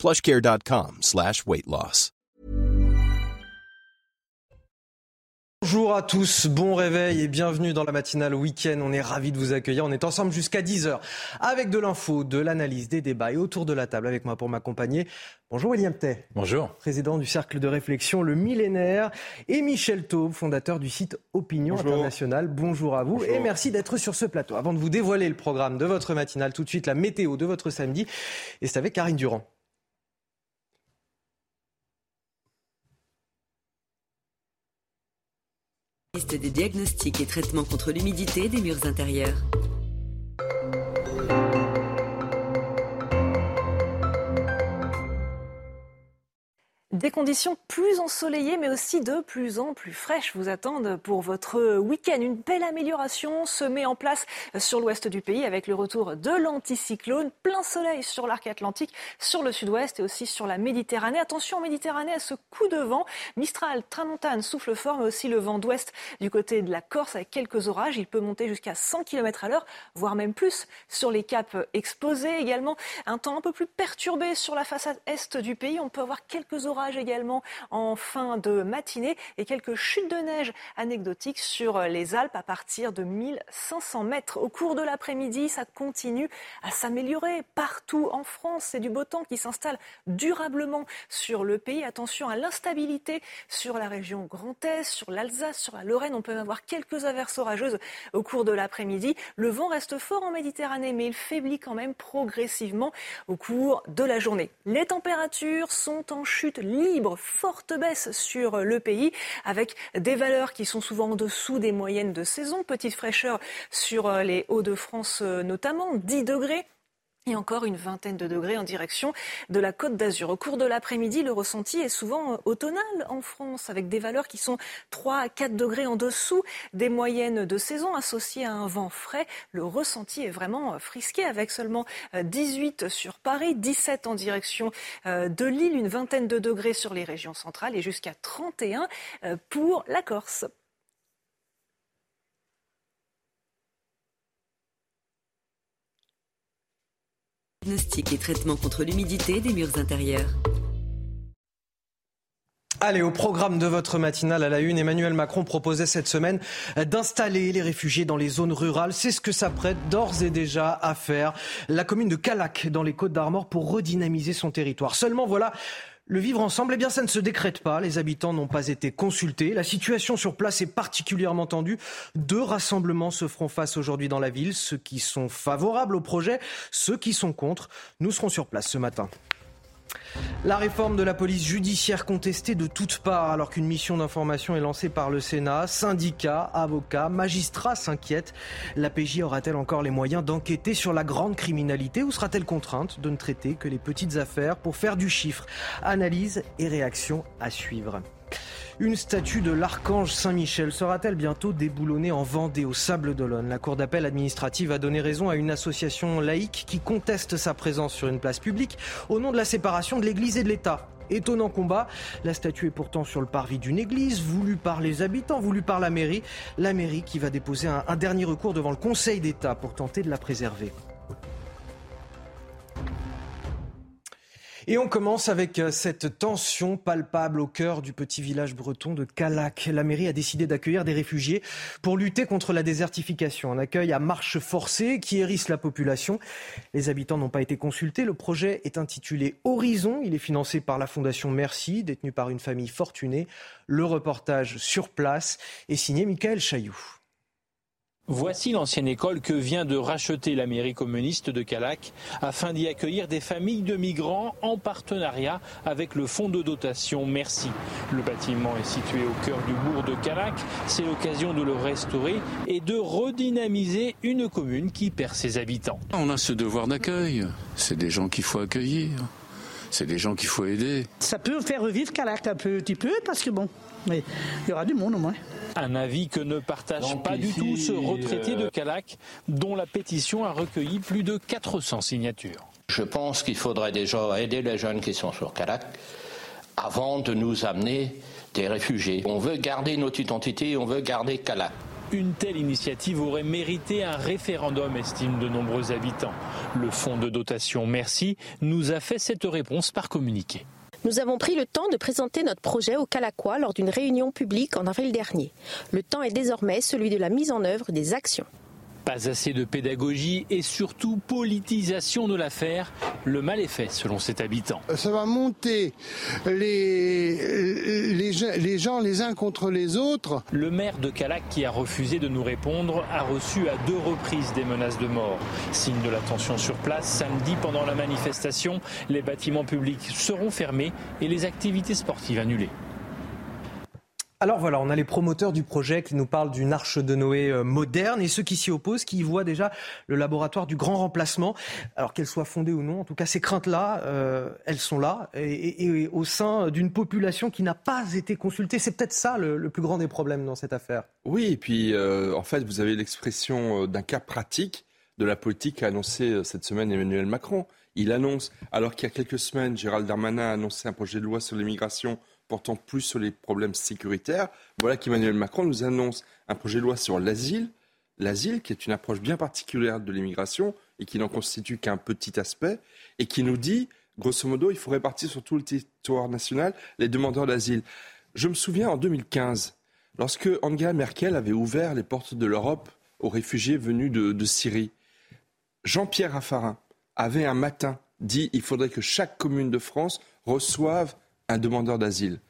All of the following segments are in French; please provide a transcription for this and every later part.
plushcare.com slash weight loss. Bonjour à tous, bon réveil et bienvenue dans la matinale week-end. On est ravis de vous accueillir. On est ensemble jusqu'à 10h avec de l'info, de l'analyse, des débats et autour de la table avec moi pour m'accompagner. Bonjour William Tay. Bonjour. Président du cercle de réflexion Le Millénaire et Michel Taube, fondateur du site Opinion Internationale. Bonjour à vous et merci d'être sur ce plateau. Avant de vous dévoiler le programme de votre matinale, tout de suite la météo de votre samedi et c'est avec Karine Durand. Liste des diagnostics et traitements contre l'humidité des murs intérieurs. Des conditions plus ensoleillées, mais aussi de plus en plus fraîches vous attendent pour votre week-end. Une belle amélioration se met en place sur l'ouest du pays avec le retour de l'anticyclone. Plein soleil sur l'arc atlantique, sur le sud-ouest et aussi sur la Méditerranée. Attention en Méditerranée à ce coup de vent. Mistral, tramontane, souffle fort, mais aussi le vent d'ouest du côté de la Corse avec quelques orages. Il peut monter jusqu'à 100 km à l'heure, voire même plus sur les caps exposés. Également, un temps un peu plus perturbé sur la façade est du pays. On peut avoir quelques orages également en fin de matinée et quelques chutes de neige anecdotiques sur les Alpes à partir de 1500 mètres. Au cours de l'après-midi, ça continue à s'améliorer partout en France. C'est du beau temps qui s'installe durablement sur le pays. Attention à l'instabilité sur la région Grand Est, sur l'Alsace, sur la Lorraine. On peut avoir quelques averses orageuses au cours de l'après-midi. Le vent reste fort en Méditerranée, mais il faiblit quand même progressivement au cours de la journée. Les températures sont en chute forte baisse sur le pays, avec des valeurs qui sont souvent en dessous des moyennes de saison. Petite fraîcheur sur les Hauts-de-France notamment, 10 degrés. Encore une vingtaine de degrés en direction de la Côte d'Azur. Au cours de l'après-midi, le ressenti est souvent automnal en France, avec des valeurs qui sont 3 à 4 degrés en dessous des moyennes de saison, associées à un vent frais. Le ressenti est vraiment frisqué, avec seulement 18 sur Paris, 17 en direction de Lille, une vingtaine de degrés sur les régions centrales et jusqu'à 31 pour la Corse. Diagnostic et traitement contre l'humidité des murs intérieurs. Allez, au programme de votre matinale à la une, Emmanuel Macron proposait cette semaine d'installer les réfugiés dans les zones rurales. C'est ce que s'apprête d'ores et déjà à faire la commune de Calac dans les Côtes d'Armor pour redynamiser son territoire. Seulement, voilà, le vivre ensemble, eh bien, ça ne se décrète pas. Les habitants n'ont pas été consultés. La situation sur place est particulièrement tendue. Deux rassemblements se feront face aujourd'hui dans la ville. Ceux qui sont favorables au projet, ceux qui sont contre. Nous serons sur place ce matin. La réforme de la police judiciaire contestée de toutes parts alors qu'une mission d'information est lancée par le Sénat. Syndicats, avocats, magistrats s'inquiètent. La PJ aura-t-elle encore les moyens d'enquêter sur la grande criminalité ou sera-t-elle contrainte de ne traiter que les petites affaires pour faire du chiffre? Analyse et réaction à suivre. Une statue de l'archange Saint-Michel sera-t-elle bientôt déboulonnée en Vendée au Sable d'Olonne? La Cour d'appel administrative a donné raison à une association laïque qui conteste sa présence sur une place publique au nom de la séparation de l'Église et de l'État. Étonnant combat. La statue est pourtant sur le parvis d'une église, voulue par les habitants, voulue par la mairie. La mairie qui va déposer un, un dernier recours devant le Conseil d'État pour tenter de la préserver. Et on commence avec cette tension palpable au cœur du petit village breton de Calac. La mairie a décidé d'accueillir des réfugiés pour lutter contre la désertification. Un accueil à marche forcée qui hérisse la population. Les habitants n'ont pas été consultés. Le projet est intitulé Horizon. Il est financé par la fondation Merci, détenue par une famille fortunée. Le reportage sur place est signé Michael Chailloux. Voici l'ancienne école que vient de racheter la mairie communiste de Calac afin d'y accueillir des familles de migrants en partenariat avec le fonds de dotation Merci. Le bâtiment est situé au cœur du bourg de Calac. C'est l'occasion de le restaurer et de redynamiser une commune qui perd ses habitants. On a ce devoir d'accueil. C'est des gens qu'il faut accueillir. C'est des gens qu'il faut aider. Ça peut faire revivre Calac un petit peu, parce que bon, mais il y aura du monde au moins. Un avis que ne partage pas du tout ce retraité de Calac, dont la pétition a recueilli plus de 400 signatures. Je pense qu'il faudrait déjà aider les jeunes qui sont sur Calac avant de nous amener des réfugiés. On veut garder notre identité, on veut garder Calac. Une telle initiative aurait mérité un référendum, estiment de nombreux habitants. Le fonds de dotation Merci nous a fait cette réponse par communiqué. Nous avons pris le temps de présenter notre projet au Calaquois lors d'une réunion publique en avril dernier. Le temps est désormais celui de la mise en œuvre des actions. Pas assez de pédagogie et surtout politisation de l'affaire. Le mal est fait, selon cet habitant. Ça va monter les, les, les, gens les uns contre les autres. Le maire de Calac, qui a refusé de nous répondre, a reçu à deux reprises des menaces de mort. Signe de la tension sur place, samedi, pendant la manifestation, les bâtiments publics seront fermés et les activités sportives annulées. Alors voilà, on a les promoteurs du projet qui nous parlent d'une arche de Noé euh, moderne et ceux qui s'y opposent, qui y voient déjà le laboratoire du grand remplacement. Alors qu'elle soit fondée ou non, en tout cas ces craintes-là, euh, elles sont là et, au sein d'une population qui n'a pas été consultée. C'est peut-être ça le, plus grand des problèmes dans cette affaire. Oui, et puis euh, en fait, vous avez l'expression d'un cas pratique de la politique qu'a annoncé cette semaine Emmanuel Macron. Il annonce, alors qu'il y a quelques semaines, Gérald Darmanin a annoncé un projet de loi sur l'immigration portant plus sur les problèmes sécuritaires. Voilà qu'Emmanuel Macron nous annonce un projet de loi sur l'asile. L'asile, qui est une approche bien particulière de l'immigration et qui n'en constitue qu'un petit aspect, et qui nous dit, grosso modo, il faut répartir sur tout le territoire national les demandeurs d'asile. Je me souviens en 2015, lorsque Angela Merkel avait ouvert les portes de l'Europe aux réfugiés venus de, de Syrie, Jean-Pierre Raffarin avait un matin dit il faudrait que chaque commune de France reçoive un demandeur d'asile.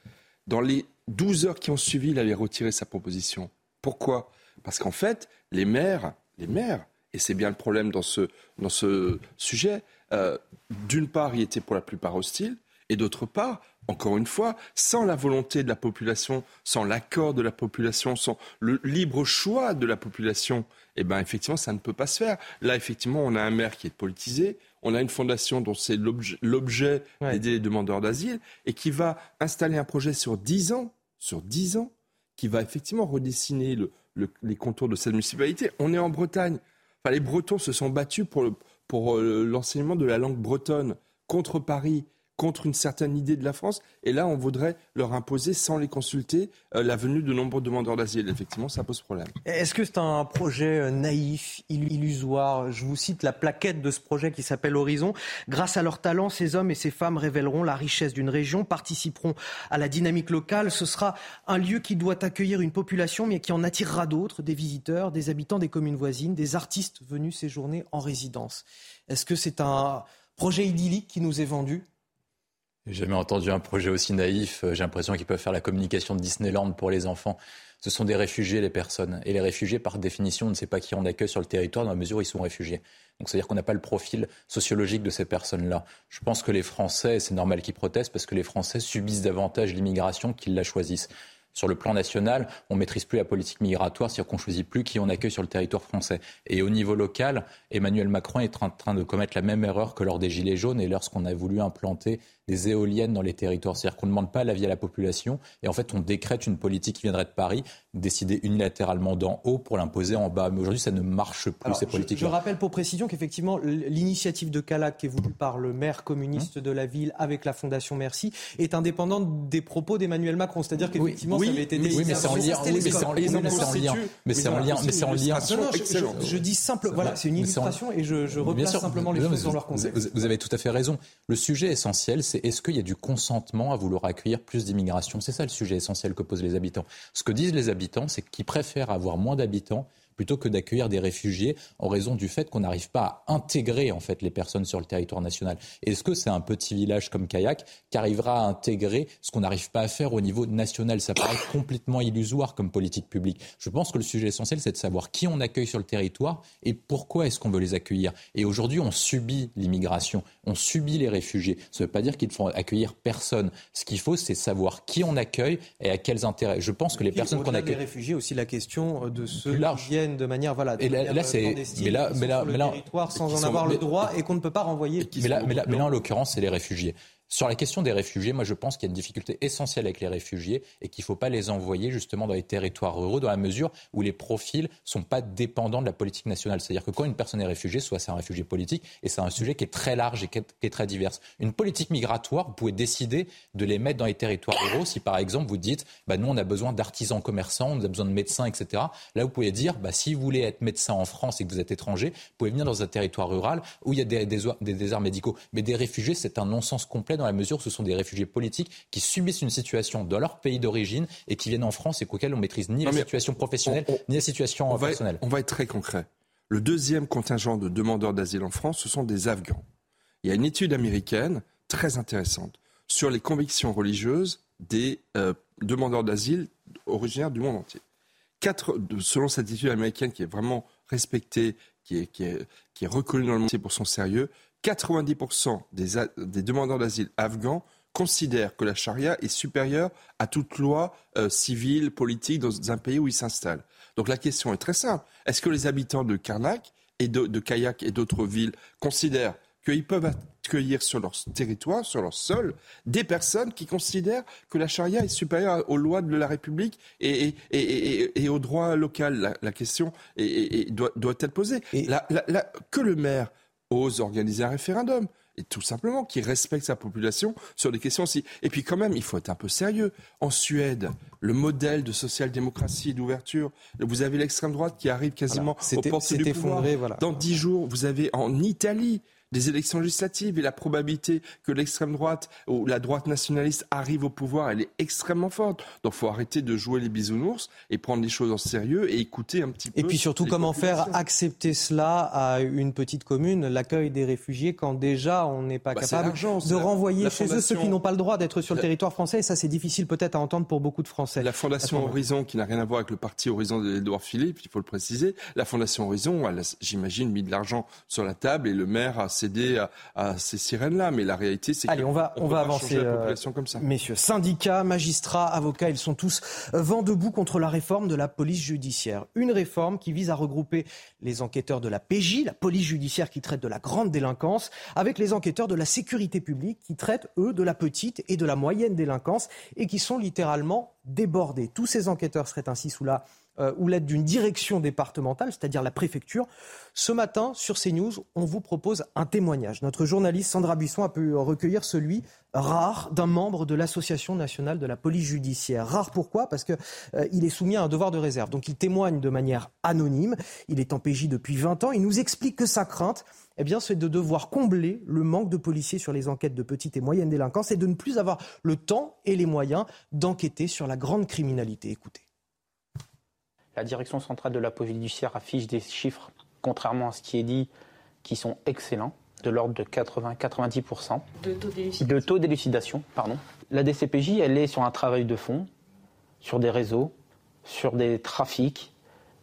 Dans les 12 heures qui ont suivi, il avait retiré sa proposition. Pourquoi? Parce qu'en fait, les maires, les maires, et c'est bien le problème dans ce, dans ce sujet, euh, d'une part, ils étaient pour la plupart hostiles, et d'autre part, encore une fois, sans la volonté de la population, sans l'accord de la population, sans le libre choix de la population, eh bien, effectivement, ça ne peut pas se faire. Là, effectivement, on a un maire qui est politisé, on a une fondation dont c'est l'objet d'aider les demandeurs d'asile et qui va installer un projet sur 10 ans, sur 10 ans, qui va effectivement redessiner les contours de cette municipalité. On est en Bretagne. Enfin, les Bretons se sont battus pour, pour euh, l'enseignement de la langue bretonne contre Paris contre une certaine idée de la France. Et là, on voudrait leur imposer, sans les consulter, euh, la venue de nombreux demandeurs d'asile. Effectivement, ça pose problème. Est-ce que c'est un projet euh, naïf, illusoire? Je vous cite la plaquette de ce projet qui s'appelle Horizon. Grâce à leur talent, ces hommes et ces femmes révéleront la richesse d'une région, participeront à la dynamique locale. Ce sera un lieu qui doit accueillir une population, mais qui en attirera d'autres, des visiteurs, des habitants des communes voisines, des artistes venus séjourner en résidence. Est-ce que c'est un projet idyllique qui nous est vendu? J'ai jamais entendu un projet aussi naïf. J'ai l'impression qu'ils peuvent faire la communication de Disneyland pour les enfants. Ce sont des réfugiés, les personnes. Et les réfugiés, par définition, on ne sait pas qui on accueille sur le territoire dans la mesure où ils sont réfugiés. Donc c'est-à-dire qu'on n'a pas le profil sociologique de ces personnes-là. Je pense que les Français, c'est normal qu'ils protestent parce que les Français subissent davantage l'immigration qu'ils la choisissent sur le plan national, on maîtrise plus la politique migratoire, c'est-à-dire qu'on choisit plus qui on accueille sur le territoire français. Et au niveau local, Emmanuel Macron est en train de commettre la même erreur que lors des Gilets jaunes et lorsqu'on a voulu implanter des éoliennes dans les territoires. C'est-à-dire qu'on ne demande pas l'avis à la population et en fait on décrète une politique qui viendrait de Paris, décidée unilatéralement d'en haut pour l'imposer en bas. Mais aujourd'hui ça ne marche plus ces politiques. Je, je, rappelle pour précision qu'effectivement l'initiative de Calac qui est voulue par le maire communiste hum. de la ville avec la Fondation Merci est indépendante des propos d'Emmanuel Macron. C'est-à-dire qu'effectivement oui, ça avait été oui, mais c'est en lien. mais c'est en, lien. Mais c'est en lien. Mais c'est en lien. Je, dis simple. Voilà, c'est une illustration et je, je replace simplement les choses dans leur contexte. Vous avez tout à fait raison. Le sujet essentiel, c'est est-ce qu'il y a du consentement à vouloir accueillir plus d'immigration? C'est ça le sujet essentiel que posent les habitants. Ce que disent les habitants, c'est qu'ils préfèrent avoir moins d'habitants plutôt que d'accueillir des réfugiés en raison du fait qu'on n'arrive pas à intégrer en fait les personnes sur le territoire national. Est-ce que c'est un petit village comme Kayak qui arrivera à intégrer ce qu'on n'arrive pas à faire au niveau national? Ça paraît complètement illusoire comme politique publique. Je pense que le sujet essentiel, c'est de savoir qui on accueille sur le territoire et pourquoi est-ce qu'on veut les accueillir. Et aujourd'hui, on subit l'immigration, on subit les réfugiés. Ça ne veut pas dire qu'il faut accueillir personne. Ce qu'il faut, c'est savoir qui on accueille et à quels intérêts. Je pense que les personnes qu'on accueille. Les réfugiés aussi la question de ceux qui viennent de manière voilà et là, c'est mais là mais là mais là territoire sans en avoir le droit et qu'on ne peut pas renvoyer. Mais là mais là, mais là en l'occurrence c'est les réfugiés. Sur la question des réfugiés, moi je pense qu'il y a une difficulté essentielle avec les réfugiés et qu'il ne faut pas les envoyer justement dans les territoires ruraux dans la mesure où les profils ne sont pas dépendants de la politique nationale. C'est-à-dire que quand une personne est réfugiée, soit c'est un réfugié politique et c'est un sujet qui est très large et qui est, très divers. Une politique migratoire, vous pouvez décider de les mettre dans les territoires ruraux si par exemple vous dites bah, nous on a besoin d'artisans commerçants, on a besoin de médecins, etc. Là vous pouvez dire bah, si vous voulez être médecin en France et que vous êtes étranger, vous pouvez venir dans un territoire rural où il y a des, des, des déserts médicaux. Mais des réfugiés, c'est un non-sens complet dans la mesure où ce sont des réfugiés politiques qui subissent une situation dans leur pays d'origine et qui viennent en France et qu'auxquels on maîtrise ni la situation professionnelle ni la situation personnelle. on va être très concret. Le deuxième contingent de demandeurs d'asile en France, ce sont des Afghans. Il y a une étude américaine très intéressante sur les convictions religieuses des euh, demandeurs d'asile originaires du monde entier. selon cette étude américaine qui est vraiment respectée, qui est, qui est, qui est reconnue dans le monde entier pour son sérieux, 90% des, des demandeurs d'asile afghans considèrent que la charia est supérieure à toute loi euh, civile, politique dans un pays où ils s'installent. Donc la question est très simple. Est-ce que les habitants de Karnak et de, de Kayak et d'autres villes considèrent qu'ils peuvent accueillir sur leur territoire, sur leur sol, des personnes qui considèrent que la charia est supérieure aux lois de la République et, et, au droit local. La, question doit, doit, être posée. que le maire ose organiser un référendum. Et tout simplement, qui respecte sa population sur des questions aussi. Et puis quand même, il faut être un peu sérieux. En Suède, le modèle de social-démocratie et d'ouverture, vous avez l'extrême droite qui arrive quasiment au portes du pouvoir. Voilà. Dans dix jours, vous avez en Italie des élections législatives et la probabilité que l'extrême droite ou la droite nationaliste arrive au pouvoir, elle est extrêmement forte. Donc faut arrêter de jouer les bisounours et prendre les choses en sérieux et écouter un petit peu. Et puis surtout, comment faire accepter cela à une petite commune, l'accueil des réfugiés, quand déjà on n'est pas bah, capable de renvoyer chez eux ceux qui n'ont pas le droit d'être sur le territoire français. Et ça, c'est difficile peut-être à entendre pour beaucoup de Français. La Fondation Horizon, qui n'a rien à voir avec le parti Horizon d'Edouard Philippe, il faut le préciser, la Fondation Horizon, j'imagine, mis de l'argent sur la table et le maire a à, ces sirènes-là. Mais la réalité, c'est Allez, on va, on, va avancer. La euh, population comme ça. Messieurs, syndicats, magistrats, avocats, ils sont tous euh, vent debout contre la réforme de la police judiciaire. Une réforme qui vise à regrouper les enquêteurs de la PJ, la police judiciaire qui traite de la grande délinquance, avec les enquêteurs de la sécurité publique qui traitent, eux, de la petite et de la moyenne délinquance et qui sont littéralement débordés. Tous ces enquêteurs seraient ainsi sous la euh, ou l'aide d'une direction départementale, c'est-à-dire la préfecture. Ce matin, sur CNews, on vous propose un témoignage. Notre journaliste Sandra Buisson a pu recueillir celui rare d'un membre de l'Association nationale de la police judiciaire. Rare pourquoi? Parce qu'il euh, est soumis à un devoir de réserve. Donc il témoigne de manière anonyme. Il est en PJ depuis 20 ans. Il nous explique que sa crainte, eh bien, c'est de devoir combler le manque de policiers sur les enquêtes de petite et moyenne délinquance et de ne plus avoir le temps et les moyens d'enquêter sur la grande criminalité. Écoutez. La direction centrale de la police judiciaire affiche des chiffres, contrairement à ce qui est dit, qui sont excellents, de l'ordre de 80-90%. De taux d'élucidation. pardon. La DCPJ, elle est sur un travail de fond, sur des réseaux, sur des trafics,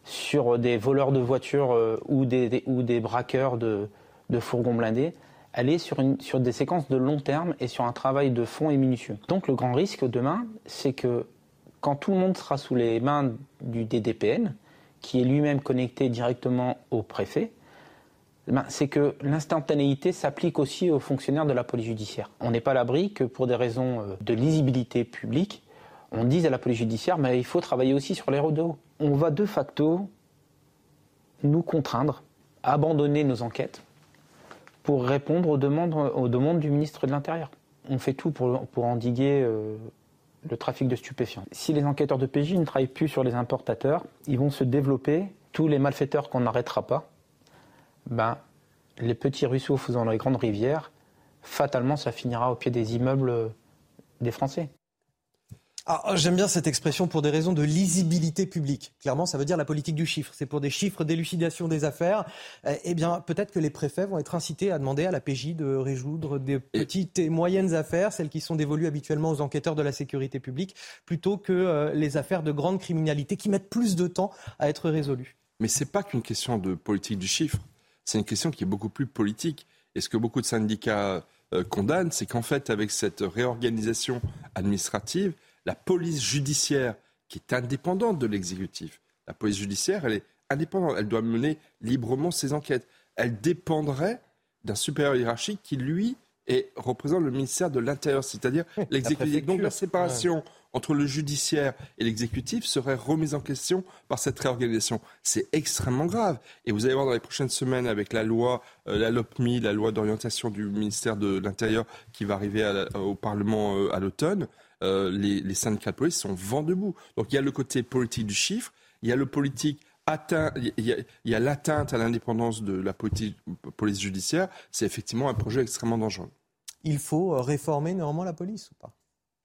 sur des voleurs de voitures euh, ou, des, ou des braqueurs de, fourgons blindés. Elle est sur, une, sur des séquences de long terme et sur un travail de fond et minutieux. Donc le grand risque demain, c'est que quand tout le monde sera sous les mains du DDPN, qui est lui-même connecté directement au préfet, ben, c'est que l'instantanéité s'applique aussi aux fonctionnaires de la police judiciaire. On n'est pas à l'abri que pour des raisons euh, de lisibilité publique, on dise à la police judiciaire, mais il faut travailler aussi sur les de On va de facto nous contraindre à abandonner nos enquêtes pour répondre aux demandes, aux demandes du ministre de l'Intérieur. On fait tout pour, pour endiguer euh, le trafic de stupéfiants. Si les enquêteurs de PJ ne travaillent plus sur les importateurs, ils vont se développer. Tous les malfaiteurs qu'on n'arrêtera pas, ben, les petits ruisseaux faisant les grandes rivières, fatalement, ça finira au pied des immeubles des Français. Ah, j'aime bien cette expression pour des raisons de lisibilité publique. Clairement, ça veut dire la politique du chiffre. C'est pour des chiffres d'élucidation des affaires. Eh bien, peut-être que les préfets vont être incités à demander à la PJ de résoudre des petites et moyennes affaires, celles qui sont dévolues habituellement aux enquêteurs de la sécurité publique, plutôt que euh, les affaires de grande criminalité qui mettent plus de temps à être résolues. Mais ce n'est pas qu'une question de politique du chiffre. C'est une question qui est beaucoup plus politique. Et ce que beaucoup de syndicats euh, condamnent, c'est qu'en fait, avec cette réorganisation administrative, la police judiciaire, qui est indépendante de l'exécutif, la police judiciaire, elle est indépendante, elle doit mener librement ses enquêtes. Elle dépendrait d'un supérieur hiérarchique qui, lui, et représente le ministère de l'Intérieur, c'est-à-dire l'exécutif. Donc la séparation entre le judiciaire et l'exécutif serait remise en question par cette réorganisation. C'est extrêmement grave. Et vous allez voir dans les prochaines semaines avec la loi, euh, la LOPMI, la loi d'orientation du ministère de l'Intérieur qui va arriver au Parlement euh, à l'automne, euh, les, les syndicats de police sont vent debout. Donc il y a le côté politique du chiffre, il y a le politique atteint, il y a, l'atteinte à l'indépendance de la police judiciaire, c'est effectivement un projet extrêmement dangereux. Il faut réformer néanmoins la police ou pas?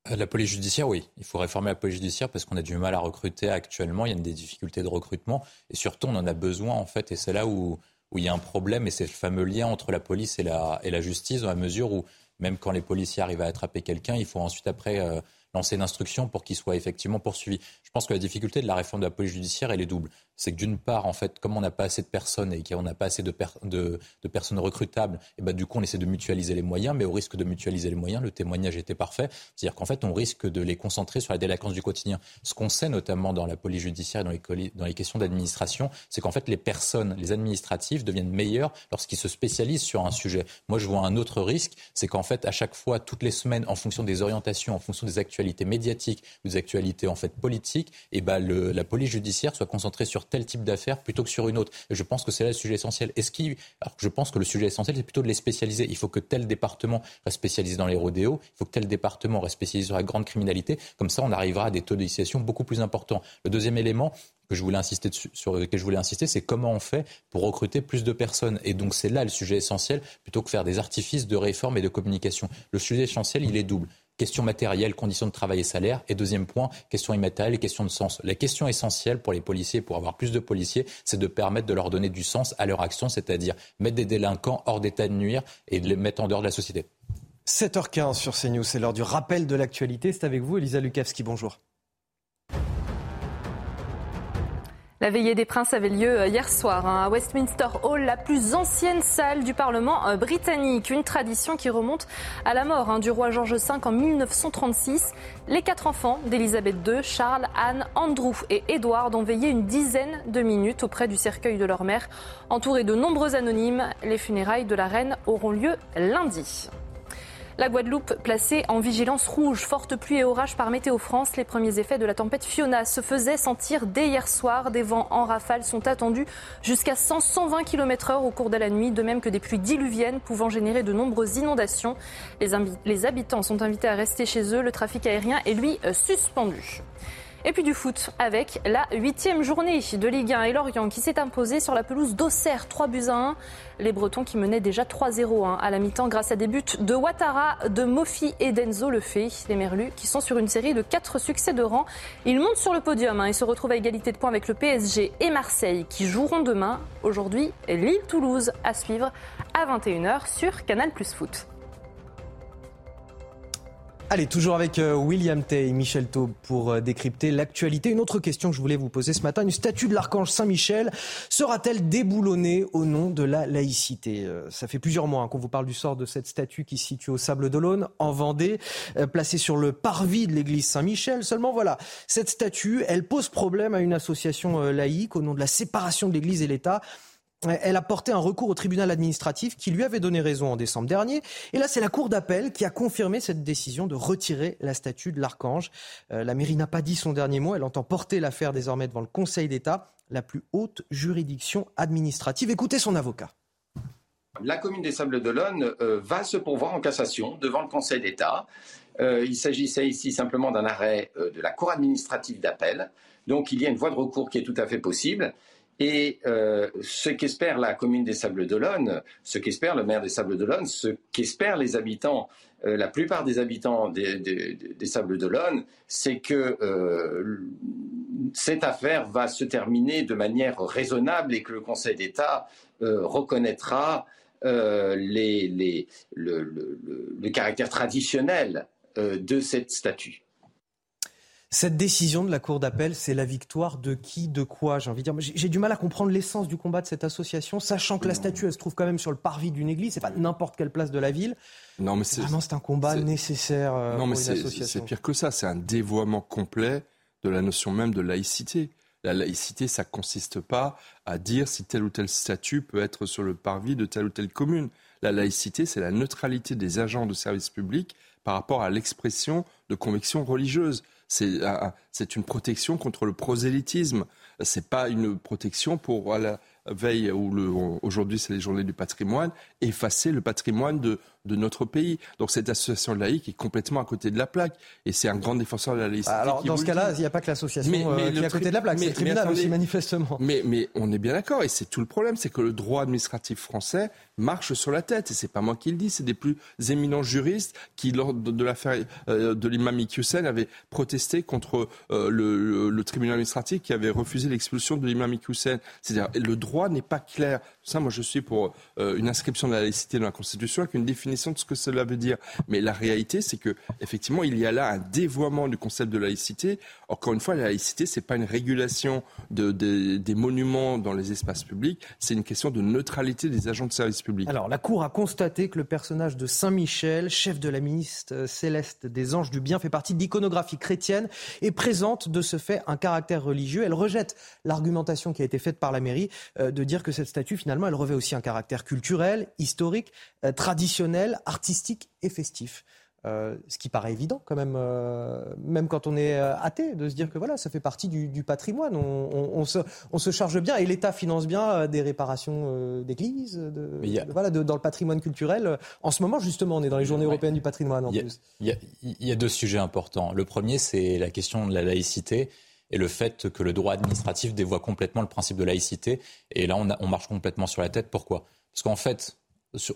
Euh, la police judiciaire, oui. Il faut réformer la police judiciaire parce qu'on a du mal à recruter actuellement. Il y a des difficultés de recrutement. Et surtout, on en a besoin, en fait. Et c'est là où, où il y a un problème. Et c'est le fameux lien entre la police et la, et la justice, dans la mesure où, même quand les policiers arrivent à attraper quelqu'un, il faut ensuite, après, euh, lancer une instruction pour qu'il soit effectivement poursuivi. Je pense que la difficulté de la réforme de la police judiciaire, elle est double. C'est que d'une part, en fait, comme on n'a pas assez de personnes et qu'on n'a pas assez de, de, personnes recrutables, et ben, du coup, on essaie de mutualiser les moyens, mais au risque de mutualiser les moyens, le témoignage était parfait. C'est-à-dire qu'en fait, on risque de les concentrer sur la délinquance du quotidien. Ce qu'on sait notamment dans la police judiciaire et dans les, dans les questions d'administration, c'est qu'en fait, les personnes, les administratifs deviennent meilleurs lorsqu'ils se spécialisent sur un sujet. Moi, je vois un autre risque, c'est qu'en fait, à chaque fois, toutes les semaines, en fonction des orientations, en fonction des actualités médiatiques des actualités en fait politiques, et ben le, la police judiciaire soit concentrée sur tel type d'affaires plutôt que sur une autre. Et je pense que c'est là le sujet essentiel. Est-ce qu'il, je pense que le sujet essentiel, c'est plutôt de les spécialiser. Il faut que tel département reste spécialisé dans les rodéos, il faut que tel département reste spécialisé sur la grande criminalité. Comme ça, on arrivera à des taux d'initiation beaucoup plus importants. Le deuxième élément, que je voulais insister sur lequel je voulais insister, c'est comment on fait pour recruter plus de personnes. Et donc c'est là le sujet essentiel, plutôt que faire des artifices de réforme et de communication. Le sujet essentiel, il est double. Question matérielle, conditions de travail et salaire. Et deuxième point, question immatérielle et question de sens. La question essentielle pour les policiers, pour avoir plus de policiers, c'est de permettre de leur donner du sens à leur action, c'est-à-dire mettre des délinquants hors d'état de nuire et de les mettre en dehors de la société. 7h15 sur CNews, c'est l'heure du rappel de l'actualité. C'est avec vous, Elisa Lukavski. Bonjour. La veillée des princes avait lieu euh, hier soir hein, à Westminster Hall, la plus ancienne salle du Parlement euh, britannique. Une tradition qui remonte à la mort hein, du roi George V en 1936. Les quatre enfants d'Elisabeth II, Charles, Anne, Andrew et Edward, ont veillé une dizaine de minutes auprès du cercueil de leur mère. Entourés de nombreux anonymes, les funérailles de la reine auront lieu lundi. La Guadeloupe placée en vigilance rouge, forte pluie et orage par Météo France. Les premiers effets de la tempête Fiona se faisaient sentir dès hier soir. Des vents en rafale sont attendus jusqu'à 100-120 km h au cours de la nuit, de même que des pluies diluviennes pouvant générer de nombreuses inondations. Les, les habitants sont invités à rester chez eux. Le trafic aérien est lui euh, suspendu. Et puis du foot avec la huitième journée de Ligue 1 et Lorient qui s'est imposé sur la pelouse d'Auxerre, 3 buts à 1. Les Bretons qui menaient déjà 3-0 hein, à la mi-temps grâce à des buts de Ouattara, de Mofi et d'Enzo Lefebvre. Les Merlus qui sont sur une série de 4 succès de rang. Ils montent sur le podium hein, et se retrouvent à égalité de points avec le PSG et Marseille qui joueront demain. Aujourd'hui, Lille-Toulouse à suivre à 21h sur Canal Plus Foot. Allez, toujours avec euh, William Tay et Michel Taube pour euh, décrypter l'actualité. Une autre question que je voulais vous poser ce matin, une statue de l'archange Saint-Michel sera-t-elle déboulonnée au nom de la laïcité? Euh, Ça fait plusieurs mois hein, qu'on vous parle du sort de cette statue qui se situe au Sable d'Olonne, en Vendée, placée sur le parvis de l'église Saint-Michel. Seulement voilà, cette statue, elle pose problème à une association laïque au nom de la séparation de l'église et l'État elle a porté un recours au tribunal administratif qui lui avait donné raison en décembre dernier. Et là, c'est la Cour d'appel qui a confirmé cette décision de retirer la statue de l'archange. Euh, la mairie n'a pas dit son dernier mot. Elle entend porter l'affaire désormais devant le Conseil d'État, la plus haute juridiction administrative. Écoutez son avocat. La commune des Sables d'Olonne euh, va se pourvoir en cassation devant le Conseil d'État. Euh, il s'agissait ici simplement d'un arrêt de la Cour administrative d'appel. Donc il y a une voie de recours qui est tout à fait possible. Et euh, ce qu'espère la commune des Sables d'Olonne, ce qu'espère le maire des Sables d'Olonne, ce qu'espèrent les habitants, euh, la plupart des habitants des, Sables d'Olonne, c'est que euh, cette affaire va se terminer de manière raisonnable et que le Conseil d'État reconnaîtra le, caractère traditionnel de cette statue. Cette décision de la Cour d'appel, c'est la victoire de qui, de quoi J'ai envie de dire. J'ai du mal à comprendre l'essence du combat de cette association, sachant que la statue, elle se trouve quand même sur le parvis d'une église. C'est pas n'importe quelle place de la ville. Non, mais c'est vraiment c'est un combat nécessaire euh, non, mais C'est pire que ça. C'est un dévoiement complet de la notion même de laïcité. La laïcité, ça consiste pas à dire si tel ou tel statut peut être sur le parvis de telle ou telle commune. La laïcité, c'est la neutralité des agents de service public par rapport à l'expression de convictions religieuses. C'est une protection contre le prosélytisme. C'est pas une protection pour la veille ou aujourd'hui c'est les journées du patrimoine, effacer le patrimoine de, de notre pays. Donc cette association laïque est complètement à côté de la plaque. Et c'est un grand défenseur de la laïcité. Alors dans ce cas-là, il n'y a pas que l'association euh, qui est à côté de la plaque, c'est le tribunal aussi manifestement. Mais, mais on est bien d'accord, et c'est tout le problème, c'est que le droit administratif français marche sur la tête. Et c'est pas moi qui le dis, c'est des plus éminents juristes qui, lors de, l'affaire euh, de l'imam Iqiyoussen, avaient protesté contre euh, le, tribunal administratif qui avait refusé l'expulsion de l'imam Iqiyoussen. C'est-à-dire, le droit n'est pas clair. Ça, moi, je suis pour une inscription de la laïcité dans la Constitution avec une définition de ce que cela veut dire. Mais la réalité, c'est que effectivement, il y a là un dévoiement du concept de laïcité. Encore une fois, la laïcité, c'est pas une régulation de, des monuments dans les espaces publics, c'est une question de neutralité des agents de service public. Alors, la Cour a constaté que le personnage de Saint Michel, chef de la ministre céleste des Anges du Bien, fait partie de l'iconographie chrétienne et présente de ce fait un caractère religieux. Elle rejette l'argumentation qui a été faite par la mairie euh, de dire que cette statue, finalement, elle revêt aussi un caractère culturel, historique, euh, traditionnel artistique et festif. Euh, ce qui paraît évident quand même, euh, même quand on est euh, athée, de se dire que voilà, ça fait partie du, patrimoine. On, se, charge bien et l'État finance bien des réparations d'églises, voilà, dans le patrimoine culturel. En ce moment, justement, on est dans les Journées européennes du patrimoine. En il, y a, plus. Il, y a, deux sujets importants. Le premier, c'est la question de la laïcité et le fait que le droit administratif dévoie complètement le principe de laïcité. Et là, on, on marche complètement sur la tête. Pourquoi? Parce qu'en fait,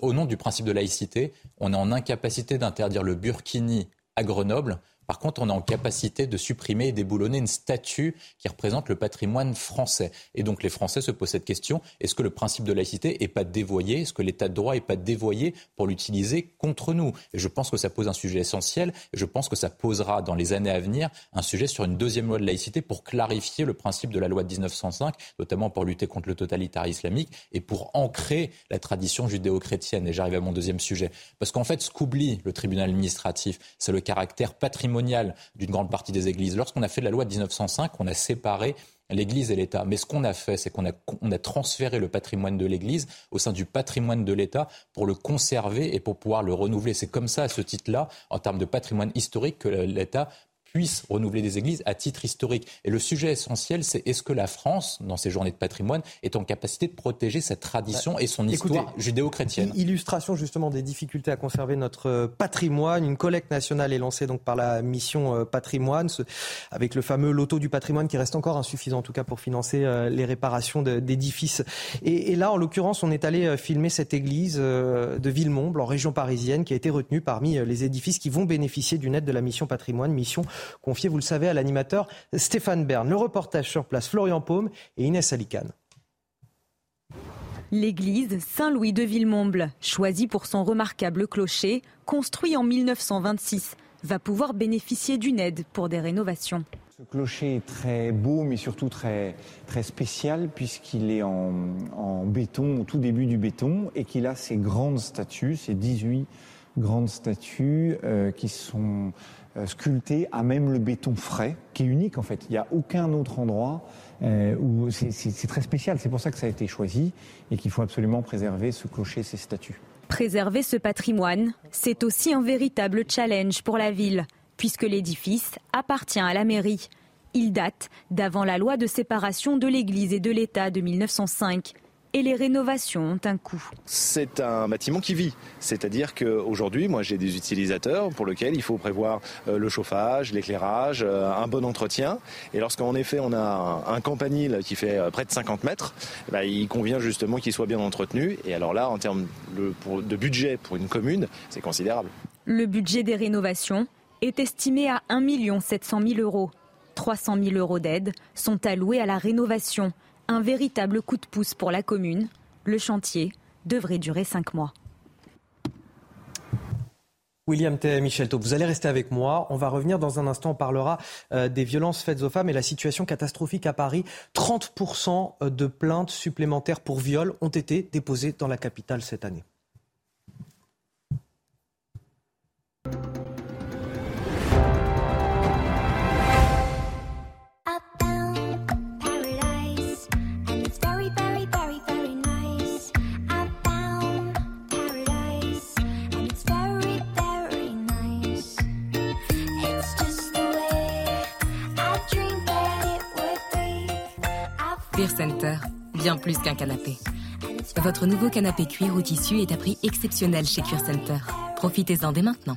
au nom du principe de laïcité, on est en incapacité d'interdire le burkini à Grenoble par contre, on est en capacité de supprimer et déboulonner une statue qui représente le patrimoine français. Et donc les Français se posent cette question, est-ce que le principe de laïcité n'est pas dévoyé? Est-ce que l'état de droit n'est pas dévoyé pour l'utiliser contre nous? Et je pense que ça pose un sujet essentiel. Et je pense que ça posera dans les années à venir un sujet sur une deuxième loi de laïcité pour clarifier le principe de la loi de 1905, notamment pour lutter contre le totalitarisme islamique et pour ancrer la tradition judéo-chrétienne. Et j'arrive à mon deuxième sujet. Parce qu'en fait, ce qu'oublie le tribunal administratif, c'est le caractère patrimonial d'une grande partie des églises. Lorsqu'on a fait la loi de 1905, on a séparé l'Église et l'État. Mais ce qu'on a fait, c'est qu'on a, a transféré le patrimoine de l'Église au sein du patrimoine de l'État pour le conserver et pour pouvoir le renouveler. C'est comme ça, à ce titre-là, en termes de patrimoine historique, que l'État puisse renouveler des églises à titre historique. Et le sujet essentiel, c'est est-ce que la France, dans ses journées de patrimoine, est en capacité de protéger cette tradition bah, et son histoire judéo-chrétienne? Illustration justement des difficultés à conserver notre euh, patrimoine. Une collecte nationale est lancée donc par la mission euh, patrimoine, avec le fameux loto du patrimoine qui reste encore insuffisant en tout cas pour financer euh, les réparations d'édifices. Et, et, là, en l'occurrence, on est allé filmer cette église de Villemomble, en région parisienne, qui a été retenue parmi les édifices qui vont bénéficier d'une aide de la mission patrimoine, mission confié, vous le savez, à l'animateur Stéphane Bern. Le reportage sur place, Florian Paume et Inès Alicane. L'église Saint-Louis de Villemomble, choisie pour son remarquable clocher, construit en 1926, va pouvoir bénéficier d'une aide pour des rénovations. Ce clocher est très beau, mais surtout très, très spécial, puisqu'il est en, en, béton, au tout début du béton, et qu'il a ces grandes statues, ces 18 grandes statues euh, qui sont euh, sculptées à même le béton frais, qui est unique en fait. Il n'y a aucun autre endroit euh, où c'est très spécial. C'est pour ça que ça a été choisi et qu'il faut absolument préserver ce clocher, ces statues. Préserver ce patrimoine, c'est aussi un véritable challenge pour la ville, puisque l'édifice appartient à la mairie. Il date d'avant la loi de séparation de l'Église et de l'État de 1905 et les rénovations ont un coût. C'est un bâtiment qui vit, c'est-à-dire qu'aujourd'hui, moi j'ai des utilisateurs pour lesquels il faut prévoir euh, le chauffage, l'éclairage, euh, un bon entretien. Et lorsqu'en effet on a un, campanile qui fait euh, près de 50 mètres, ben, il convient justement qu'il soit bien entretenu. Et alors là, en termes de budget pour une commune, c'est considérable. Le budget des rénovations est estimé à 1 700 000 euros. 300 000 euros d'aide sont alloués à la rénovation un véritable coup de pouce pour la commune. Le chantier devrait durer cinq mois. William T. Michel vous allez rester avec moi. On va revenir dans un instant. On parlera euh, des violences faites aux femmes et la situation catastrophique à Paris. 30% de plaintes supplémentaires pour viol ont été déposées dans la capitale cette année. Center, bien plus qu'un canapé. Votre nouveau canapé cuir ou tissu est à prix exceptionnel chez Cuir Center. Profitez-en dès maintenant.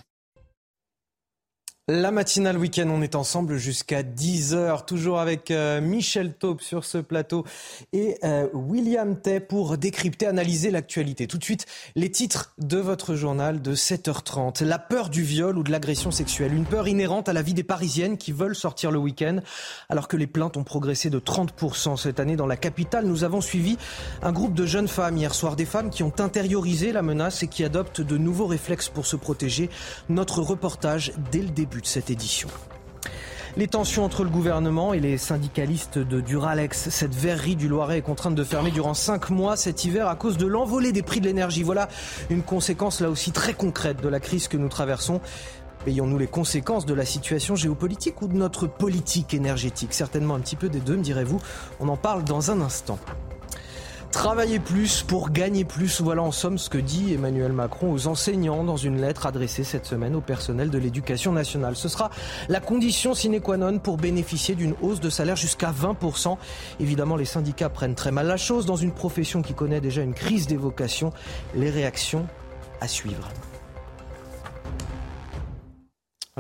La matinale week-end, on est ensemble jusqu'à 10h, toujours avec euh, Michel Taube sur ce plateau et euh, William Tay pour décrypter, analyser l'actualité. Tout de suite, les titres de votre journal de 7h30. La peur du viol ou de l'agression sexuelle, une peur inhérente à la vie des Parisiennes qui veulent sortir le week-end, alors que les plaintes ont progressé de 30% cette année dans la capitale. Nous avons suivi un groupe de jeunes femmes hier soir, des femmes qui ont intériorisé la menace et qui adoptent de nouveaux réflexes pour se protéger. Notre reportage dès le début de cette édition. Les tensions entre le gouvernement et les syndicalistes de Duralex. Cette verrerie du Loiret est contrainte de fermer durant cinq mois cet hiver à cause de l'envolée des prix de l'énergie. Voilà une conséquence là aussi très concrète de la crise que nous traversons. Payons-nous les conséquences de la situation géopolitique ou de notre politique énergétique? Certainement un petit peu des deux, me direz-vous. On en parle dans un instant. Travailler plus pour gagner plus, voilà en somme ce que dit Emmanuel Macron aux enseignants dans une lettre adressée cette semaine au personnel de l'éducation nationale. Ce sera la condition sine qua non pour bénéficier d'une hausse de salaire jusqu'à 20%. Évidemment, les syndicats prennent très mal la chose dans une profession qui connaît déjà une crise des vocations. Les réactions à suivre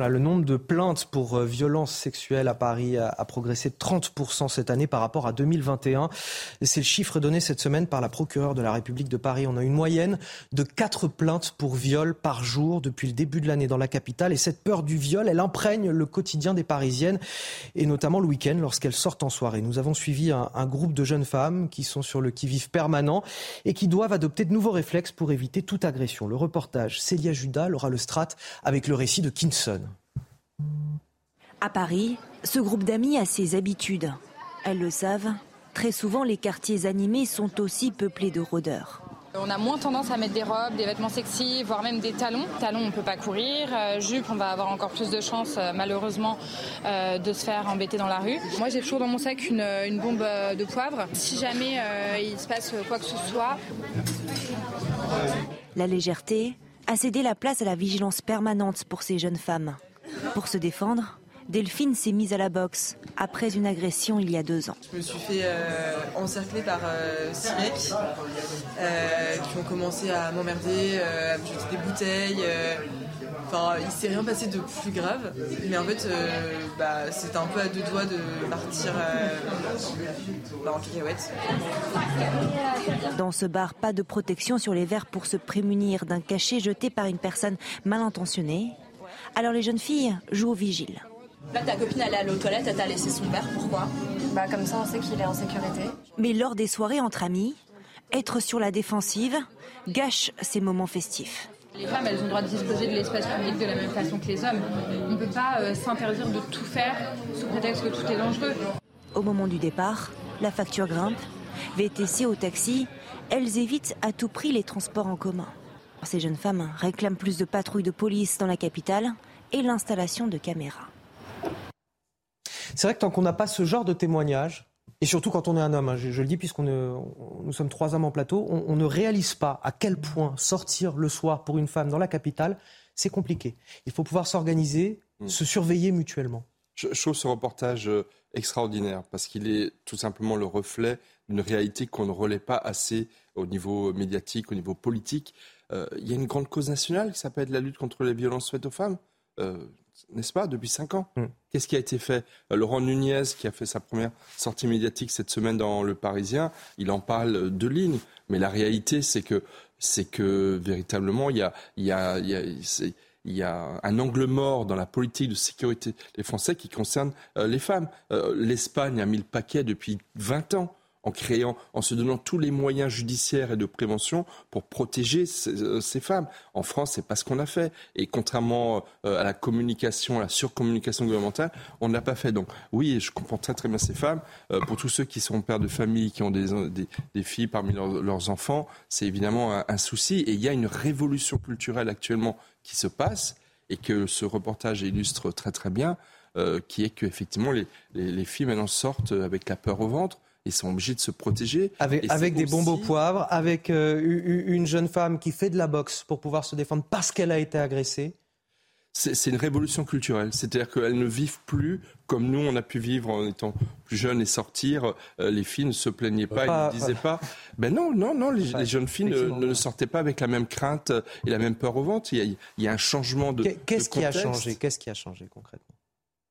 le nombre de plaintes pour euh, violences sexuelles à Paris a, progressé de 30% cette année par rapport à 2021. C'est le chiffre donné cette semaine par la procureure de la République de Paris. On a une moyenne de 4 plaintes pour viol par jour depuis le début de l'année dans la capitale. Et cette peur du viol, elle imprègne le quotidien des Parisiennes, et notamment le week-end lorsqu'elles sortent en soirée. Nous avons suivi un, groupe de jeunes femmes qui sont sur le qui-vive permanent et qui doivent adopter de nouveaux réflexes pour éviter toute agression. Le reportage Célia Judas, Laura Strat avec le récit de Kinson. À Paris, ce groupe d'amis a ses habitudes. Elles le savent, très souvent les quartiers animés sont aussi peuplés de rôdeurs. On a moins tendance à mettre des robes, des vêtements sexy, voire même des talons. Talons, on ne peut pas courir. Euh, jupe, on va avoir encore plus de chances, euh, malheureusement, euh, de se faire embêter dans la rue. Moi, j'ai toujours dans mon sac une, une bombe de poivre. Si jamais il se passe quoi que ce soit. La légèreté a cédé la place à la vigilance permanente pour ces jeunes femmes. Pour se défendre, Delphine s'est mise à la boxe après une agression il y a deux ans. Je me suis fait euh, encercler par euh, six mecs euh, qui ont commencé à m'emmerder, à me jeter des bouteilles. Enfin, il s'est rien passé de plus grave, mais en fait, bah, c'était un peu à deux doigts de partir bah, en cacahuète. Dans ce bar, pas de protection sur les verres pour se prémunir d'un cachet jeté par une personne mal intentionnée. Alors les jeunes filles jouent au vigile. Là, ta copine, elle est allée aux toilettes, elle t'a laissé son verre, pourquoi? Bah, comme ça, on sait qu'il est en sécurité. Mais lors des soirées entre amis, être sur la défensive gâche ces moments festifs. Les femmes, elles ont le droit de disposer de l'espace public de la même façon que les hommes. On ne peut pas euh, s'interdire de tout faire sous prétexte que tout est dangereux. Au moment du départ, la facture grimpe. VTC au taxi, elles évitent à tout prix les transports en commun. Ces jeunes femmes réclament plus de patrouilles de police dans la capitale et l'installation de caméras. C'est vrai que tant qu'on n'a pas ce genre de témoignage, et surtout quand on est un homme, hein, je, le dis puisqu'on nous sommes trois hommes en plateau, on, ne réalise pas à quel point sortir le soir pour une femme dans la capitale, c'est compliqué. Il faut pouvoir s'organiser, mm. se surveiller mutuellement. Je, trouve ce reportage euh, extraordinaire parce qu'il est tout simplement le reflet d'une réalité qu'on ne relaie pas assez au niveau médiatique, au niveau politique. Euh, il y a une grande cause nationale qui s'appelle la lutte contre les violences faites aux femmes. Euh, n'est-ce pas, depuis cinq ans. Mm. Qu'est-ce qui a été fait? Euh, Laurent Nunez, qui a fait sa première sortie médiatique cette semaine dans Le Parisien, il en parle de lignes. Mais la réalité, c'est que, c'est que véritablement, il y a, il y a, il y a un angle mort dans la politique de sécurité des Français qui concerne les femmes. L'Espagne a mis le paquet depuis 20 ans en créant, en se donnant tous les moyens judiciaires et de prévention pour protéger euh, ces, femmes. En France, c'est pas ce qu'on a fait. Et contrairement euh, à la communication, à la surcommunication gouvernementale, on ne l'a pas fait. Donc oui, je comprends très très bien ces femmes. Euh, pour tous ceux qui sont pères de famille, qui ont des, des, filles parmi leurs, enfants, c'est évidemment un, souci. Et il y a une révolution culturelle actuellement qui se passe et que ce reportage illustre très très bien, qui est qu'effectivement les, les, les filles maintenant sortent avec la peur au ventre ils sont obligés de se protéger. Avec, des bombes au poivre, avec euh, une jeune femme qui fait de la boxe pour pouvoir se défendre parce qu'elle a été agressée. c'est une révolution culturelle. C'est-à-dire qu'elles ne vivent plus comme nous, on a pu vivre en étant plus jeunes et sortir. Euh, les filles ne se plaignaient pas, elles ne disaient pas. Ben non, non, non, les, jeunes filles ne, sortaient pas avec la même crainte et la même peur au ventre. Il y a, un changement de. Qu'est-ce qui a changé? Qu'est-ce qui a changé concrètement?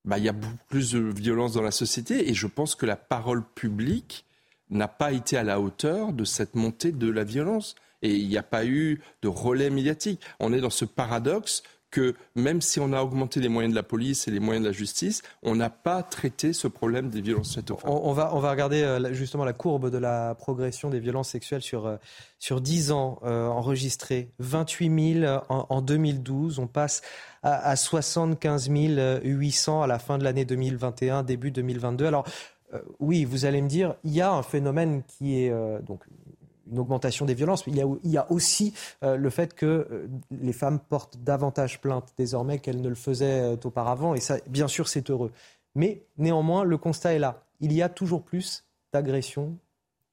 Ben, Il y a beaucoup plus de violence dans la société et je pense que la parole publique n'a pas été à la hauteur de cette montée de la violence. Et il n'y a pas eu de relais médiatique. On est dans ce paradoxe que même si on a augmenté les moyens de la police et les moyens de la justice, on n'a pas traité ce problème des violences faites aux femmes. On, va, on va regarder euh, justement la courbe de la progression des violences sexuelles sur, euh, sur 10 ans euh, enregistrés. 28 000 en, 2012, on passe à, à 75 800 à la fin de l'année 2021, début 2022. Alors, oui, vous allez me dire, il y a un phénomène qui est donc une augmentation des violences. Il y a, il y a aussi euh, le fait que euh, les femmes portent davantage plainte désormais qu'elles ne le faisaient euh, auparavant. Et ça, bien sûr, c'est heureux. Mais néanmoins, le constat est là. Il y a toujours plus d'agressions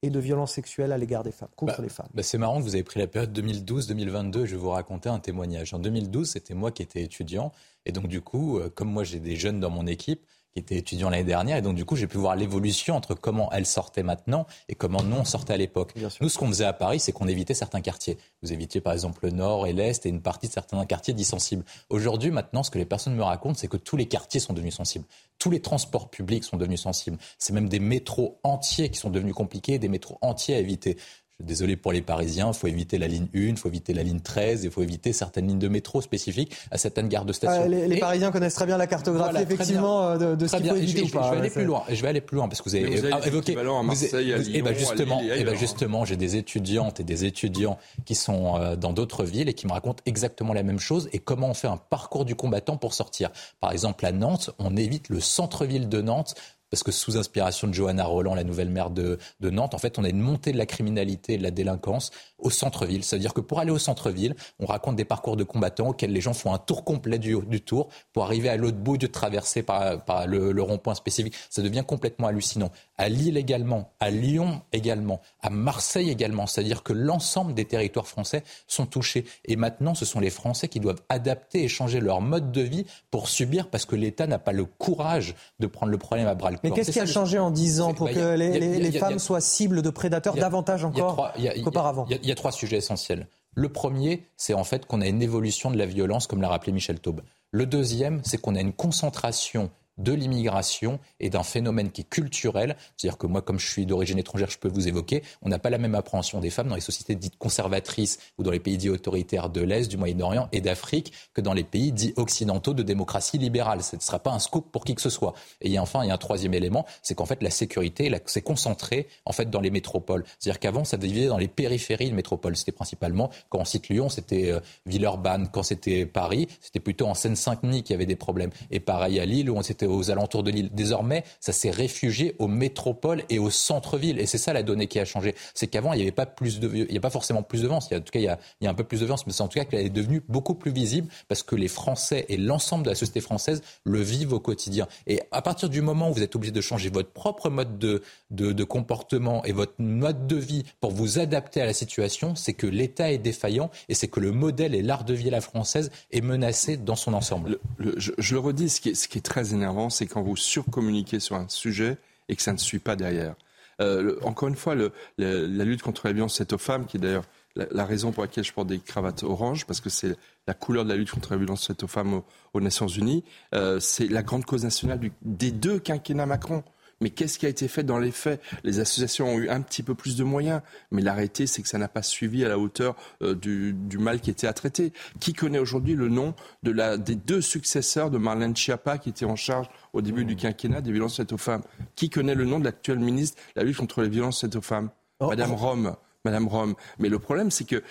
et de violences sexuelles à l'égard des femmes, contre bah, les femmes. Bah c'est marrant que vous avez pris la période 2012-2022. Je vais vous raconter un témoignage. En 2012, c'était moi qui étais étudiant. Et donc, du coup, comme moi, j'ai des jeunes dans mon équipe, qui était étudiant l'année dernière. Et donc, du coup, j'ai pu voir l'évolution entre comment elle sortait maintenant et comment nous, on sortait à l'époque. Nous, ce qu'on faisait à Paris, c'est qu'on évitait certains quartiers. Vous évitiez, par exemple, le nord et l'est et une partie de certains quartiers dits sensibles. Aujourd'hui, maintenant, ce que les personnes me racontent, c'est que tous les quartiers sont devenus sensibles. Tous les transports publics sont devenus sensibles. C'est même des métros entiers qui sont devenus compliqués, des métros entiers à éviter désolé pour les Parisiens, il faut éviter la ligne 1, il faut éviter la ligne 13, il faut éviter certaines lignes de métro spécifiques à certaines gares de station. Ah, les, Parisiens connaissent très bien la cartographie, effectivement, euh, de, de ce qu'il faut éviter ou pas. Je vais aller plus loin. Je vais aller plus loin parce que vous avez, évoqué. À Marseille, à Lyon, et ben justement, et ben justement, j'ai des étudiantes et des étudiants qui sont euh, dans d'autres villes et qui me racontent exactement la même chose et comment on fait un parcours du combattant pour sortir. Par exemple, à Nantes, on évite le centre-ville de Nantes parce que sous inspiration de Johanna Roland, la nouvelle maire de, Nantes, en fait, on a une montée de la criminalité et de la délinquance au centre-ville. C'est-à-dire que pour aller au centre-ville, on raconte des parcours de combattants auxquels les gens font un tour complet du, du tour pour arriver à l'autre bout de traverser par, par le, rond-point spécifique. Ça devient complètement hallucinant. À Lille également, à Lyon également, à Marseille également. C'est-à-dire que l'ensemble des territoires français sont touchés. Et maintenant, ce sont les Français qui doivent adapter et changer leur mode de vie pour subir parce que l'État n'a pas le courage de prendre le problème à bras le mais qu'est-ce qui a changé en 10 ans pour que les, femmes soient cibles de prédateurs davantage encore qu'auparavant? Il y, a trois sujets essentiels. Le premier, c'est en fait qu'on a une évolution de la violence, comme l'a rappelé Michel Taube. Le deuxième, c'est qu'on a une concentration de l'immigration et d'un phénomène qui est culturel. C'est-à-dire que moi, comme je suis d'origine étrangère, je peux vous évoquer, on n'a pas la même appréhension des femmes dans les sociétés dites conservatrices ou dans les pays dits autoritaires de l'Est, du Moyen-Orient et d'Afrique que dans les pays dits occidentaux de démocratie libérale. Ce ne sera pas un scoop pour qui que ce soit. Et enfin, il y a un troisième élément, c'est qu'en fait, la sécurité, s'est concentrée en fait dans les métropoles. C'est-à-dire qu'avant, ça divisait dans les périphéries de métropoles. C'était principalement, quand on cite Lyon, c'était euh, Villeurbanne. Quand c'était Paris, c'était plutôt en Seine-Saint-Denis qu'il y avait des problèmes. Et pareil à Lille, où on s'était aux alentours de l'île. Désormais, ça s'est réfugié aux métropoles et aux centres-villes. Et c'est ça la donnée qui a changé. C'est qu'avant, il n'y avait pas plus de, il n'y a pas forcément plus de violence. en tout cas, il y, a, y un peu plus de violence, mais c'est en tout cas qu'elle est devenue beaucoup plus visible parce que les Français et l'ensemble de la société française le vivent au quotidien. Et à partir du moment où vous êtes obligé de changer votre propre mode de, de, comportement et votre mode de vie pour vous adapter à la situation, c'est que l'État est défaillant et c'est que le modèle et l'art de vie à la française est menacé dans son ensemble. je, le redis, ce qui est très énervant, c'est quand vous surcommuniquez sur un sujet et que ça ne suit pas derrière. Euh, encore une fois, la lutte contre la violence faite aux femmes, qui est d'ailleurs la, raison pour laquelle je porte des cravates oranges, parce que c'est la couleur de la lutte contre la violence faite aux femmes aux, Nations Unies, euh, c'est la grande cause nationale des deux quinquennats Macron. Mais qu'est-ce qui a été fait dans les faits? Les associations ont eu un petit peu plus de moyens, mais l'arrêté, c'est que ça n'a pas suivi à la hauteur euh, du, mal qui était à traiter. Qui connaît aujourd'hui le nom de la, des deux successeurs de Marlène Schiappa qui était en charge au début du quinquennat des violences faites aux femmes? Qui connaît le nom de l'actuelle ministre de la lutte contre les violences faites aux femmes? Oh, Madame. Rome. Madame Rome. Mais le problème, c'est que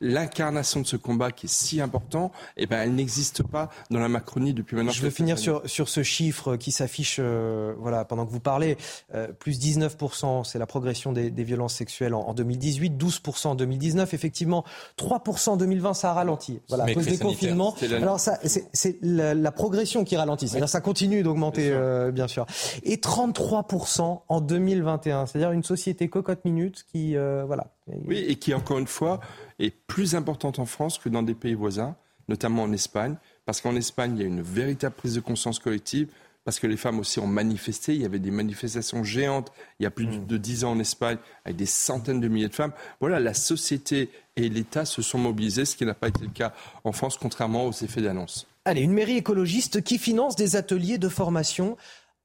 l'incarnation de ce combat qui est si important, eh ben, elle n'existe pas dans la Macronie depuis maintenant. Je veux finir sur, sur ce chiffre qui s'affiche euh, voilà, pendant que vous parlez. Euh, plus 19%, c'est la progression des, violences sexuelles en, 2018, 12% en 2019. Effectivement, 3% en 2020, ça a ralenti. Voilà, à cause des confinements. Alors, c'est la, progression qui ralentit. C'est-à-dire ça continue d'augmenter, euh, bien sûr. Et 33% en 2021. C'est-à-dire une société cocotte minute qui... Oui, et qui, encore une fois, est plus importante en France que dans des pays voisins, notamment en Espagne, parce qu'en Espagne, il y a une véritable prise de conscience collective parce que les femmes aussi ont manifesté. Il y avait des manifestations géantes il y a plus mm. de dix ans en Espagne avec des centaines de milliers de femmes. Voilà, la société et l'État se sont mobilisés, ce qui n'a pas été le cas en France, contrairement aux effets d'annonce. Allez, une mairie écologiste qui finance des ateliers de formation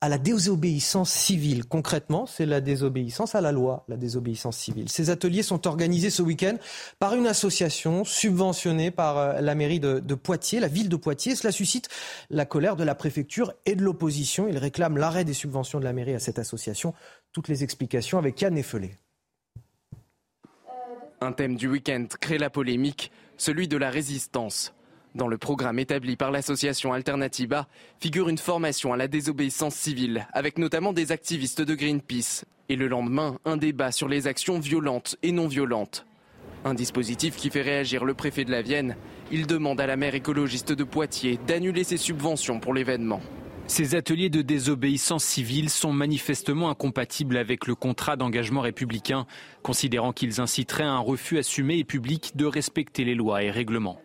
à la désobéissance civile. Concrètement, c'est la désobéissance à la loi, la désobéissance civile. Ces ateliers sont organisés ce week-end par une association subventionnée par euh, la mairie de, Poitiers, la ville de Poitiers. Cela suscite la colère de la préfecture et de l'opposition. Ils réclament l'arrêt des subventions de la mairie à cette association. Toutes les explications avec Yann Effelé. Un thème du week-end crée la polémique, celui de la résistance. Dans le programme établi par l'association Alternativa figure une formation à la désobéissance civile, avec notamment des activistes de Greenpeace. Et le lendemain, un débat sur les actions violentes et non violentes. Un dispositif qui fait réagir le préfet de la Vienne. Il demande à la maire écologiste de Poitiers d'annuler ses subventions pour l'événement. Ces ateliers de désobéissance civile sont manifestement incompatibles avec le contrat d'engagement républicain, considérant qu'ils inciteraient à un refus assumé et public de respecter les lois et règlements.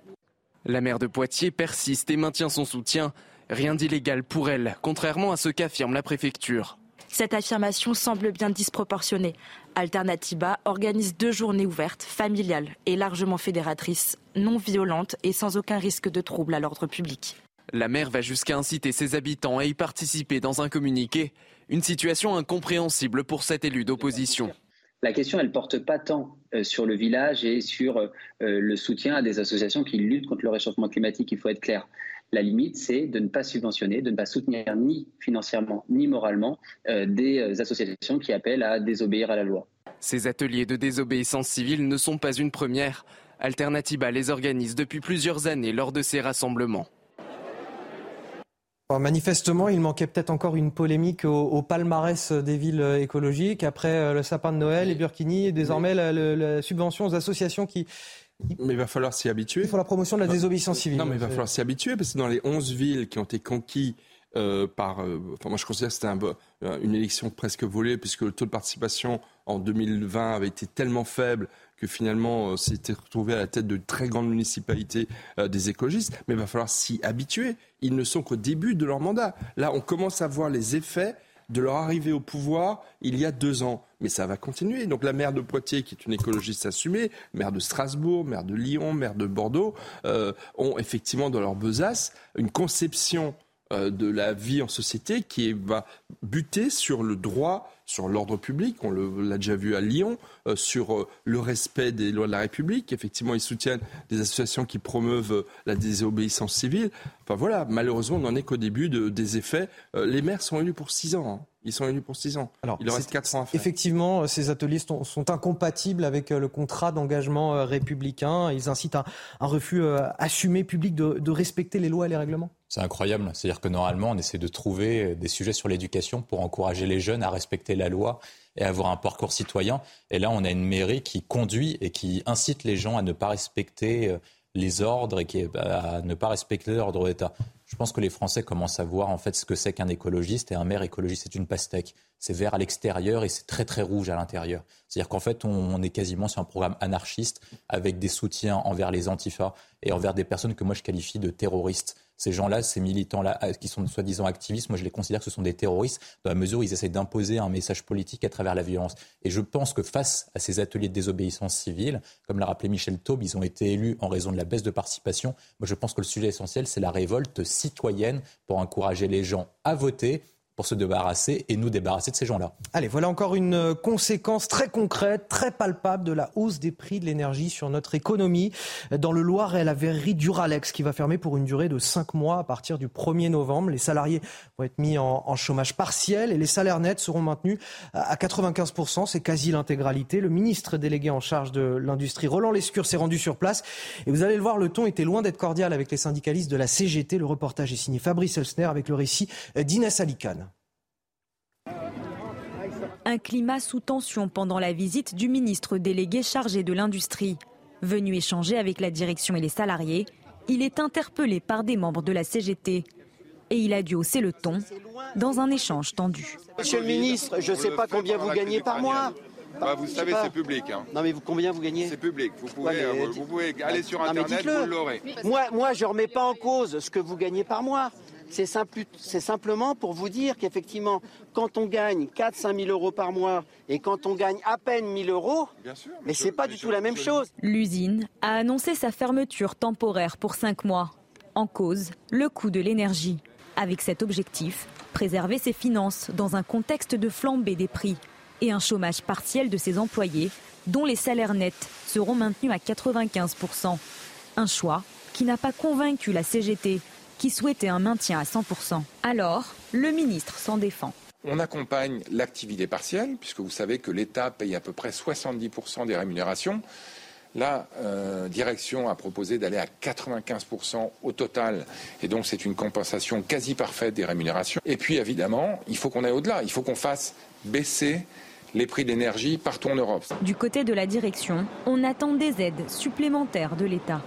La maire de Poitiers persiste et maintient son soutien. Rien d'illégal pour elle, contrairement à ce qu'affirme la préfecture. Cette affirmation semble bien disproportionnée. Alternativa organise deux journées ouvertes, familiales et largement fédératrices, non violentes et sans aucun risque de trouble à l'ordre public. La maire va jusqu'à inciter ses habitants à y participer dans un communiqué, une situation incompréhensible pour cet élu d'opposition la question, elle porte pas tant euh, sur le village et sur euh, le soutien à des associations qui luttent contre le réchauffement climatique, il faut être clair. La limite, c'est de ne pas subventionner, de ne pas soutenir ni financièrement ni moralement euh, des associations qui appellent à désobéir à la loi. Ces ateliers de désobéissance civile ne sont pas une première. Alternativa les organise depuis plusieurs années lors de ces rassemblements. Manifestement, il manquait peut-être encore une polémique au, palmarès des villes écologiques après euh, le sapin de Noël et Burkini et désormais la, subvention aux associations qui, mais il va falloir s'y habituer. Faut la promotion de la désobéissance civile. Non, mais il va falloir s'y habituer parce que dans les 11 villes qui ont été conquises euh, par. Euh, enfin, moi, je considère que c'était un, une élection presque volée puisque le taux de participation en 2020 avait été tellement faible que finalement c'était euh, retrouvé à la tête de très grandes municipalités euh, des écologistes, mais il va falloir s'y habituer. Ils ne sont qu'au début de leur mandat. Là, on commence à voir les effets de leur arrivée au pouvoir il y a deux ans. Mais ça va continuer. Donc la maire de Poitiers, qui est une écologiste assumée, maire de Strasbourg, maire de Lyon, maire de Bordeaux, euh, ont effectivement dans leur besace une conception de la vie en société qui va buter sur le droit sur l'ordre public, on l'a déjà vu à Lyon, euh, sur euh, le respect des lois de la République. Effectivement, ils soutiennent des associations qui promeuvent euh, la désobéissance civile. Enfin voilà, malheureusement, on n'en est qu'au début des effets. les maires sont élus pour six ans. Hein. Ils sont élus pour six ans. Alors, il leur reste quatre ans à faire. Effectivement, ces ateliers sont, incompatibles avec le contrat d'engagement républicain. Ils incitent à un refus assumé public de respecter les lois et les règlements. C'est incroyable. C'est-à-dire que normalement, on essaie de trouver des sujets sur l'éducation pour encourager les jeunes à respecter la loi et avoir un parcours citoyen. Et là, on a une mairie qui conduit et qui incite les gens à ne pas respecter euh, les ordres et qui, à ne pas respecter l'ordre d'État. Je pense que les Français commencent à voir en fait ce que c'est qu'un écologiste et un maire écologiste, c'est une pastèque. C'est vert à l'extérieur et c'est très très rouge à l'intérieur. C'est-à-dire qu'en fait, on, est quasiment sur un programme anarchiste avec des soutiens envers les antifas et envers des personnes que moi je qualifie de terroristes ces gens-là, ces militants-là, euh, qui sont soi-disant activistes, moi je les considère que ce sont des terroristes, dans la mesure où ils essaient d'imposer un message politique à travers la violence. Et je pense que face à ces ateliers de désobéissance civile, comme l'a rappelé Michel Taube, ils ont été élus en raison de la baisse de participation. Moi je pense que le sujet essentiel, c'est la révolte citoyenne pour encourager les gens à voter pour se débarrasser et nous débarrasser de ces gens-là. Allez, voilà encore une euh, conséquence très concrète, très palpable de la hausse des prix de l'énergie sur notre économie. Dans le Loir, la verrerie Duralex qui va fermer pour une durée de 5 mois à partir du 1er novembre. Les salariés vont être mis en, en chômage partiel et les salaires nets seront maintenus à 95%. C'est quasi l'intégralité. Le ministre délégué en charge de l'industrie, Roland Lescure, s'est rendu sur place. Et vous allez le voir, le ton était loin d'être cordial avec les syndicalistes de la CGT. Le reportage est signé Fabrice Elsner avec le récit d'Inès Alicane. Un climat sous tension pendant la visite du ministre délégué chargé de l'industrie. Venu échanger avec la direction et les salariés, il est interpellé par des membres de la CGT. Et il a dû hausser le ton dans un échange tendu. Monsieur le ministre, je ne sais pas combien vous gagnez par mois. bah, Vous savez, c'est public. Hein. Non, mais vous, combien vous gagnez? C'est public. Vous pouvez, euh, vous pouvez aller sur Internet, vous l'aurez. Moi, moi, je ne remets pas en cause ce que vous gagnez par mois. C'est simplement pour vous dire qu'effectivement, quand on gagne 4-5 000 euros par mois et quand on gagne à peine 1 000 euros, mais ce n'est pas du tout la même chose. L'usine a annoncé sa fermeture temporaire pour 5 mois. En cause, le coût de l'énergie. Avec cet objectif, préserver ses finances dans un contexte de flambée des prix et un chômage partiel de ses employés, dont les salaires nets seront maintenus à 95%. Un choix qui n'a pas convaincu la CGT, qui souhaitait un maintien à 100%. Alors, le ministre s'en défend. On accompagne l'activité partielle, puisque vous savez que l'État paye à peu près 70% des rémunérations. La euh, direction a proposé d'aller à 95% au total, et donc c'est une compensation quasi parfaite des rémunérations. Et puis évidemment, il faut qu'on aille au-delà, il faut qu'on fasse baisser les prix d'énergie partout en Europe. Du côté de la direction, on attend des aides supplémentaires de l'État.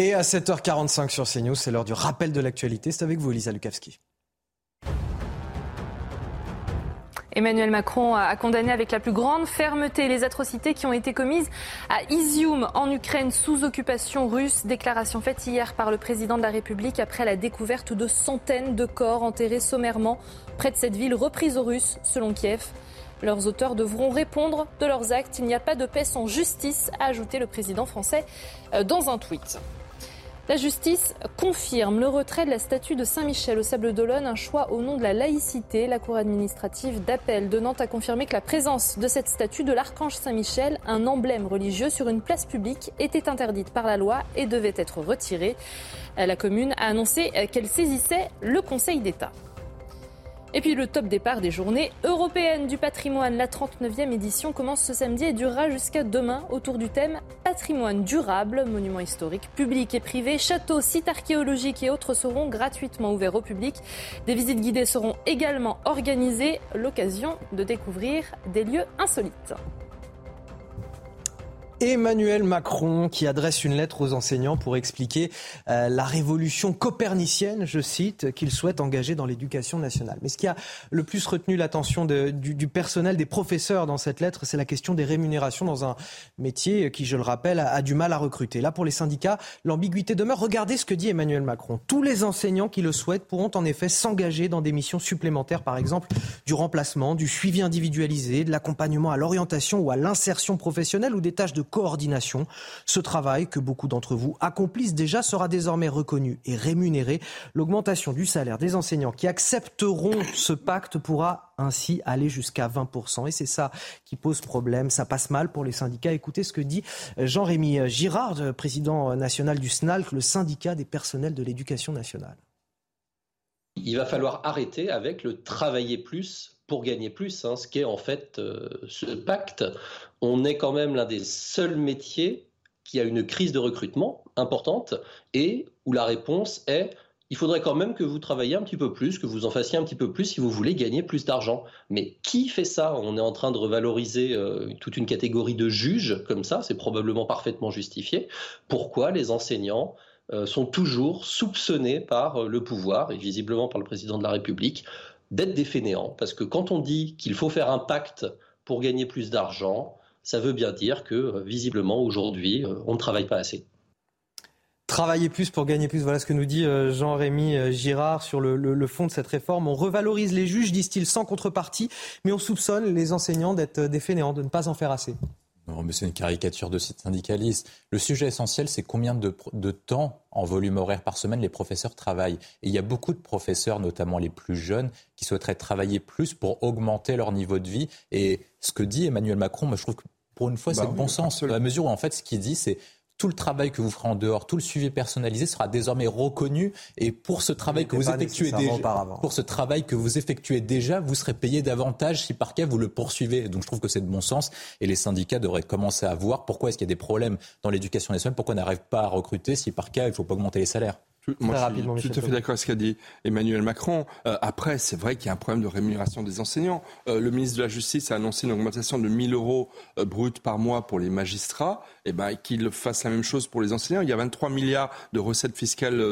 Et à 7h45 sur CNews, c'est l'heure du rappel de l'actualité. C'est avec vous, Lisa Lukavski. Emmanuel Macron a condamné avec la plus grande fermeté les atrocités qui ont été commises à Izium en Ukraine sous occupation russe. Déclaration faite hier par le président de la République après la découverte de centaines de corps enterrés sommairement près de cette ville reprise aux Russes, selon Kiev. Leurs auteurs devront répondre de leurs actes. Il n'y a pas de paix sans justice, a ajouté le président français euh, dans un tweet. La justice confirme le retrait de la statue de Saint-Michel au Sable d'Olonne, un choix au nom de la laïcité. La Cour administrative d'appel de Nantes a confirmé que la présence de cette statue de l'archange Saint-Michel, un emblème religieux sur une place publique, était interdite par la loi et devait être retirée. La commune a annoncé qu'elle saisissait le Conseil d'État. Et puis le top départ des journées européennes du patrimoine. La 39e édition commence ce samedi et durera jusqu'à demain autour du thème patrimoine durable, monuments historiques publics et privés, châteaux, sites archéologiques et autres seront gratuitement ouverts au public. Des visites guidées seront également organisées, l'occasion de découvrir des lieux insolites. Emmanuel Macron qui adresse une lettre aux enseignants pour expliquer euh, la révolution copernicienne, je cite, qu'il souhaite engager dans l'éducation nationale. Mais ce qui a le plus retenu l'attention du, personnel, des professeurs dans cette lettre, c'est la question des rémunérations dans un métier qui, je le rappelle, a, a du mal à recruter. Là, pour les syndicats, l'ambiguïté demeure. Regardez ce que dit Emmanuel Macron. Tous les enseignants qui le souhaitent pourront en effet s'engager dans des missions supplémentaires, par exemple du remplacement, du suivi individualisé, de l'accompagnement à l'orientation ou à l'insertion professionnelle ou des tâches de coordination. Ce travail que beaucoup d'entre vous accomplissent déjà sera désormais reconnu et rémunéré. L'augmentation du salaire des enseignants qui accepteront ce pacte pourra ainsi aller jusqu'à 20%. Et c'est ça qui pose problème. Ça passe mal pour les syndicats. Écoutez ce que dit Jean-Rémy Girard, président national du SNALC, le syndicat des personnels de l'éducation nationale. Il va falloir arrêter avec le travailler plus pour gagner plus, hein, ce qu'est en fait euh, ce pacte. On est quand même l'un des seuls métiers qui a une crise de recrutement importante et où la réponse est il faudrait quand même que vous travailliez un petit peu plus, que vous en fassiez un petit peu plus si vous voulez gagner plus d'argent. Mais qui fait ça? On est en train de revaloriser euh, toute une catégorie de juges comme ça, c'est probablement parfaitement justifié. Pourquoi les enseignants euh, sont toujours soupçonnés par le pouvoir et visiblement par le président de la République d'être des fainéants? Parce que quand on dit qu'il faut faire un pacte pour gagner plus d'argent, ça veut bien dire que euh, visiblement aujourd'hui, euh, on ne travaille pas assez. Travailler plus pour gagner plus, voilà ce que nous dit euh, Jean-Rémy Girard sur le, fond de cette réforme. On revalorise les juges, disent-ils, sans contrepartie, mais on soupçonne les enseignants d'être des fainéants, de ne pas en faire assez. Non, mais c'est une caricature de site syndicaliste. Le sujet essentiel, c'est combien de, de, temps en volume horaire par semaine les professeurs travaillent. Et il y a beaucoup de professeurs, notamment les plus jeunes, qui souhaiteraient travailler plus pour augmenter leur niveau de vie. Et ce que dit Emmanuel Macron, moi, je trouve que pour une fois, bah c'est bon sens. Dans la mesure où, en fait, ce qu'il dit, c'est tout le travail que vous ferez en dehors, tout le suivi personnalisé sera désormais reconnu. Et pour ce travail que vous effectuez déjà, pour ce travail que vous effectuez déjà, vous serez payé davantage si par cas vous le poursuivez. Donc je trouve que c'est de bon sens. Et les syndicats devraient commencer à voir pourquoi est-ce qu'il y a des problèmes dans l'éducation nationale, pourquoi on n'arrive pas à recruter si par cas il ne faut pas augmenter les salaires. Moi, je suis tout à fait d'accord avec ce qu'a dit Emmanuel Macron. Euh, après, c'est vrai qu'il y a un problème de rémunération des enseignants. Euh, le ministre de la Justice a annoncé une augmentation de 1000 euros euh, bruts par mois pour les magistrats. Et eh ben, qu'il fasse la même chose pour les enseignants. Il y a 23 milliards de recettes fiscales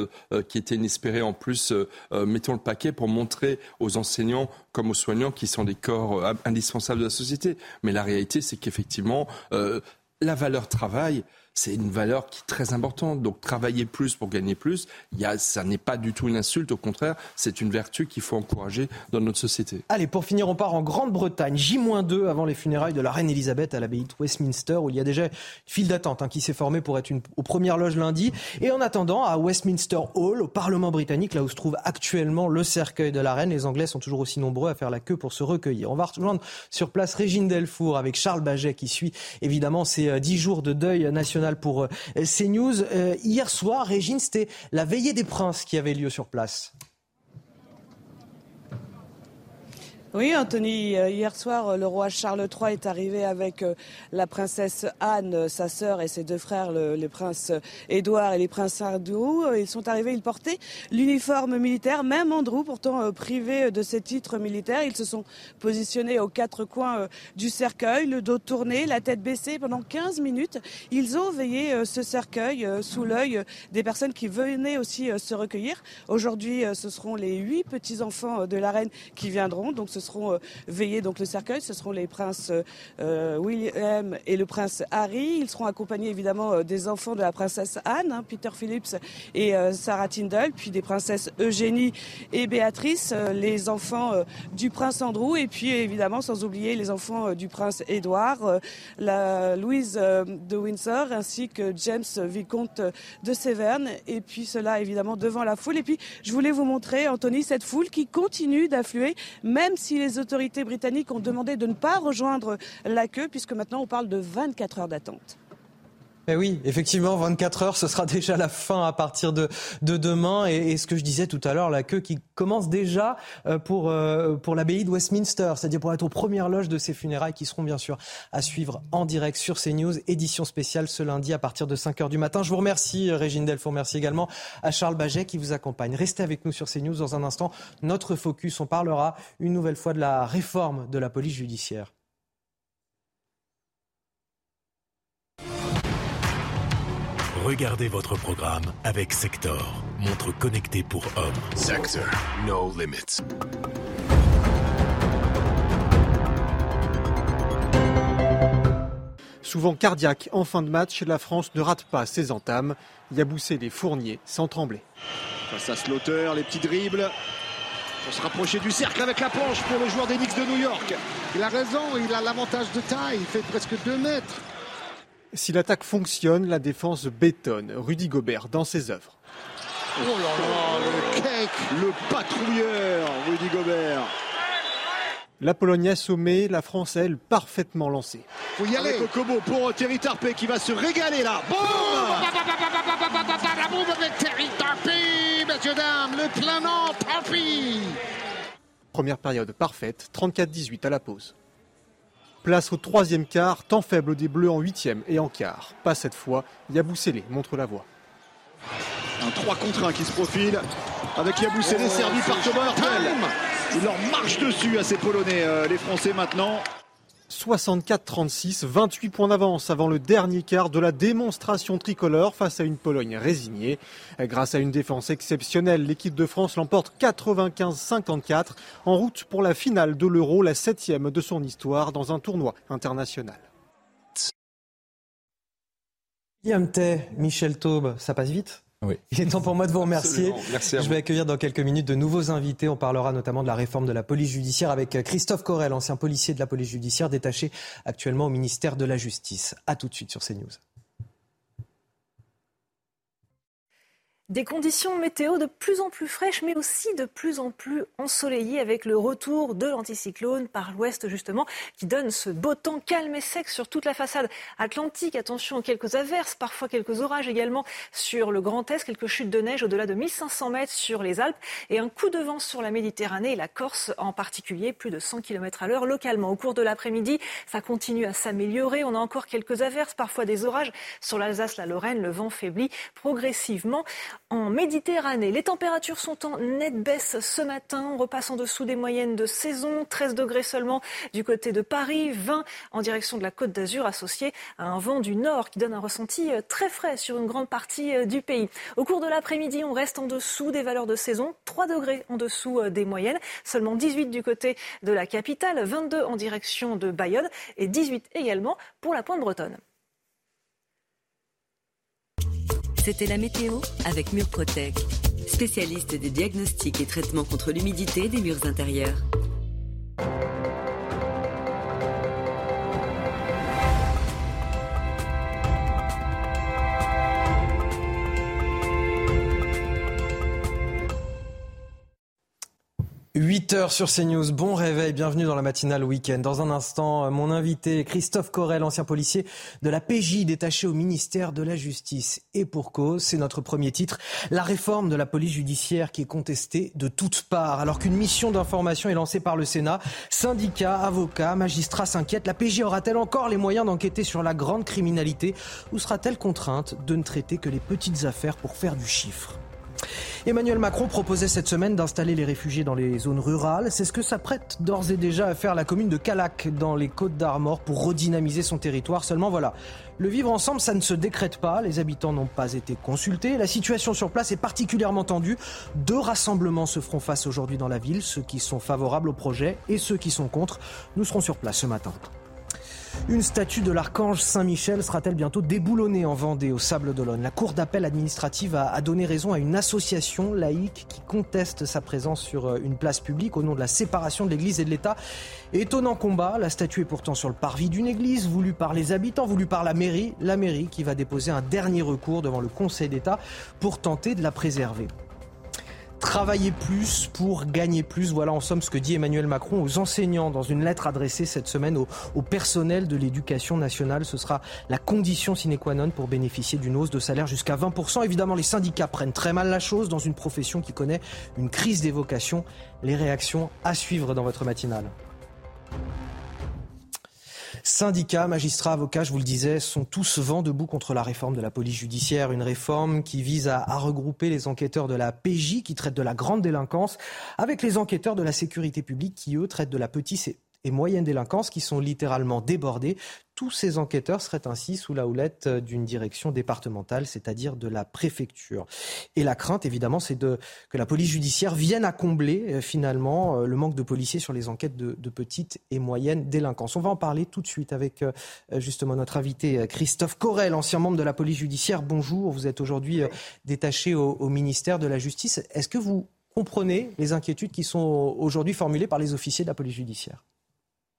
qui étaient inespérées. En plus, mettons le paquet pour montrer aux enseignants comme aux soignants qui sont des corps indispensables de la société. Mais la réalité, c'est qu'effectivement, la valeur travail, c'est une valeur qui est très importante. Donc travailler plus pour gagner plus, il y a, ça n'est pas du tout une insulte, au contraire, c'est une vertu qu'il faut encourager dans notre société. Allez, pour finir, on part en Grande-Bretagne, J-2 avant les funérailles de la reine Elisabeth à l'abbaye de Westminster, où il y a déjà une file d'attente hein, qui s'est formée pour être une, aux premières loges lundi. Et en attendant, à Westminster Hall, au Parlement britannique, là où se trouve actuellement le cercueil de la reine, les Anglais sont toujours aussi nombreux à faire la queue pour se recueillir. On va rejoindre sur place Régine Delfour avec Charles Baget qui suit évidemment ces euh, dix jours de deuil national pour euh, CNews. Euh, hier soir, Régine, c'était la veillée des princes qui avait lieu sur place. Oui, Anthony, euh, hier soir, euh, le roi Charles III est arrivé avec euh, la princesse Anne, sa sœur, et ses deux frères, les princes Édouard et les princes Andrew. Ils sont arrivés, ils portaient l'uniforme militaire, même Andrew, pourtant privé de ses titres militaires. Ils se sont positionnés aux quatre coins du cercueil, le dos tourné, la tête baissée. Pendant 15 minutes, ils ont veillé ce cercueil sous l'œil des personnes qui venaient aussi se recueillir. Aujourd'hui, ce seront les huit petits-enfants de la reine qui viendront. Seront euh, veillés donc le cercueil. Ce seront les princes euh, William et le prince Harry. Ils seront accompagnés évidemment euh, des enfants de la princesse Anne, hein, Peter Phillips et Sarah Tyndall, puis des princesses Eugénie et Béatrice, les enfants du prince Andrew, et puis évidemment sans oublier les enfants du prince Édouard, la Louise de Windsor, ainsi que James vicomte de Severn, et puis cela évidemment devant la foule. Et puis je voulais vous montrer, Anthony, cette foule qui continue d'affluer, même si les autorités britanniques ont demandé de ne pas rejoindre la queue, puisque maintenant on parle de 24 heures d'attente. Eh oui, effectivement, 24 heures, ce sera déjà la fin à partir de, de demain. Et, ce que je disais tout à l'heure, la queue qui commence déjà euh, pour, euh, pour l'abbaye de Westminster, c'est-à-dire pour être aux premières loges de ces funérailles qui seront bien sûr à suivre en direct sur CNews, édition spéciale ce lundi à partir de 5 heures du matin. Je vous remercie, Régine Delfour. Merci également à Charles Baget qui vous accompagne. Restez avec nous sur CNews dans un instant. Notre focus, on parlera une nouvelle fois de la réforme de la police judiciaire. Regardez votre programme avec Sector, montre connectée pour hommes. Sector, no limits. Souvent cardiaque en fin de match, la France ne rate pas ses entames. Yaboussé les fourniers sans trembler. Face à Slaughter, les petits dribbles. Pour se rapprocher du cercle avec la planche pour le joueur des Knicks de New York. Il a raison, il a l'avantage de taille, il fait presque 2 mètres. Si l'attaque fonctionne, la défense bétonne. Rudy Gobert dans ses œuvres. Oh là là, le cake, le patrouilleur, Rudy Gobert. La Pologne assommée, la France, elle, parfaitement lancée. Faut y aller. Kokobo pour Thierry Tarpé qui va se régaler là. Boum La bombe avec Thierry Tarpé, messieurs, dames, le plein Tarpé. Première période parfaite, 34-18 à la pause. Place au troisième quart, temps faible des Bleus en huitième et en quart. Pas cette fois, Yaboussélé montre la voie. Un 3 contre 1 qui se profile avec Yaboussélé servi par Thomas Hurtel. Il leur marche dessus à ces Polonais, euh, les Français maintenant. 64-36, 28 points d'avance avant le dernier quart de la démonstration tricolore face à une Pologne résignée. Grâce à une défense exceptionnelle, l'équipe de France l'emporte 95-54 en route pour la finale de l'Euro, la septième de son histoire dans un tournoi international. Michel Taube, ça passe vite? Il est temps pour moi de vous remercier. Je vais accueillir dans quelques minutes de nouveaux invités. On parlera notamment de la réforme de la police judiciaire avec Christophe Corel, ancien policier de la police judiciaire détaché actuellement au ministère de la Justice. A tout de suite sur CNews. Des conditions météo de plus en plus fraîches, mais aussi de plus en plus ensoleillées avec le retour de l'anticyclone par l'ouest, justement, qui donne ce beau temps calme et sec sur toute la façade atlantique. Attention, quelques averses, parfois quelques orages également sur le Grand Est, quelques chutes de neige au-delà de 1500 mètres sur les Alpes et un coup de vent sur la Méditerranée et la Corse en particulier, plus de 100 km à l'heure localement. Au cours de l'après-midi, ça continue à s'améliorer. On a encore quelques averses, parfois des orages sur l'Alsace, la Lorraine. Le vent faiblit progressivement. En Méditerranée. Les températures sont en nette baisse ce matin. On repasse en dessous des moyennes de saison. 13 degrés seulement du côté de Paris, 20 en direction de la Côte d'Azur, associé à un vent du nord qui donne un ressenti euh, très frais sur une grande partie euh, du pays. Au cours de l'après-midi, on reste en dessous des valeurs de saison. 3 degrés en dessous euh, des moyennes. Seulement 18 du côté de la capitale, 22 en direction de Bayonne et 18 également pour la pointe bretonne. C'était la météo avec Murprotec, spécialiste des diagnostics et traitements contre l'humidité des murs intérieurs. 8h sur CNews, bon réveil, bienvenue dans la matinale week-end. Dans un instant, mon invité Christophe Corel, ancien policier de la PJ détaché au ministère de la Justice. Et pour cause, c'est notre premier titre, la réforme de la police judiciaire qui est contestée de toutes parts. Alors qu'une mission d'information est lancée par le Sénat, syndicats, avocats, magistrats s'inquiètent. La PJ aura-t-elle encore les moyens d'enquêter sur la grande criminalité ou sera-t-elle contrainte de ne traiter que les petites affaires pour faire du chiffre? Emmanuel Macron proposait cette semaine d'installer les réfugiés dans les zones rurales. C'est ce que s'apprête d'ores et déjà à faire la commune de Calac dans les Côtes d'Armor pour redynamiser son territoire. Seulement voilà, le vivre ensemble, ça ne se décrète pas. Les habitants n'ont pas été consultés. La situation sur place est particulièrement tendue. Deux rassemblements se feront face aujourd'hui dans la ville, ceux qui sont favorables au projet et ceux qui sont contre. Nous serons sur place ce matin. Une statue de l'archange Saint-Michel sera-t-elle bientôt déboulonnée en Vendée, au Sable d'Olonne? La Cour d'appel administrative a, donné raison à une association laïque qui conteste sa présence sur euh, une place publique au nom de la séparation de l'Église et de l'État. Étonnant combat, la statue est pourtant sur le parvis d'une église, voulue par les habitants, voulue par la mairie. La mairie qui va déposer un dernier recours devant le Conseil d'État pour tenter de la préserver. Travailler plus pour gagner plus. Voilà en somme ce que dit Emmanuel Macron aux enseignants dans une lettre adressée cette semaine au, personnel de l'éducation nationale. Ce sera la condition sine qua non pour bénéficier d'une hausse de salaire jusqu'à 20%. Évidemment, les syndicats prennent très mal la chose dans une profession qui connaît une crise des vocations. Les réactions à suivre dans votre matinale. Syndicats, magistrats, avocats, je vous le disais, sont tous vent debout contre la réforme de la police judiciaire. Une réforme qui vise à, regrouper les enquêteurs de la PJ qui traitent de la grande délinquance avec les enquêteurs de la sécurité publique qui, eux, traitent de la petite et moyenne délinquance qui sont littéralement débordés. Tous ces enquêteurs seraient ainsi sous la houlette d'une direction départementale, c'est-à-dire de la préfecture. Et la crainte, évidemment, c'est que la police judiciaire vienne à combler euh, finalement euh, le manque de policiers sur les enquêtes de, de petites et moyennes délinquances. On va en parler tout de suite avec euh, justement notre invité Christophe Corel, ancien membre de la police judiciaire. Bonjour, vous êtes aujourd'hui détaché au ministère de la Justice. Est-ce que vous comprenez les inquiétudes qui sont aujourd'hui formulées par les officiers de la police judiciaire?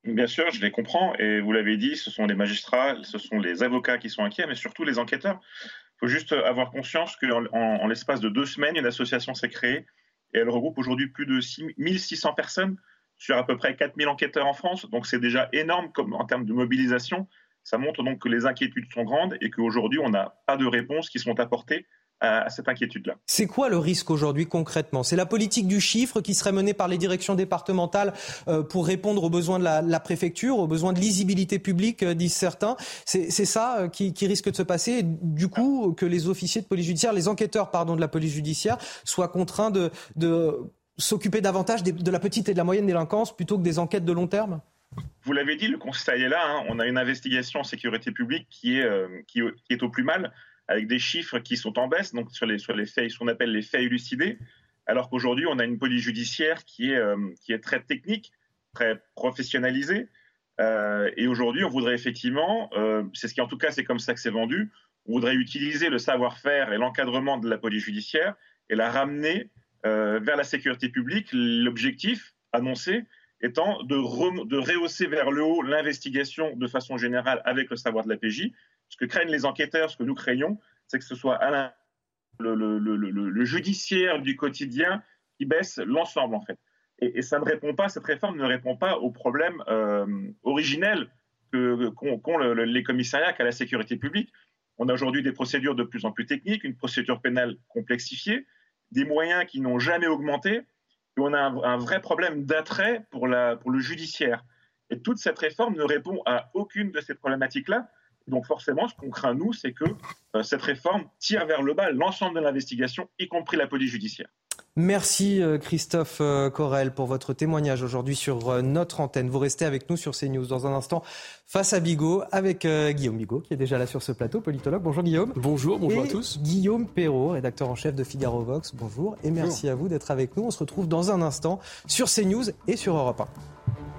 Bien sûr, je les comprends. Et vous l'avez dit, ce sont les magistrats, ce sont les avocats qui sont inquiets, mais surtout les enquêteurs. Il faut juste avoir conscience qu'en en, l'espace de deux semaines, une association s'est créée et elle regroupe aujourd'hui plus de 1600 personnes sur à peu près 4000 enquêteurs en France. Donc c'est déjà énorme en termes de mobilisation. Ça montre donc que les inquiétudes sont grandes et qu'aujourd'hui, on n'a pas de réponses qui sont apportées à cette inquiétude-là. C'est quoi le risque aujourd'hui concrètement? C'est la politique du chiffre qui serait menée par les directions départementales euh, pour répondre aux besoins de la, préfecture, aux besoins de lisibilité publique, euh, disent certains. C'est ça euh, qui, risque de se passer. du coup, que les officiers de police judiciaire, les enquêteurs pardon, de la police judiciaire, soient contraints de, s'occuper davantage de la petite et de la moyenne délinquance plutôt que des enquêtes de long terme? Vous l'avez dit, le constat est là. Hein. On a une investigation en sécurité publique qui est, qui est au plus mal avec des chiffres qui sont en baisse, donc sur les, sur les faits, ce qu'on appelle les faits élucidés, alors qu'aujourd'hui, on a une police judiciaire qui est, euh, qui est très technique, très professionnalisée. Euh, et aujourd'hui, on voudrait effectivement, euh, c'est ce qui en tout cas, c'est comme ça que c'est vendu, on voudrait utiliser le savoir-faire et l'encadrement de la police judiciaire et la ramener vers la sécurité publique. L'objectif annoncé étant de, de rehausser vers le haut l'investigation de façon générale avec le savoir de la PJ, ce que craignent les enquêteurs, ce que nous craignons, c'est que ce soit le, judiciaire du quotidien qui baisse l'ensemble, en fait. Et, ça ne répond pas, cette réforme ne répond pas aux problèmes euh, originels qu'ont les commissariats qu'à la sécurité publique. On a aujourd'hui des procédures de plus en plus techniques, une procédure pénale complexifiée, des moyens qui n'ont jamais augmenté, et on a un, vrai problème d'attrait pour le judiciaire. Et toute cette réforme ne répond à aucune de ces problématiques-là Donc forcément, ce qu'on craint, nous, c'est que euh, cette réforme tire vers le bas l'ensemble de l'investigation, y compris la police judiciaire. Merci euh, Christophe euh, Corel pour votre témoignage aujourd'hui sur notre antenne. Vous restez avec nous sur CNews dans un instant face à Bigot avec Guillaume Bigot qui est déjà là sur ce plateau, politologue. Bonjour Guillaume. Bonjour, bonjour à tous. Guillaume Perrault, rédacteur en chef de Figaro Vox. Bonjour et merci à vous d'être avec nous. On se retrouve dans un instant sur CNews et sur Europe 1.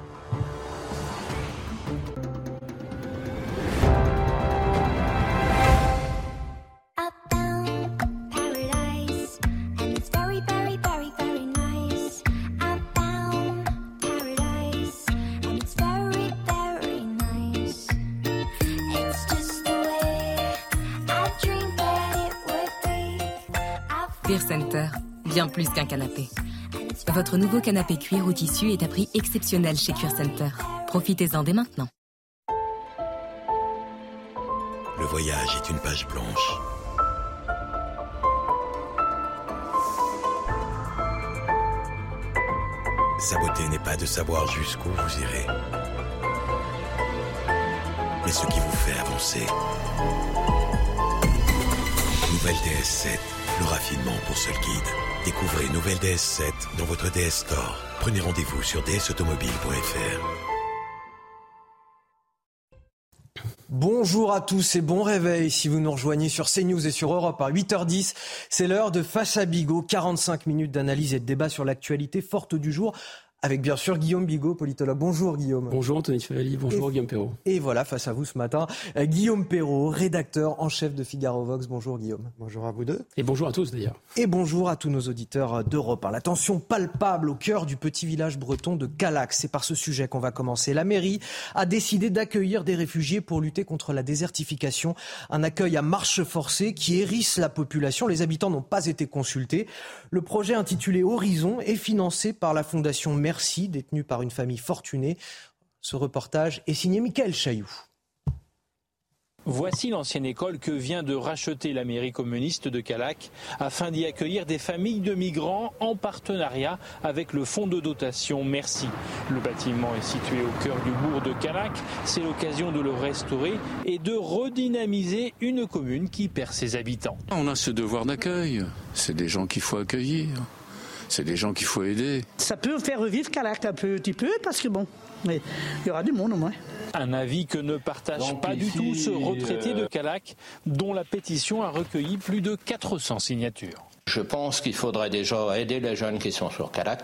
Plus qu'un canapé. Votre nouveau canapé cuir ou tissu est à prix exceptionnel chez Cure Center. Profitez-en dès maintenant. Le voyage est une page blanche. Sa beauté n'est pas de savoir jusqu'où vous irez, mais ce qui vous fait avancer. Nouvelle DS7 le raffinement pour seul guide. Découvrez nouvelle DS7 dans votre DS Store. Prenez rendez-vous sur dsautomobile.fr. Bonjour à tous et bon réveil si vous nous rejoignez sur CNews et sur Europe à 8h10. C'est l'heure de Face à Bigot, 45 minutes d'analyse et de débat sur l'actualité forte du jour avec bien sûr Guillaume Bigot, politologue. Bonjour Guillaume. Bonjour Anthony Favali, bonjour Guillaume Perrault. Et voilà, face à vous ce matin, euh, Guillaume Perrault, rédacteur en chef de Figaro Vox. Bonjour Guillaume. Bonjour à vous deux. Et bonjour à tous d'ailleurs. Et bonjour à tous nos auditeurs d'Europe. La tension palpable au cœur du petit village breton de Calax. C'est par ce sujet qu'on va commencer. La mairie a décidé d'accueillir des réfugiés pour lutter contre la désertification. Un accueil à marche forcée qui hérisse la population. Les habitants n'ont pas été consultés. Le projet intitulé Horizon est financé par la fondation Merci, détenue par une famille fortunée. Ce reportage est signé Michael Chailloux. Voici l'ancienne école que vient de racheter la mairie communiste de Calac afin d'y accueillir des familles de migrants en partenariat avec le fonds de dotation Merci. Le bâtiment est situé au cœur du bourg de Calac. C'est l'occasion de le restaurer et de redynamiser une commune qui perd ses habitants. On a ce devoir d'accueil. C'est des gens qu'il faut accueillir. C'est des gens qu'il faut aider. Ça peut faire revivre Calac un petit peu parce que bon, mais il y aura du monde au moins. Un avis que ne partage pas du tout ce retraité de Calac, dont la pétition a recueilli plus de 400 signatures. Je pense qu'il faudrait déjà aider les jeunes qui sont sur Calac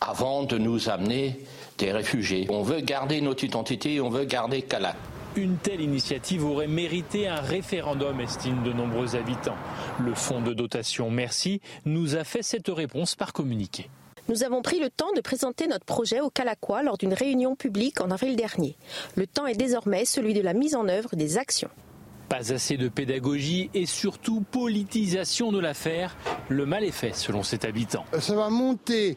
avant de nous amener des réfugiés. On veut garder notre identité, on veut garder Calac. Une telle initiative aurait mérité un référendum, estiment de nombreux habitants. Le fonds de dotation Merci nous a fait cette réponse par communiqué. Nous avons pris le temps de présenter notre projet au Calaquois lors d'une réunion publique en avril dernier. Le temps est désormais celui de la mise en œuvre des actions. Pas assez de pédagogie et surtout politisation de l'affaire. Le mal est fait selon cet habitant. Ça va monter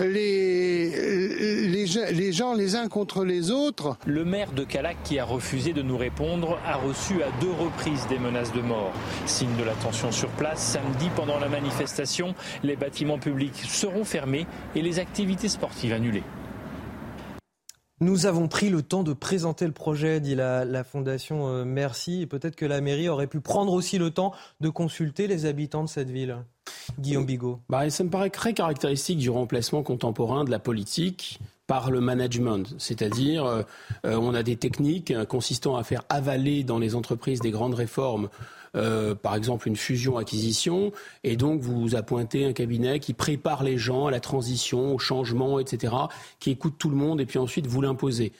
les, les, gens les uns contre les autres. Le maire de Calac qui a refusé de nous répondre a reçu à deux reprises des menaces de mort. Signe de la tension sur place, samedi pendant la manifestation, les bâtiments publics seront fermés et les activités sportives annulées. Nous avons pris le temps de présenter le projet, dit la, Fondation euh, Merci. Et peut-être que la mairie aurait pu prendre aussi le temps de consulter les habitants de cette ville. Guillaume Bigot. Bah, ça me paraît très caractéristique du remplacement contemporain de la politique par le management, c'est-à-dire euh, euh, on a des techniques consistant à faire avaler dans les entreprises des grandes réformes euh, par exemple une fusion-acquisition, et donc vous appointez un cabinet qui prépare les gens à la transition, au changement, etc., qui écoute tout le monde, et puis ensuite vous l'imposez.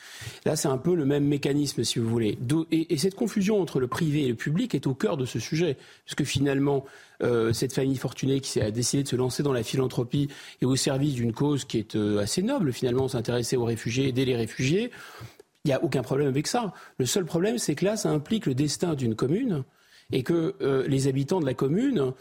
Là, c'est un peu le même mécanisme, si vous voulez. Et, cette confusion entre le privé et le public est au cœur de ce sujet, puisque finalement, euh, cette famille fortunée qui a décidé de se lancer dans la philanthropie et au service d'une cause qui est euh, assez noble, finalement, s'intéresser aux réfugiés, aider les réfugiés, il n'y a aucun problème avec ça. Le seul problème, c'est que là, ça implique le destin d'une commune et que euh, les habitants de la commune,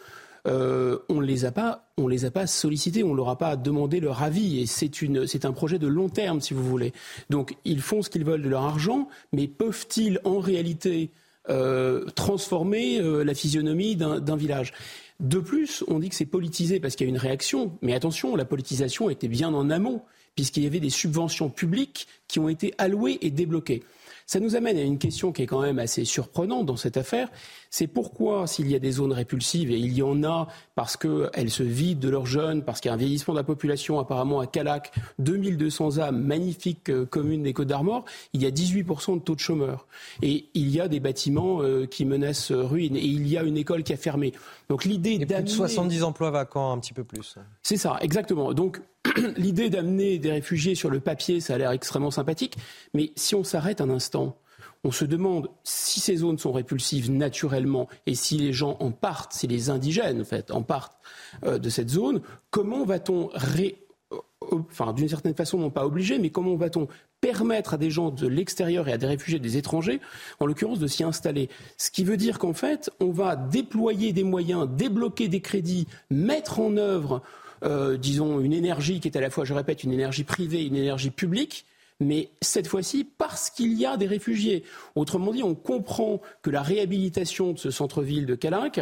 euh, on ne les a pas, on les a pas sollicités, on leur a pas demandé leur avis. Et c'est une, c'est un projet de long terme, si vous voulez. Donc ils font ce qu'ils veulent de leur argent, mais peuvent-ils en réalité euh, transformer la physionomie d'un village? De plus, on dit que c'est politisé parce qu'il y a une réaction. Mais attention, la politisation était bien en amont, puisqu'il y avait des subventions publiques qui ont été allouées et débloquées. Ça nous amène à une question qui est quand même assez surprenante dans cette affaire. C'est pourquoi, s'il y a des zones répulsives, et il y en a parce qu'elles se vident de leurs jeunes, parce qu'il y a un vieillissement de la population, apparemment à Calac, 2200 âmes, magnifique euh, commune des Côtes d'Armor, il y a 18% de taux de chômeurs. Et il y a des bâtiments euh, qui menacent ruine. Et il y a une école qui a fermé. Donc l'idée d'amener... 70 emplois vacants, un petit peu plus. C'est ça, exactement. Donc l'idée d'amener des réfugiés sur le papier, ça a l'air extrêmement sympathique. Mais si on s'arrête un instant, on se demande si ces zones sont répulsives naturellement et si les gens en partent, si les indigènes en fait en partent euh, de cette zone, comment va-t-on ré... Euh, enfin d'une certaine façon non pas obligé, mais comment va-t-on permettre à des gens de l'extérieur et à des réfugiés des étrangers, en l'occurrence, de s'y installer? Ce qui veut dire qu'en fait, on va déployer des moyens, débloquer des crédits, mettre en œuvre, euh, disons, une énergie qui est à la fois, je répète, une énergie privée, une énergie publique, mais cette fois-ci parce qu'il y a des réfugiés. Autrement dit, on comprend que la réhabilitation de ce centre-ville de Calinque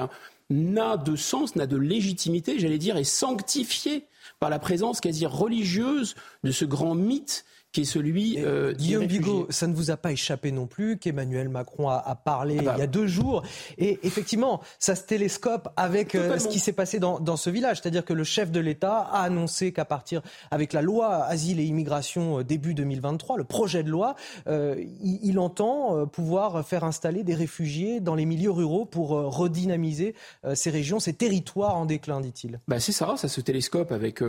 n'a de sens, n'a de légitimité, j'allais dire, est sanctifiée par la présence quasi religieuse de ce grand mythe qui est celui euh, Guillaume Bigot, ça ne vous a pas échappé non plus qu'Emmanuel Macron a, a parlé ah bah. il y a deux jours. Et effectivement, ça se télescope avec euh, ce qui s'est passé dans, dans, ce village. C'est-à-dire que le chef de l'État a annoncé qu'à partir, avec la loi Asile et Immigration euh, début 2023, le projet de loi, euh, il, il, entend pouvoir faire installer des réfugiés dans les milieux ruraux pour redynamiser ces régions, ces territoires en déclin, dit-il. Bah c'est ça, ça se télescope avec...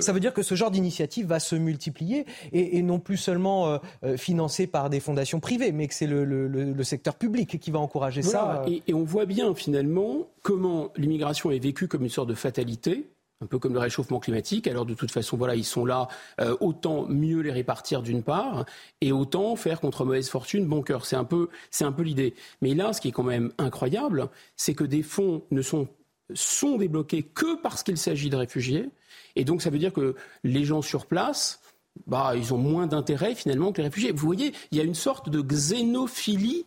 Ça veut dire que ce genre d'initiative va se multiplier et, et non plus seulement euh, euh, financé par des fondations privées, mais que c'est le, secteur public qui va encourager ça. Et, et on voit bien finalement comment l'immigration est vécue comme une sorte de fatalité un peu comme le réchauffement climatique. Alors de toute façon, voilà, ils sont là, euh, autant mieux les répartir d'une part, et autant faire contre mauvaise fortune bon cœur. C'est un peu, c'est un peu l'idée. Mais là, ce qui est quand même incroyable, c'est que des fonds ne sont sont débloqués que parce qu'il s'agit de réfugiés, et donc ça veut dire que les gens sur place bah, ils ont moins d'intérêt finalement que les réfugiés. Vous voyez, il y a une sorte de xénophilie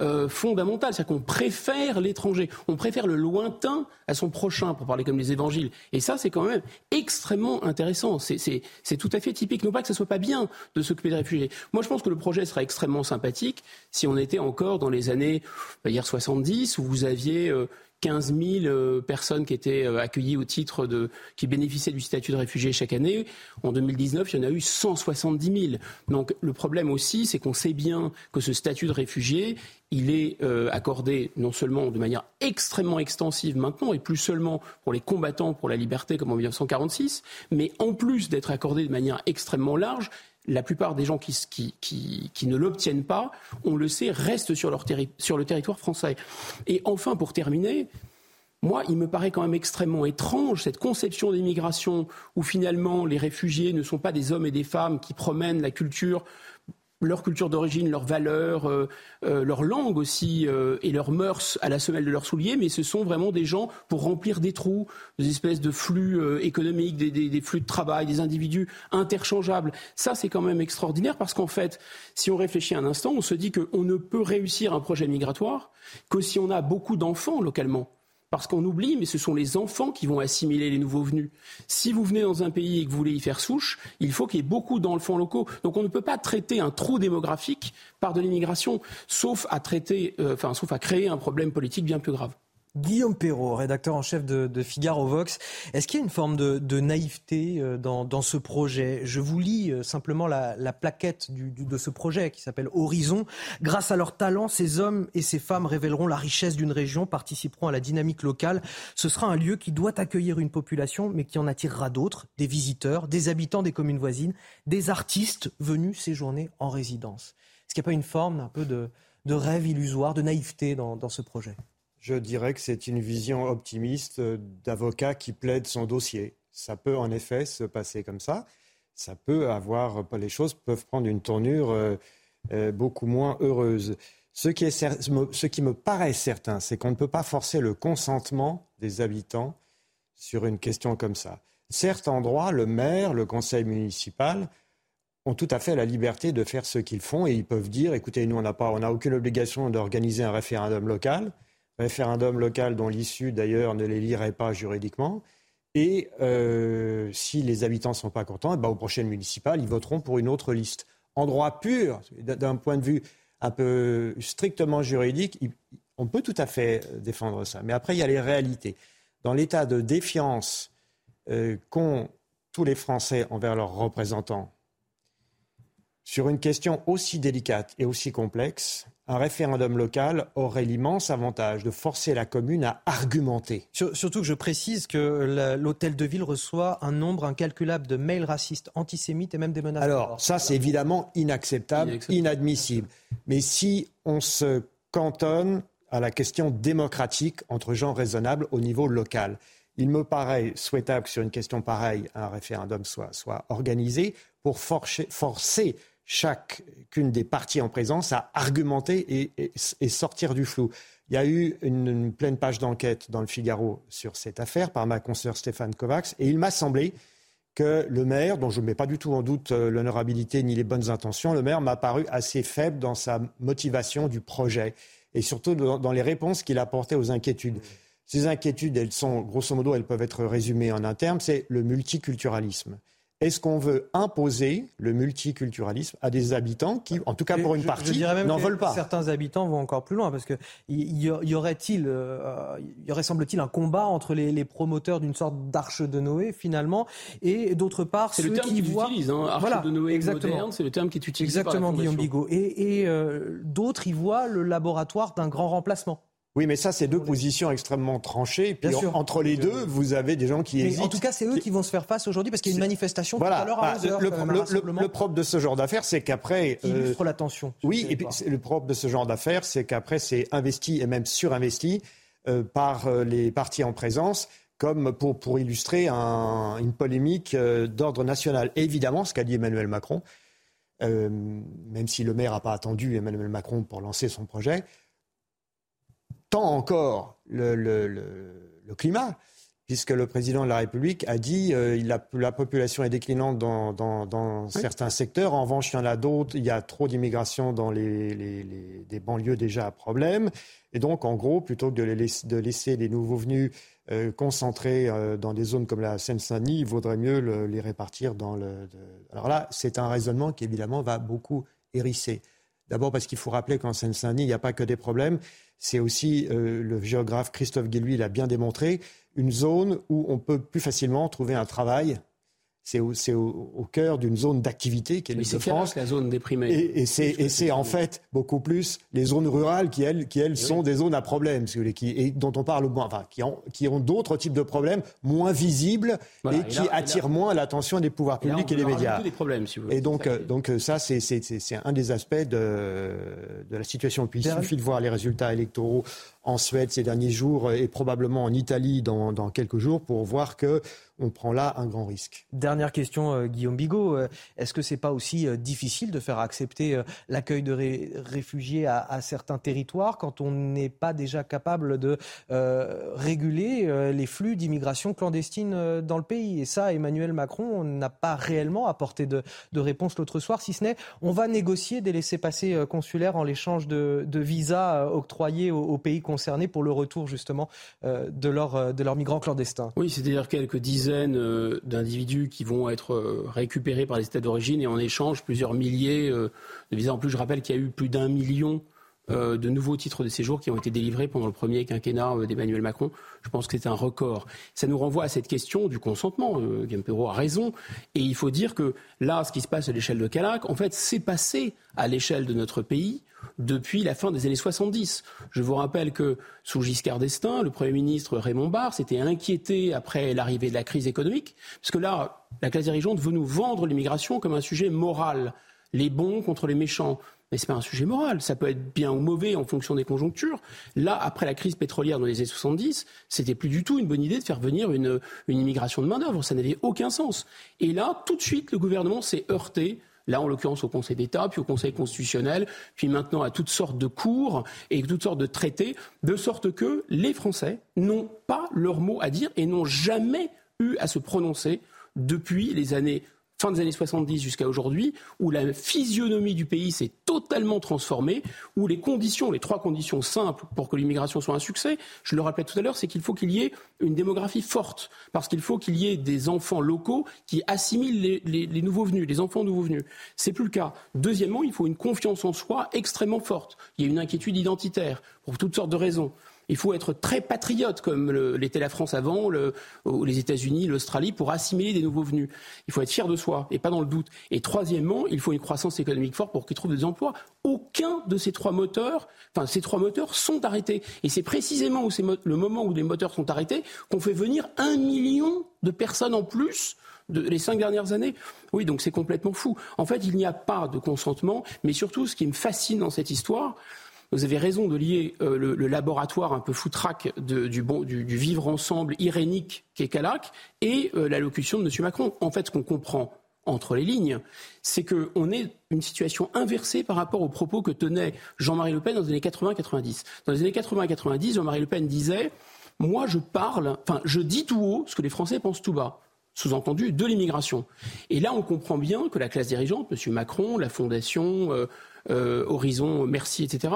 euh, fondamentale, c'est-à-dire qu'on préfère l'étranger, on préfère le lointain à son prochain, pour parler comme les évangiles. Et ça, c'est quand même extrêmement intéressant. C'est tout à fait typique. Non pas que ce soit pas bien de s'occuper des réfugiés. Moi, je pense que le projet serait extrêmement sympathique si on était encore dans les années, bah, hier 70, où vous aviez euh, 15 000 euh, personnes qui étaient euh, accueillies au titre de, qui bénéficiaient du statut de réfugié chaque année. En 2019, il y en a eu 170 000. Donc le problème aussi, c'est qu'on sait bien que ce statut de réfugié, il est euh, accordé non seulement de manière extrêmement extensive maintenant, et plus seulement pour les combattants pour la liberté comme en 1946, mais en plus d'être accordé de manière extrêmement large, la plupart des gens qui, ne l'obtiennent pas, on le sait, restent sur, sur le territoire français. Et enfin, pour terminer, moi, il me paraît quand même extrêmement étrange cette conception d'immigration où finalement les réfugiés ne sont pas des hommes et des femmes qui promènent la culture leur culture d'origine, leurs valeurs, euh, euh, leur langue aussi euh, et leurs mœurs à la semelle de leurs souliers, mais ce sont vraiment des gens pour remplir des trous, des espèces de flux économiques, des, des, flux de travail, des individus interchangeables. Ça, c'est quand même extraordinaire parce qu'en fait, si on réfléchit un instant, on se dit qu'on ne peut réussir un projet migratoire que si on a beaucoup d'enfants localement. Parce qu'on oublie, mais ce sont les enfants qui vont assimiler les nouveaux venus. Si vous venez dans un pays et que vous voulez y faire souche, il faut qu'il y ait beaucoup d'enfants locaux. Donc on ne peut pas traiter un trou démographique par de l'immigration, sauf à traiter, euh, enfin, sauf à créer un problème politique bien plus grave. Guillaume Perrault, rédacteur en chef de, Figaro Vox. Est-ce qu'il y a une forme de, naïveté euh, dans, ce projet? Je vous lis euh, simplement la, plaquette de ce projet qui s'appelle Horizon. Grâce à leur talent, ces hommes et ces femmes révéleront la richesse d'une région, participeront à la dynamique locale. Ce sera un lieu qui doit accueillir une population, mais qui en attirera d'autres, des visiteurs, des habitants des communes voisines, des artistes venus séjourner en résidence. Est-ce qu'il n'y a pas une forme un peu de, rêve illusoire, de naïveté dans ce projet? Je dirais que c'est une vision optimiste d'avocat qui plaide son dossier. Ça peut en effet se passer comme ça. Ça peut avoir, les choses peuvent prendre une tournure euh, euh, beaucoup moins heureuse. Ce qui, est, ce qui me paraît certain, c'est qu'on ne peut pas forcer le consentement des habitants sur une question comme ça. Certes, en droit, le maire, le conseil municipal ont tout à fait la liberté de faire ce qu'ils font et ils peuvent dire, écoutez, nous, on n'a aucune obligation d'organiser un référendum local référendum local dont l'issue d'ailleurs ne les lirait pas juridiquement. Et euh, si les habitants ne sont pas contents, eh ben, aux prochaines municipales, ils voteront pour une autre liste. En droit pur, d'un point de vue un peu strictement juridique, on peut tout à fait défendre ça. Mais après, il y a les réalités. Dans l'état de défiance euh, qu'ont tous les Français envers leurs représentants, sur une question aussi délicate et aussi complexe, un référendum local aurait l'immense avantage de forcer la commune à argumenter. Surtout que je précise que l'hôtel de ville reçoit un nombre incalculable de mails racistes, antisémites et même des menaces. Alors, ça, c'est évidemment inacceptable, inadmissible. Mais si on se cantonne à la question démocratique entre gens raisonnables au niveau local, il me paraît souhaitable que sur une question pareille, un référendum soit, soit organisé pour forcer, forcer chacune des parties en présence à argumenter et, sortir du flou. Il y a eu une, pleine page d'enquête dans le Figaro sur cette affaire par ma consoeur Stéphane Kovacs et il m'a semblé que le maire, dont je ne mets pas du tout en doute euh, l'honorabilité ni les bonnes intentions, le maire m'a paru assez faible dans sa motivation du projet et surtout dans, les réponses qu'il apportait aux inquiétudes. Ces inquiétudes, elles sont, grosso modo, elles peuvent être résumées en un terme, c'est le multiculturalisme. Est-ce qu'on veut imposer le multiculturalisme à des habitants qui, en tout cas pour une partie, n'en veulent pas? Certains habitants vont encore plus loin parce que y, aurait-il, euh, y aurait semble-t-il un combat entre les, promoteurs d'une sorte d'arche de Noé finalement et d'autre part c'est le terme qui voient hein, arche de Noé exactement. c'est le terme qui est utilisé exactement par Guillaume Bigot. Et, euh, d'autres y voient le laboratoire d'un grand remplacement. Oui, mais ça, c'est deux positions extrêmement tranchées. Puis entre les deux, vous avez des gens qui hésitent. En tout cas, c'est eux qui... vont se faire face aujourd'hui parce qu'il y a une manifestation tout à l'heure à bah, le, le, propre de ce genre d'affaires, c'est qu'après. Qui illustre la tension. Oui, et puis le propre de ce genre d'affaires, c'est qu'après, c'est investi et même surinvesti euh, par euh, les partis en présence comme pour, pour illustrer un, une polémique euh, d'ordre national. évidemment, ce qu'a dit Emmanuel Macron, même si le maire n'a pas attendu Emmanuel Macron pour lancer son projet, tant encore le, climat, puisque le président de la République a dit euh, la, la, population est déclinante dans, certains secteurs, en revanche il y en a d'autres, il y a trop d'immigration dans les, des banlieues déjà à problème, et donc en gros, plutôt que de, laisser, de laisser les nouveaux venus euh, concentrés euh, dans des zones comme la Seine-Saint-Denis, il vaudrait mieux les répartir dans le... Alors là, c'est un raisonnement qui évidemment va beaucoup hérisser. D'abord parce qu'il faut rappeler qu'en Seine-Saint-Denis, il n'y a pas que des problèmes c'est aussi, euh, le géographe Christophe Guilluy l'a bien démontré, une zone où on peut plus facilement trouver un travail c'est au, cœur d'une zone d'activité qui est l'île de France. la zone déprimée. Et, c'est en fait beaucoup plus les zones rurales qui, elles, qui, elles sont des zones à problème, qui, et dont on parle moins, enfin, qui ont, qui ont d'autres types de problèmes moins visibles et, qui attirent moins l'attention des pouvoirs publics et, des médias. Des problèmes, si vous voulez. Et donc, euh, donc euh, ça, c'est un des aspects de, de la situation. Puis il suffit de voir les résultats électoraux en Suède ces derniers jours et probablement en Italie dans, quelques jours pour voir que on prend là un grand risque. Dernière question, euh, Guillaume Bigot. Euh, est-ce que c'est pas aussi euh, difficile de faire accepter l'accueil de réfugiés à, certains territoires quand on n'est pas déjà capable de réguler les flux d'immigration clandestine dans le pays? Et ça, Emmanuel Macron n'a pas réellement apporté de, réponse l'autre soir, si ce n'est on va négocier des laissés-passer consulaires en l'échange de, visas octroyés aux, pays pour le retour justement de, leur, de leurs migrants clandestins. Oui, c'est-à-dire quelques dizaines euh, d'individus qui vont être euh, récupérés par les États d'origine et en échange plusieurs milliers euh, de visas. En plus, je rappelle qu'il y a eu plus d'un million de nouveaux titres de séjour qui ont été délivrés pendant le premier quinquennat d'Emmanuel Macron. Je pense que c'est un record. Ça nous renvoie à cette question du consentement. Euh, Perrault a raison. Et il faut dire que là, ce qui se passe à l'échelle de Calac, en fait, c'est passé à l'échelle de notre pays depuis la fin des années 70. Je vous rappelle que sous Giscard d'Estaing, le Premier ministre Raymond Barre s'était inquiété après l'arrivée de la crise économique, parce que là, la classe dirigeante veut nous vendre l'immigration comme un sujet moral, les bons contre les méchants. Mais ce n'est pas un sujet moral. Ça peut être bien ou mauvais en fonction des conjonctures. Là, après la crise pétrolière dans les années 70, c'était plus du tout une bonne idée de faire venir une, une immigration de main-d'œuvre. Ça n'avait aucun sens. Et là, tout de suite, le gouvernement s'est heurté là en l'occurrence au Conseil d'État, puis au Conseil constitutionnel, puis maintenant à toutes sortes de cours et toutes sortes de traités, de sorte que les Français n'ont pas leur mot à dire et n'ont jamais eu à se prononcer depuis les années fin des années 70 jusqu'à aujourd'hui, où la physionomie du pays s'est totalement transformée, où les conditions, les trois conditions simples pour que l'immigration soit un succès, je le rappelais tout à l'heure, c'est qu'il faut qu'il y ait une démographie forte, parce qu'il faut qu'il y ait des enfants locaux qui assimilent les, nouveaux venus, les enfants nouveaux venus. C'est plus le cas. Deuxièmement, il faut une confiance en soi extrêmement forte. Il y a une inquiétude identitaire pour toutes sortes de raisons. Il faut être très patriote, comme l'était la France avant, les États-Unis, l'Australie, pour assimiler des nouveaux venus. Il faut être fier de soi et pas dans le doute. Et troisièmement, il faut une croissance économique forte pour qu'ils trouvent des emplois. Aucun de ces trois moteurs, enfin ces trois moteurs sont arrêtés. Et c'est précisément le moment où les moteurs sont arrêtés qu'on fait venir un million de personnes en plus de, les cinq dernières années. Oui, donc c'est complètement fou. En fait, il n'y a pas de consentement, mais surtout, ce qui me fascine dans cette histoire, vous avez raison de lier euh, le, laboratoire un peu foutraque du, vivre ensemble irénique qu'est Calac et euh, l'allocution de M. Macron. En fait, ce qu'on comprend entre les lignes, c'est qu'on est une situation inversée par rapport aux propos que tenait Jean-Marie Le Pen dans les années 80-90. Dans les années 80-90, Jean-Marie Le Pen disait Moi, je parle, enfin, je dis tout haut ce que les Français pensent tout bas sous-entendu de l'immigration. Et là, on comprend bien que la classe dirigeante, M. Macron, la Fondation, euh, euh, Horizon, Merci, etc.,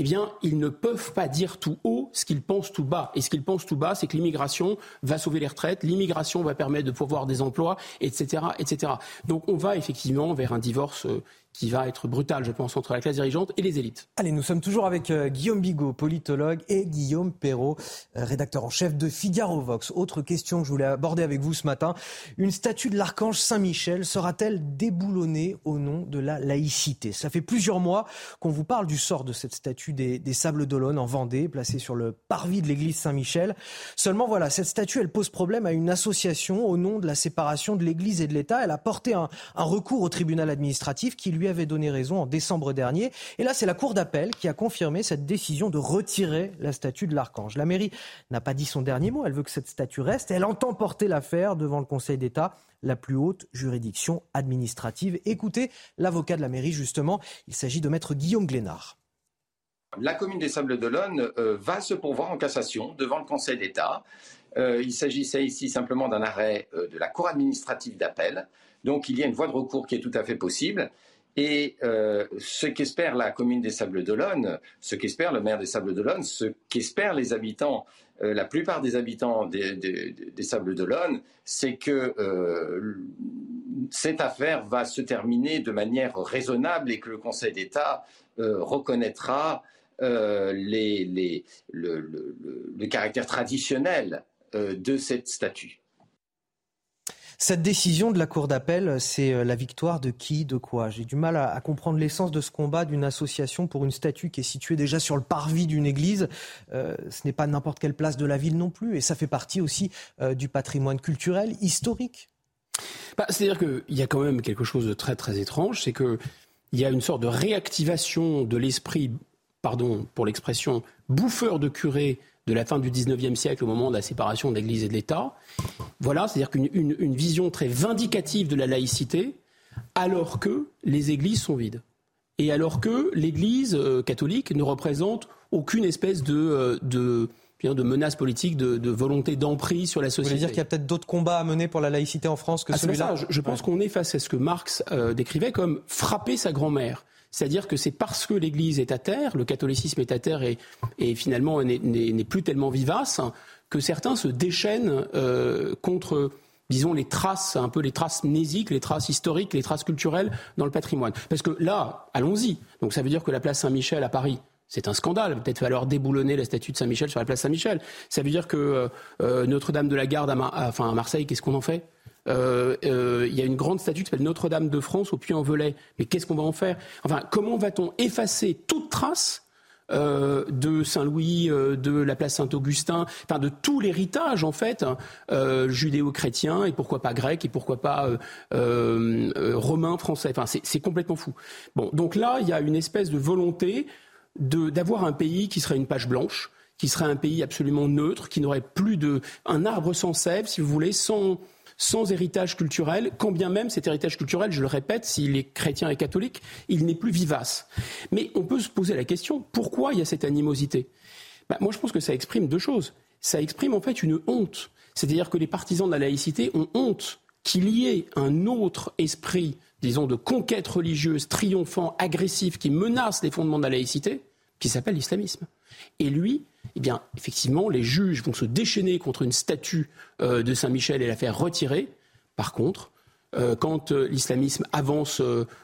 eh bien, ils ne peuvent pas dire tout haut ce qu'ils pensent tout bas. Et ce qu'ils pensent tout bas, c'est que l'immigration va sauver les retraites, l'immigration va permettre de pouvoir des emplois, etc., etc. Donc, on va effectivement vers un divorce euh, qui va être brutal, je pense, entre la classe dirigeante et les élites. Allez, nous sommes toujours avec euh, Guillaume Bigot, politologue, et Guillaume Perrault, euh, rédacteur en chef de Figaro Vox. Autre question que je voulais aborder avec vous ce matin. Une statue de l'archange Saint-Michel sera-t-elle déboulonnée au nom de la laïcité? Ça fait plusieurs mois qu'on vous parle du sort de cette statue des, Sables d'Olonne en Vendée, placée sur le parvis de l'église Saint-Michel. Seulement, voilà, cette statue, elle pose problème à une association au nom de la séparation de l'église et de l'État. Elle a porté un, un recours au tribunal administratif qui lui avait donné raison en décembre dernier. Et là, c'est la Cour d'appel qui a confirmé cette décision de retirer la statue de l'archange. La mairie n'a pas dit son dernier mot. Elle veut que cette statue reste. Elle entend porter l'affaire devant le Conseil d'État, la plus haute juridiction administrative. Écoutez l'avocat de la mairie, justement. Il s'agit de maître Guillaume Glénard. La commune des Sables d'Olonne euh, va se pourvoir en cassation devant le Conseil d'État. Euh, il s'agissait ici simplement d'un arrêt euh, de la Cour administrative d'appel. Donc il y a une voie de recours qui est tout à fait possible. Et euh, ce qu'espère la commune des Sables d'Olonne, ce qu'espère le maire des Sables d'Olonne, ce qu'espèrent les habitants, euh, la plupart des habitants des, Sables d'Olonne, c'est que euh, cette affaire va se terminer de manière raisonnable et que le Conseil d'État reconnaîtra le, caractère traditionnel de cette statue. Cette décision de la Cour d'appel, c'est euh, la victoire de qui, de quoi? J'ai du mal à, comprendre l'essence de ce combat d'une association pour une statue qui est située déjà sur le parvis d'une église. Euh, ce n'est pas n'importe quelle place de la ville non plus, et ça fait partie aussi euh, du patrimoine culturel, historique. Bah, c'est-à-dire qu'il y a quand même quelque chose de très très étrange, c'est qu'il y a une sorte de réactivation de l'esprit, pardon pour l'expression, bouffeur de curé de la fin du 19e siècle au moment de la séparation de l'Église et de l'État. Voilà, c'est-à-dire qu'une vision très vindicative de la laïcité, alors que les églises sont vides. Et alors que l'Église euh, catholique ne représente aucune espèce de, euh, de, de menace politique, de, volonté d'emprise sur la société. Vous voulez dire qu'il y a peut-être d'autres combats à mener pour la laïcité en France que ah, celui-là Je, pense qu'on est face à ce que Marx euh, décrivait comme frapper sa grand-mère. C'est-à-dire que c'est parce que l'Église est à terre, le catholicisme est à terre et, finalement n'est plus tellement vivace, que certains se déchaînent euh, contre disons, les traces, un peu les traces mnésiques, les traces historiques, les traces culturelles dans le patrimoine. Parce que là, allons-y. Donc ça veut dire que la place Saint-Michel à Paris, c'est un scandale. Peut-être falloir déboulonner la statue de Saint-Michel sur la place Saint-Michel. Ça veut dire que euh, euh, Notre-Dame de la Garde à Marseille, qu'est-ce qu'on en fait? Euh, euh, il y a une grande statue qui s'appelle Notre-Dame de France au Puy-en-Velay. Mais qu'est-ce qu'on va en faire? Enfin, comment va-t-on effacer toute trace euh, de Saint-Louis, de la place Saint-Augustin, enfin de tout l'héritage en fait judéo-chrétien et pourquoi pas grec et pourquoi pas romain, français? Enfin, c'est complètement fou. Bon, donc là, il y a une espèce de volonté d'avoir un pays qui serait une page blanche, qui serait un pays absolument neutre, qui n'aurait plus de un arbre sans sève, si vous voulez, sans sans héritage culturel, quand bien même cet héritage culturel, je le répète, s'il est chrétien et catholique, il n'est plus vivace. Mais on peut se poser la question, pourquoi il y a cette animosité? Bah, Moi, je pense que ça exprime deux choses. Ça exprime en fait une honte. C'est-à-dire que les partisans de la laïcité ont honte qu'il y ait un autre esprit, disons, de conquête religieuse triomphant, agressif, qui menace les fondements de la laïcité, qui s'appelle l'islamisme. Et lui, eh bien, effectivement, les juges vont se déchaîner contre une statue euh, de Saint-Michel et la faire retirer. Par contre, euh, quand euh, l'islamisme avance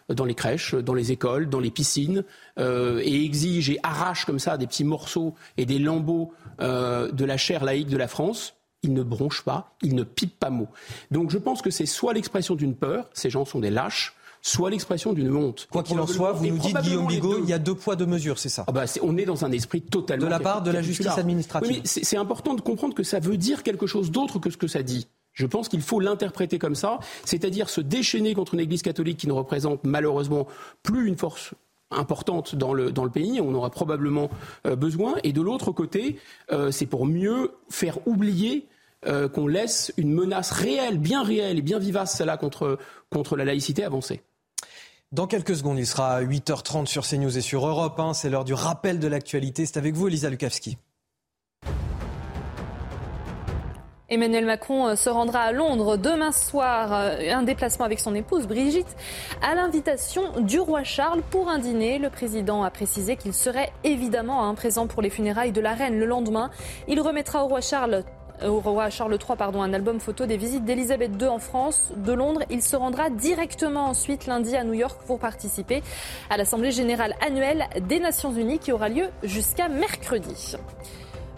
dans les crèches, dans les écoles, dans les piscines, et exige et arrache comme ça des petits morceaux et des lambeaux de la chair laïque de la France, il ne bronche pas, il ne pipe pas mot. Donc je pense que c'est soit l'expression d'une peur, ces gens sont des lâches, soit l'expression d'une honte. Quoi qu'il en soit, vous nous dites, Guillaume Bigot, il y a deux poids, deux mesures, c'est ça? Ah bah On est dans un esprit totalement... De la part de la justice administrative. Oui, c'est important de comprendre que ça veut dire quelque chose d'autre que ce que ça dit. Je pense qu'il faut l'interpréter comme ça, c'est-à-dire se déchaîner contre une Église catholique qui ne représente malheureusement plus une force importante dans le, dans le pays, on aura probablement euh, besoin. Et de l'autre côté, euh, c'est pour mieux faire oublier euh, qu'on laisse une menace réelle, bien réelle et bien vivace, celle-là, contre, contre la laïcité avancer. Dans quelques secondes, il sera 8h30 sur CNews et sur Europe 1. C'est l'heure du rappel de l'actualité. C'est avec vous, Elisa Lukavski. Emmanuel Macron euh, se rendra à Londres demain soir, euh, un déplacement avec son épouse Brigitte, à l'invitation du roi Charles pour un dîner. Le président a précisé qu'il serait évidemment un présent pour les funérailles de la reine le lendemain. Il remettra au roi Charles au roi Charles III pardon, un album photo des visites d'Elisabeth II en France, de Londres. Il se rendra directement ensuite lundi à New York pour participer à l'Assemblée générale annuelle des Nations Unies qui aura lieu jusqu'à mercredi.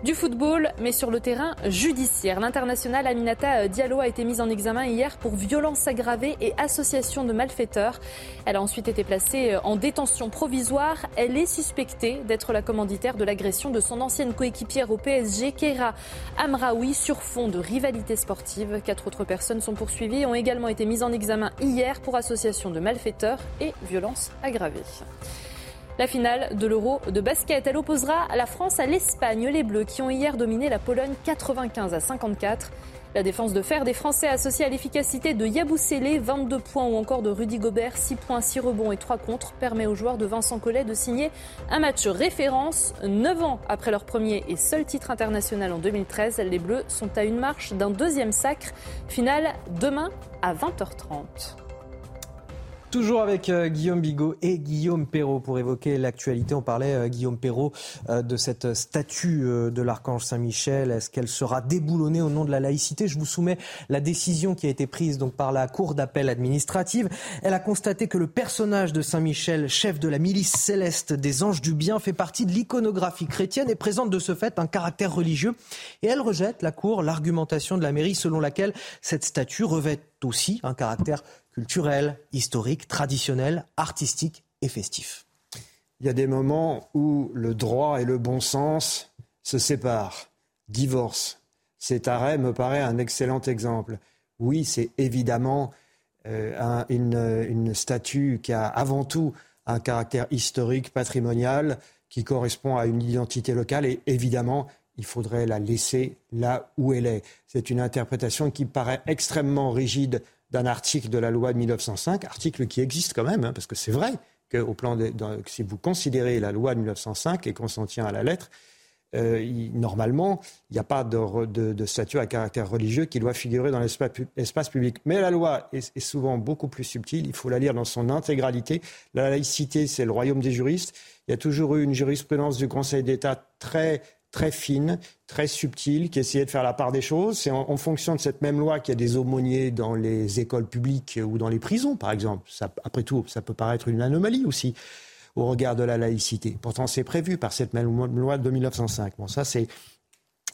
Du football, mais sur le terrain judiciaire. L'international Aminata Diallo a été mise en examen hier pour violence aggravée et association de malfaiteurs. Elle a ensuite été placée en détention provisoire. Elle est suspectée d'être la commanditaire de l'agression de son ancienne coéquipière au PSG, Keira Amraoui, sur fond de rivalité sportive. Quatre autres personnes sont poursuivies et ont également été mises en examen hier pour association de malfaiteurs et violence aggravée. La finale de l'Euro de basket, elle opposera la France à l'Espagne, les Bleus qui ont hier dominé la Pologne 95 à 54. La défense de fer des Français associée à l'efficacité de Yabusele, 22 points ou encore de Rudy Gobert, 6 points, 6 rebonds et 3 contre, permet aux joueurs de Vincent Collet de signer un match référence. 9 ans après leur premier et seul titre international en 2013, les Bleus sont à une marche d'un deuxième sacre. Finale demain à 20h30. Toujours avec euh, Guillaume Bigot et Guillaume Perrault pour évoquer l'actualité. On parlait, euh, Guillaume Perrault, euh, de cette statue de l'archange Saint-Michel. Est-ce qu'elle sera déboulonnée au nom de la laïcité? Je vous soumets la décision qui a été prise donc par la Cour d'appel administrative. Elle a constaté que le personnage de Saint-Michel, chef de la milice céleste des anges du bien, fait partie de l'iconographie chrétienne et présente de ce fait un caractère religieux. Et elle rejette, la Cour, l'argumentation de la mairie selon laquelle cette statue revêt aussi un caractère culturel, historique, traditionnel, artistique et festif. Il y a des moments où le droit et le bon sens se séparent, divorcent. Cet arrêt me paraît un excellent exemple. Oui, c'est évidemment euh, une, statue qui a avant tout un caractère historique, patrimonial, qui correspond à une identité locale et évidemment, il faudrait la laisser là où elle est. C'est une interprétation qui paraît extrêmement rigide d'un article de la loi de 1905, article qui existe quand même, hein, parce que c'est vrai que au plan si vous considérez la loi de 1905 et qu'on s'en tient à la lettre, euh, normalement, il n'y a pas de, statut à caractère religieux qui doit figurer dans l'espace public. Mais la loi est, souvent beaucoup plus subtile, il faut la lire dans son intégralité. La laïcité, c'est le royaume des juristes. Il y a toujours eu une jurisprudence du Conseil d'État très très fine, très subtile, qui essayait de faire la part des choses. C'est en, fonction de cette même loi qu'il y a des aumôniers dans les écoles publiques ou dans les prisons, par exemple. après tout, ça peut paraître une anomalie aussi au regard de la laïcité. Pourtant, c'est prévu par cette même loi de 1905. Bon, ça, c'est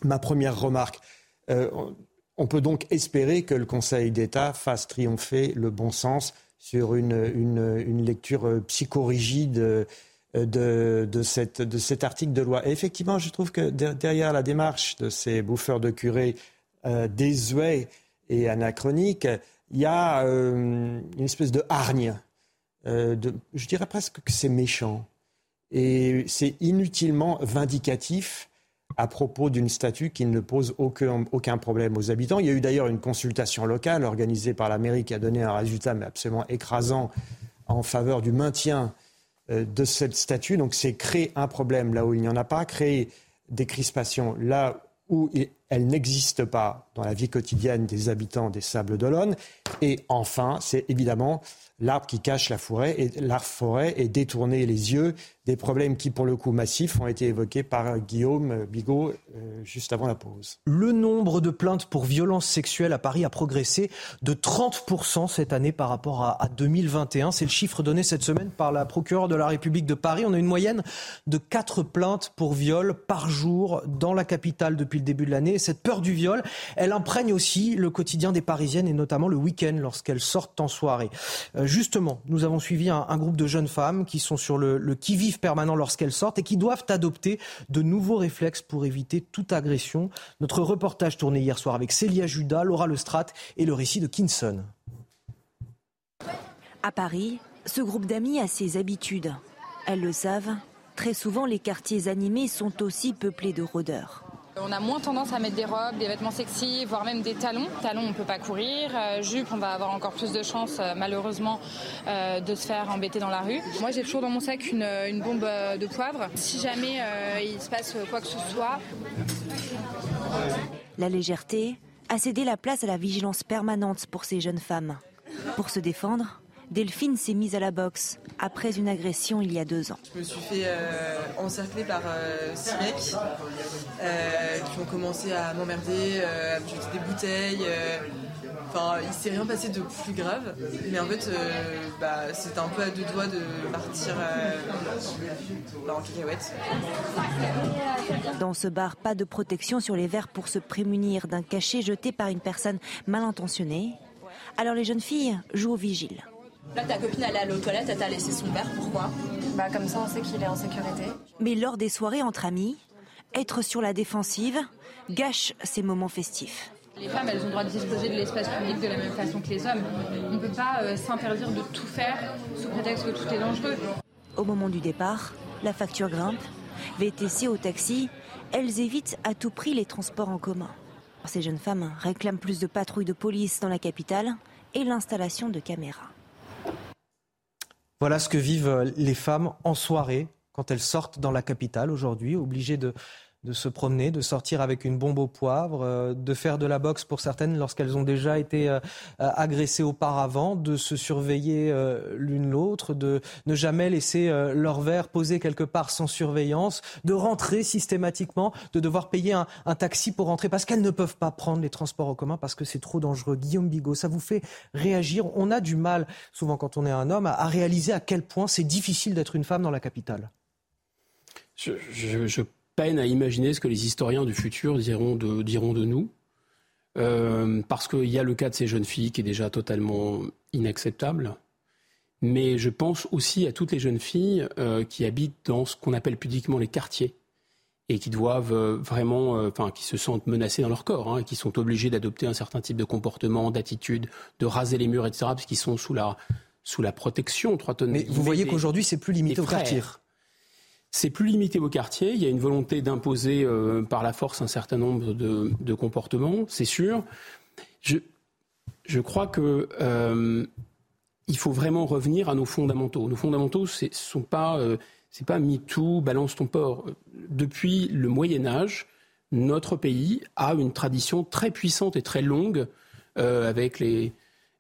ma première remarque. Euh, on peut donc espérer que le Conseil d'État fasse triompher le bon sens sur une, une lecture euh, psychorigide euh, de, de, cette, de cet article de loi. Et effectivement, je trouve que derrière la démarche de ces bouffeurs de curés euh, désuets et anachroniques, il y a euh, une espèce de hargne. Euh, je dirais presque que c'est méchant. Et c'est inutilement vindicatif à propos d'une statue qui ne pose aucun, aucun, problème aux habitants. Il y a eu d'ailleurs une consultation locale organisée par la mairie qui a donné un résultat mais absolument écrasant en faveur du maintien euh, de cette statue. Donc c'est créer un problème là où il n'y en a pas, créer des crispations là où elle n'existe pas dans la vie quotidienne des habitants des Sables d'Olonne. Et enfin, c'est évidemment l'arbre qui cache la forêt et l'arbre forêt et détourner les yeux des problèmes qui, pour le coup, massifs, ont été évoqués par Guillaume Bigot euh, juste avant la pause. Le nombre de plaintes pour violences sexuelles à Paris a progressé de 30% cette année par rapport à, 2021. C'est le chiffre donné cette semaine par la procureure de la République de Paris. On a une moyenne de 4 plaintes pour viol par jour dans la capitale depuis le début de l'année. Cette peur du viol, elle imprègne aussi le quotidien des Parisiennes et notamment le week-end lorsqu'elles sortent en soirée. Euh, justement, nous avons suivi un, groupe de jeunes femmes qui sont sur le, le qui-vive permanent lorsqu'elles sortent et qui doivent adopter de nouveaux réflexes pour éviter toute agression. Notre reportage tourné hier soir avec Célia Judas, Laura Lestrade et le récit de Kinson. À Paris, ce groupe d'amis a ses habitudes. Elles le savent, très souvent les quartiers animés sont aussi peuplés de rôdeurs. On a moins tendance à mettre des robes, des vêtements sexy, voire même des talons. Talons, on ne peut pas courir. Euh, jupe, on va avoir encore plus de chances, euh, malheureusement, euh, de se faire embêter dans la rue. Moi, j'ai toujours dans mon sac une bombe de poivre. Si jamais il se passe quoi que ce soit. La légèreté a cédé la place à la vigilance permanente pour ces jeunes femmes. Pour se défendre, Delphine s'est mise à la boxe après une agression il y a deux ans. Je me suis fait euh, encercler par euh, six mecs euh, qui ont commencé à m'emmerder, à me jeter des bouteilles. Enfin, il s'est rien passé de plus grave, mais en fait, bah, c'était un peu à deux doigts de partir bah, en cacahuète. Dans ce bar, pas de protection sur les verres pour se prémunir d'un cachet jeté par une personne mal intentionnée. Alors les jeunes filles jouent au vigile. Là, ta copine, elle est allée aux toilettes, elle t'a laissé son verre. Pourquoi? Bah, comme ça, on sait qu'il est en sécurité. Mais lors des soirées entre amis, être sur la défensive gâche ces moments festifs. Les femmes, elles ont le droit de disposer de l'espace public de la même façon que les hommes. On ne peut pas euh, s'interdire de tout faire sous prétexte que tout est dangereux. Au moment du départ, la facture grimpe. VTC au taxi, elles évitent à tout prix les transports en commun. Ces jeunes femmes réclament plus de patrouilles de police dans la capitale et l'installation de caméras. Voilà ce que vivent les femmes en soirée quand elles sortent dans la capitale aujourd'hui, obligées de, de se promener, de sortir avec une bombe au poivre, euh, de faire de la boxe pour certaines lorsqu'elles ont déjà été euh, agressées auparavant, de se surveiller euh, l'une l'autre, de ne jamais laisser leur verre posé quelque part sans surveillance, de rentrer systématiquement, de devoir payer un, taxi pour rentrer parce qu'elles ne peuvent pas prendre les transports en commun parce que c'est trop dangereux. Guillaume Bigot, ça vous fait réagir On a du mal, souvent quand on est un homme, à, réaliser à quel point c'est difficile d'être une femme dans la capitale. je peine à imaginer ce que les historiens du futur diront de, diront de nous. Euh, parce qu'il y a le cas de ces jeunes filles qui est déjà totalement inacceptable. Mais je pense aussi à toutes les jeunes filles euh, qui habitent dans ce qu'on appelle pudiquement les quartiers et qui doivent euh, vraiment, enfin, qui se sentent menacées dans leur corps, hein, et qui sont obligées d'adopter un certain type de comportement, d'attitude, de raser les murs, etc., parce qu'ils sont sous la, sous la protection, trois tonnes. Mais vous voyez qu'aujourd'hui, c'est plus limité au quartier. C'est plus limité au quartier. Il y a une volonté d'imposer euh, par la force un certain nombre de, comportements, c'est sûr. Je, crois que euh, il faut vraiment revenir à nos fondamentaux. Nos fondamentaux, ce sont pas, euh, MeToo, balance ton porc. Depuis le Moyen Âge, notre pays a une tradition très puissante et très longue avec les,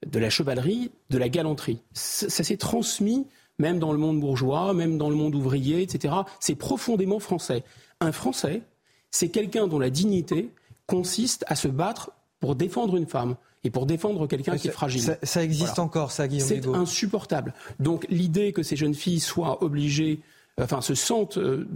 de la chevalerie, de la galanterie. ça s'est transmis même dans le monde bourgeois, même dans le monde ouvrier, etc. C'est profondément français. Un Français, c'est quelqu'un dont la dignité consiste à se battre pour défendre une femme et pour défendre quelqu'un qui est fragile. Ça, existe encore, ça, Guillaume C'est insupportable. Donc l'idée que ces jeunes filles soient obligées enfin, se sentent, euh,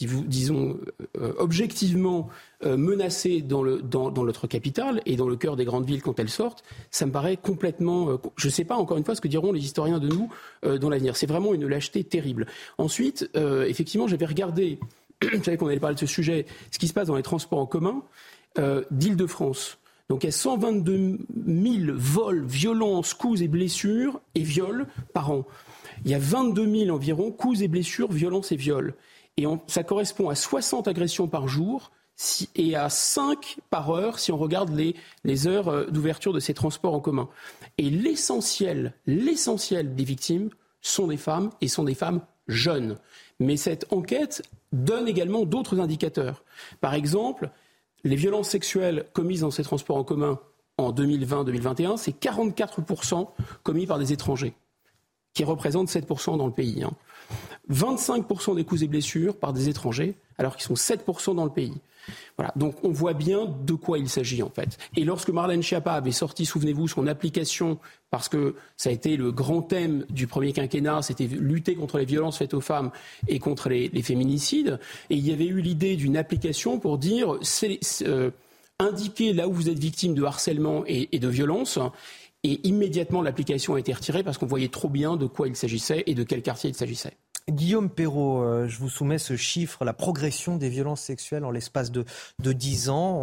disons, euh, objectivement euh, menacées dans, dans, notre capitale et dans le cœur des grandes villes quand elles sortent, ça me paraît complètement. je ne sais pas, encore une fois, ce que diront les historiens de nous dans l'avenir. C'est vraiment une lâcheté terrible. Ensuite, effectivement, j'avais regardé, je savais qu'on allait parler de ce sujet, ce qui se passe dans les transports en commun d'Île-de-France. Donc il y a 122 000 vols, violences, coups et blessures et viols par an il y a 22 000 environ coups et blessures, violences et viols. Et ça correspond à 60 agressions par jour et à 5 par heure si on regarde les, les heures euh, d'ouverture de ces transports en commun. Et l'essentiel, l'essentiel des victimes sont des femmes et sont des femmes jeunes. Mais cette enquête donne également d'autres indicateurs. Par exemple, les violences sexuelles commises dans ces transports en commun en 2020-2021, c'est 44% commis par des étrangers, qui représentent 7% dans le pays. 25% hein. des coups et blessures par des étrangers, alors qu'ils sont 7% dans le pays. Voilà. Donc on voit bien de quoi il s'agit en fait. Et lorsque Marlène Schiappa avait sorti, souvenez-vous, son application, parce que ça a été le grand thème du premier quinquennat, c'était lutter contre les violences faites aux femmes et contre les, féminicides, et il y avait eu l'idée d'une application pour dire euh, indiquer là où vous êtes victime de harcèlement et de violence. Et immédiatement, l'application a été retirée parce qu'on voyait trop bien de quoi il s'agissait et de quel quartier il s'agissait. Guillaume Perrault, euh, je vous soumets ce chiffre, la progression des violences sexuelles en l'espace de, de 10 ans.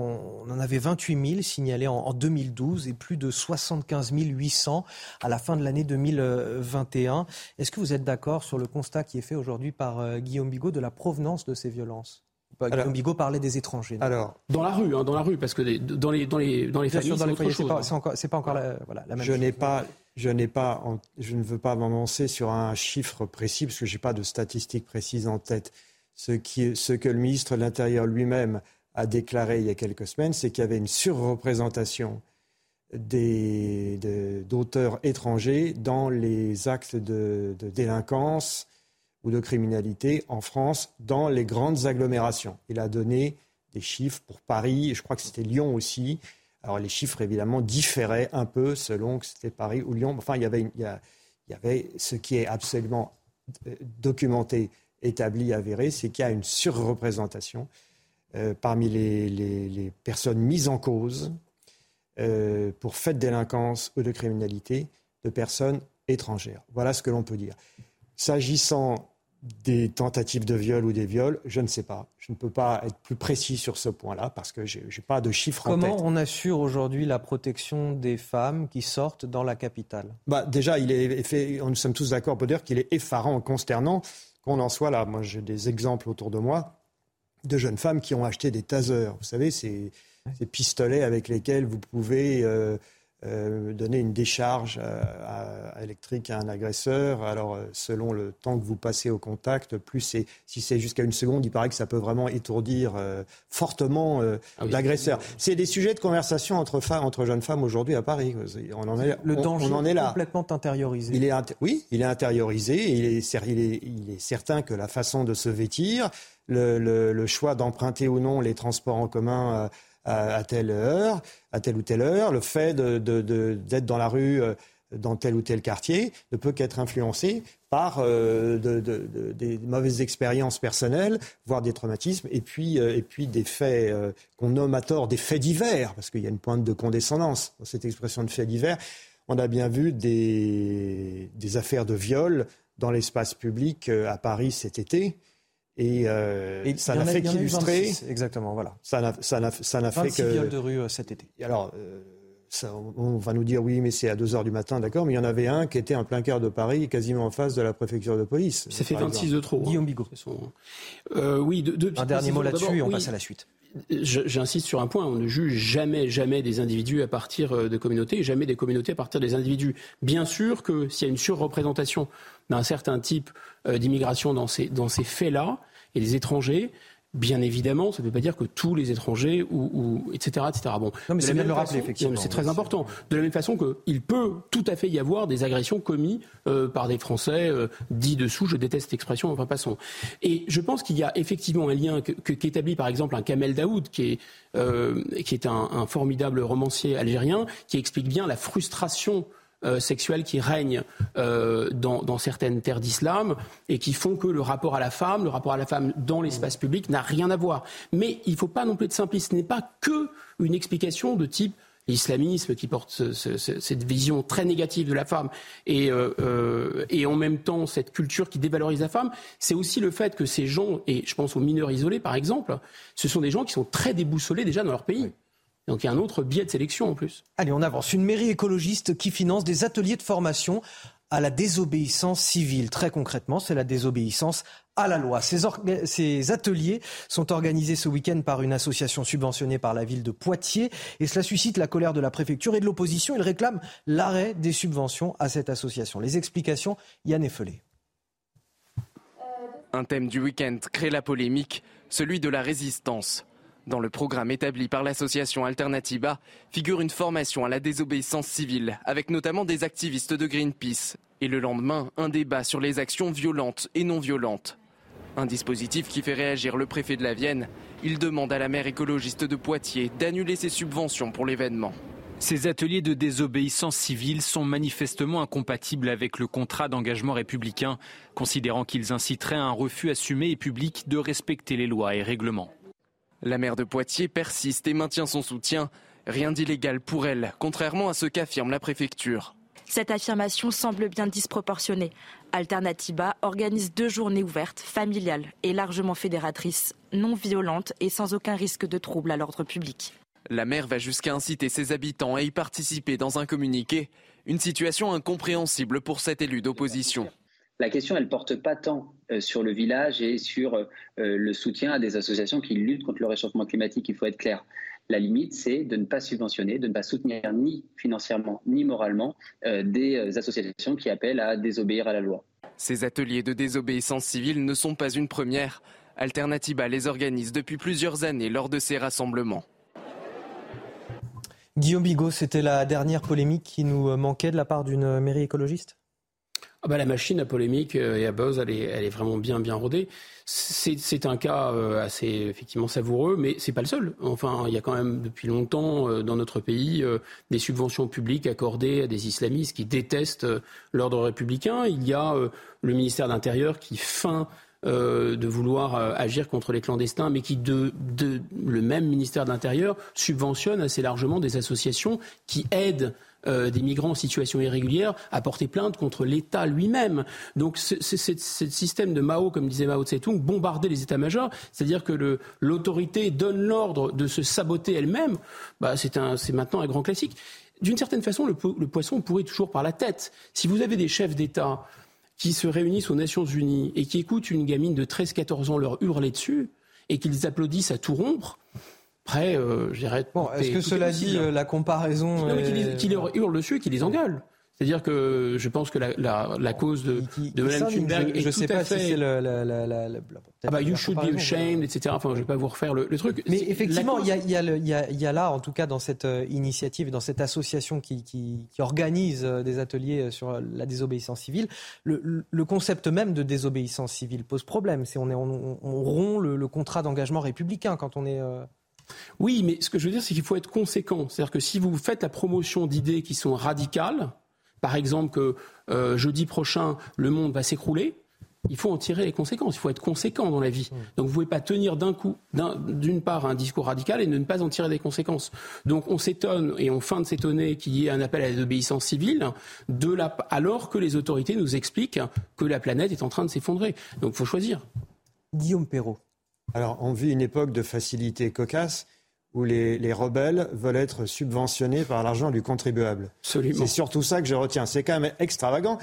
On en avait 28 000 signalés en, 2012 et plus de 75 800 à la fin de l'année 2021. Est-ce que vous êtes d'accord sur le constat qui est fait aujourd'hui par euh, Guillaume Bigot de la provenance de ces violences? Guillaume Bigot parlait des étrangers. Alors, dans la rue, hein, dans la rue, parce que dans les dans les dans les familles, c'est pas, c'est pas, encore la, voilà, la même Je n'ai pas je, n'ai pas, je ne veux pas m'avancer sur un chiffre précis parce que je n'ai pas de statistiques précises en tête. Ce, qui, ce que le ministre de l'Intérieur lui-même a déclaré il y a quelques semaines, c'est qu'il y avait une surreprésentation d'auteurs étrangers dans les actes de, de, délinquance ou de criminalité en France dans les grandes agglomérations. Il a donné des chiffres pour Paris, je crois que c'était Lyon aussi, alors les chiffres évidemment différaient un peu selon que c'était Paris ou Lyon. Enfin, il y avait, il y, avait ce qui est absolument euh, documenté, établi, avéré, c'est qu'il y a une surreprésentation euh, parmi les, personnes mises en cause euh, pour fait de délinquance ou de criminalité de personnes étrangères. Voilà ce que l'on peut dire. S'agissant des tentatives de viol ou des viols, je ne sais pas. Je ne peux pas être plus précis sur ce point-là parce que je n'ai pas de chiffres en tête. Comment on assure aujourd'hui la protection des femmes qui sortent dans la capitale? Bah, Déjà, il est fait, nous sommes tous d'accord pour dire qu'il est effarant, consternant qu'on en soit là. Moi, j'ai des exemples autour de moi de jeunes femmes qui ont acheté des tasers. Vous savez, ces, ces pistolets avec lesquels vous pouvez... Euh, euh, donner une décharge électrique à un agresseur. Alors, euh, selon le temps que vous passez au contact, plus c'est, si c'est jusqu'à une seconde, il paraît que ça peut vraiment étourdir euh, fortement ah l'agresseur. C'est des sujets de conversation entre, femmes, entre jeunes femmes aujourd'hui à Paris. On en est, le danger on en est là. complètement intériorisé. Il est, oui, il est intériorisé. Et il, est, il, est, il est certain que la façon de se vêtir, le, le, le choix d'emprunter ou non les transports en commun à, telle heure, à telle ou telle heure, le fait d'être dans la rue euh, dans tel ou tel quartier ne peut qu'être influencé par euh, des mauvaises expériences personnelles, voire des traumatismes, et puis, euh, des faits qu'on nomme à tort des faits divers, parce qu'il y a une pointe de condescendance dans cette expression de faits divers. On a bien vu des affaires de viol dans l'espace public à Paris cet été. Euh, et, ça n'a fait qu'illustrer. Exactement, voilà. Ça n'a, ça n'a, ça n'a fait que. viols de rue euh, cet été. alors, euh, ça, on va nous dire oui, mais c'est à 2 h du matin, d'accord, mais il y en avait un qui était en plein cœur de Paris, quasiment en face de la préfecture de police. Ça fait 26 de trop. Hein. Guillaume Bigot. oui, de, un dernier mot là-dessus et on passe à la suite. J'insiste sur un point, on ne juge jamais, jamais des individus à partir de communautés, jamais des communautés à partir des individus. Bien sûr que s'il y a une surreprésentation d'un certain type d'immigration dans ces, dans ces faits-là, et des étrangers, Bien évidemment, ça ne veut pas dire que tous les étrangers ou, etc., etc. Bon, non, mais c'est bien de le rappeler effectivement. C'est très important. De la même façon qu'il peut tout à fait y avoir des agressions commises euh, par des Français euh, dits dessous. Je déteste cette expression, enfin passons. Et je pense qu'il y a effectivement un lien qu'établit par exemple un Kamel Daoud, qui est euh, qui est un, un, formidable romancier algérien, qui explique bien la frustration euh, sexuelles qui règnent euh, dans, certaines terres d'islam et qui font que le rapport à la femme, le rapport à la femme dans l'espace public n'a rien à voir. Mais il ne faut pas non plus être simpliste. Ce n'est pas que une explication de type l'islamisme qui porte cette vision très négative de la femme et, euh, et en même temps cette culture qui dévalorise la femme, c'est aussi le fait que ces gens, et je pense aux mineurs isolés par exemple, ce sont des gens qui sont très déboussolés déjà dans leur pays. Donc il y a un autre biais de sélection en plus. Allez, on avance. Une mairie écologiste qui finance des ateliers de formation à la désobéissance civile. Très concrètement, c'est la désobéissance à la loi. Ces, ateliers sont organisés ce week-end par une association subventionnée par la ville de Poitiers et cela suscite la colère de la préfecture et de l'opposition. Ils réclament l'arrêt des subventions à cette association. Les explications, Yann Effelé. Un thème du week-end crée la polémique, celui de la résistance. Dans le programme établi par l'association Alternativa figure une formation à la désobéissance civile, avec notamment des activistes de Greenpeace. Et le lendemain, un débat sur les actions violentes et non violentes. Un dispositif qui fait réagir le préfet de la Vienne. Il demande à la maire écologiste de Poitiers d'annuler ses subventions pour l'événement. Ces ateliers de désobéissance civile sont manifestement incompatibles avec le contrat d'engagement républicain, considérant qu'ils inciteraient à un refus assumé et public de respecter les lois et règlements. La maire de Poitiers persiste et maintient son soutien. Rien d'illégal pour elle, contrairement à ce qu'affirme la préfecture. Cette affirmation semble bien disproportionnée. Alternativa organise deux journées ouvertes, familiales et largement fédératrices, non violentes et sans aucun risque de trouble à l'ordre public. La maire va jusqu'à inciter ses habitants à y participer dans un communiqué. Une situation incompréhensible pour cet élu d'opposition. La question, elle ne porte pas tant euh, sur le village et sur euh, le soutien à des associations qui luttent contre le réchauffement climatique, il faut être clair. La limite, c'est de ne pas subventionner, de ne pas soutenir ni financièrement ni moralement euh, des associations qui appellent à désobéir à la loi. Ces ateliers de désobéissance civile ne sont pas une première. Alternativa les organise depuis plusieurs années lors de ces rassemblements. Guillaume Bigot, c'était la dernière polémique qui nous manquait de la part d'une mairie écologiste? Ah bah, la machine à polémique euh, et à buzz, elle est, vraiment bien bien rodée. C'est un cas euh, assez effectivement savoureux, mais c'est pas le seul. Enfin, il y a quand même depuis longtemps euh, dans notre pays des subventions publiques accordées à des islamistes qui détestent l'ordre républicain. Il y a le ministère de l'Intérieur qui feint de vouloir agir contre les clandestins, mais qui, de, le même ministère de l'Intérieur, subventionne assez largement des associations qui aident euh, des migrants en situation irrégulière à porter plainte contre l'État lui-même. Donc ce système de Mao, comme disait Mao Tse-tung, bombarder les états-majors, c'est-à-dire que l'autorité donne l'ordre de se saboter elle-même, bah, c'est maintenant un grand classique. D'une certaine façon, le, le poisson pourrit toujours par la tête. Si vous avez des chefs d'État qui se réunissent aux Nations Unies et qui écoutent une gamine de 13-14 ans leur hurler dessus et qu'ils applaudissent à tout rompre, après, euh, je dirais. Bon, est-ce que cela dit euh, la comparaison Non, mais qu'il leur hurle dessus et qu'il les engueule. C'est-à-dire que je pense que la, la, la cause de, de Mme Thunberg est je tout sais à pas fait... si c'est la, la, ah bah, you should be ashamed, etc. Enfin, je vais pas vous refaire le, le truc. Mais effectivement, il y, a, y, a y, a, y, a, là, en tout cas, dans cette euh, initiative, dans cette association qui, qui, qui organise euh, des ateliers sur la désobéissance civile, le, le concept même de désobéissance civile pose problème. C'est on, est, on, on rompt le, le contrat d'engagement républicain quand on est... Oui, mais ce que je veux dire, c'est qu'il faut être conséquent. C'est-à-dire que si vous faites la promotion d'idées qui sont radicales, par exemple que euh, jeudi prochain, le monde va s'écrouler, il faut en tirer les conséquences. Il faut être conséquent dans la vie. Mmh. Donc vous ne pouvez pas tenir d'un coup, d'une part, un discours radical et ne pas en tirer des conséquences. Donc on s'étonne et on feint de s'étonner qu'il y ait un appel à la désobéissance civile, de la, alors que les autorités nous expliquent que la planète est en train de s'effondrer. Donc il faut choisir. Guillaume Perrault. Alors, on vit une époque de facilité cocasse où les, les, rebelles veulent être subventionnés par l'argent du contribuable. Absolument. C'est surtout ça que je retiens. C'est quand même extravagant.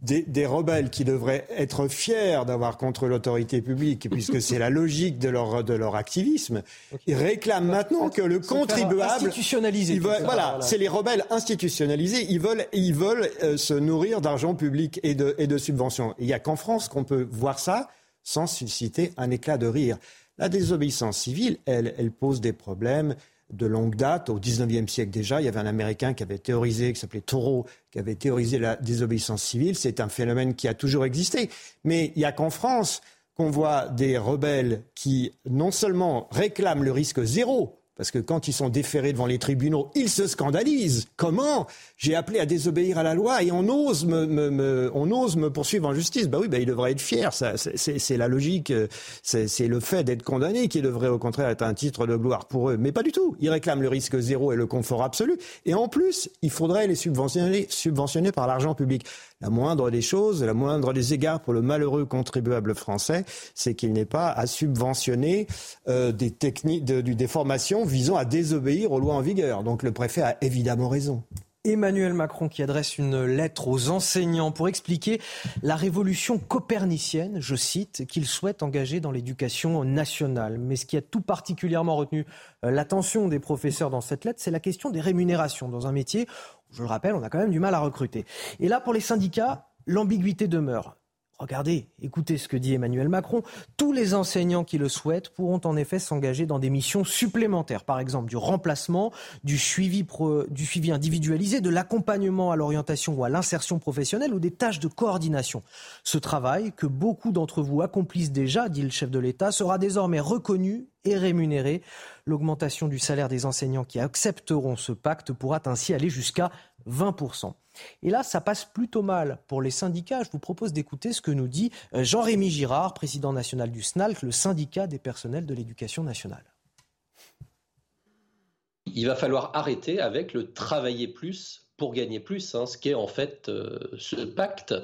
Des, des, rebelles qui devraient être fiers d'avoir contre l'autorité publique, puisque c'est la logique de leur, de leur activisme, ils réclament maintenant que le contribuable... Institutionnalisé. Voilà. c'est les rebelles institutionnalisés. Ils veulent, ils veulent euh, se nourrir d'argent public et de, et de subventions. Il n'y a qu'en France qu'on peut voir ça sans susciter un éclat de rire. La désobéissance civile, elle, elle pose des problèmes de longue date. Au XIXe siècle déjà, il y avait un Américain qui avait théorisé, qui s'appelait Thoreau, qui avait théorisé la désobéissance civile. C'est un phénomène qui a toujours existé. Mais il n'y a qu'en France qu'on voit des rebelles qui non seulement réclament le risque zéro, parce que quand ils sont déférés devant les tribunaux, ils se scandalisent. Comment J'ai appelé à désobéir à la loi et on ose me, on ose me poursuivre en justice? Bah oui, bah, ils devraient être fiers. C'est la logique. C'est le fait d'être condamné qui devrait au contraire être un titre de gloire pour eux. Mais pas du tout. Ils réclament le risque zéro et le confort absolu. Et en plus, il faudrait les subventionner par l'argent public. La moindre des choses, la moindre des égards pour le malheureux contribuable français, c'est qu'il n'est pas à subventionner euh, des techniques, de, des formations visant à désobéir aux lois en vigueur. Donc le préfet a évidemment raison. Emmanuel Macron qui adresse une lettre aux enseignants pour expliquer la révolution copernicienne, je cite, qu'il souhaite engager dans l'éducation nationale. Mais ce qui a tout particulièrement retenu euh, l'attention des professeurs dans cette lettre, c'est la question des rémunérations dans un métier je le rappelle, on a quand même du mal à recruter. Et là, pour les syndicats, l'ambiguïté demeure. Regardez, écoutez ce que dit Emmanuel Macron. Tous les enseignants qui le souhaitent pourront en effet s'engager dans des missions supplémentaires, par exemple du remplacement, du suivi, du suivi individualisé, de l'accompagnement à l'orientation ou à l'insertion professionnelle ou des tâches de coordination. Ce travail, que beaucoup d'entre vous accomplissent déjà, dit le chef de l'État, sera désormais reconnu et rémunéré. L'augmentation du salaire des enseignants qui accepteront ce pacte pourra ainsi aller jusqu'à 20%. Et là, ça passe plutôt mal pour les syndicats. Je vous propose d'écouter ce que nous dit euh, Jean-Rémy Girard, président national du SNALC, le syndicat des personnels de l'éducation nationale. Il va falloir arrêter avec le travailler plus pour gagner plus, hein, ce qui est en fait euh, ce pacte.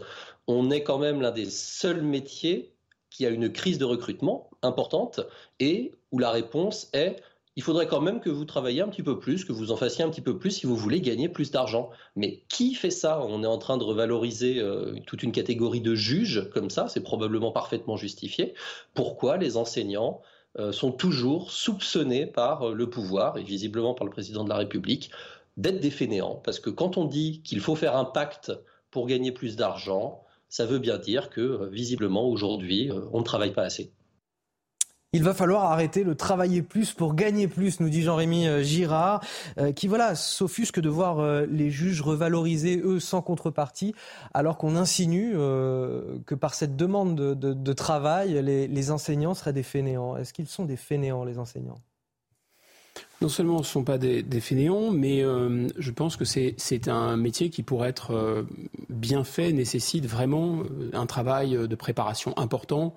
On est quand même l'un des seuls métiers qui a une crise de recrutement importante et où la réponse est il faudrait quand même que vous travailliez un petit peu plus, que vous en fassiez un petit peu plus si vous voulez gagner plus d'argent. Mais qui fait ça? On est en train de revaloriser euh, toute une catégorie de juges comme ça, c'est probablement parfaitement justifié. Pourquoi les enseignants euh, sont toujours soupçonnés par euh, le pouvoir, et visiblement par le président de la République, d'être des fainéants? Parce que quand on dit qu'il faut faire un pacte pour gagner plus d'argent, ça veut bien dire que visiblement aujourd'hui, on ne travaille pas assez. Il va falloir arrêter le travailler plus pour gagner plus, nous dit Jean-Rémy euh, Girard, euh, qui voilà s'offusque de voir euh, les juges revaloriser eux sans contrepartie, alors qu'on insinue que par cette demande de, travail, les, enseignants seraient des fainéants. Est-ce qu'ils sont des fainéants, les enseignants? Non seulement ce ne sont pas des, fainéants, mais je pense que c'est un métier qui, pour être bien fait, nécessite vraiment un travail de préparation important,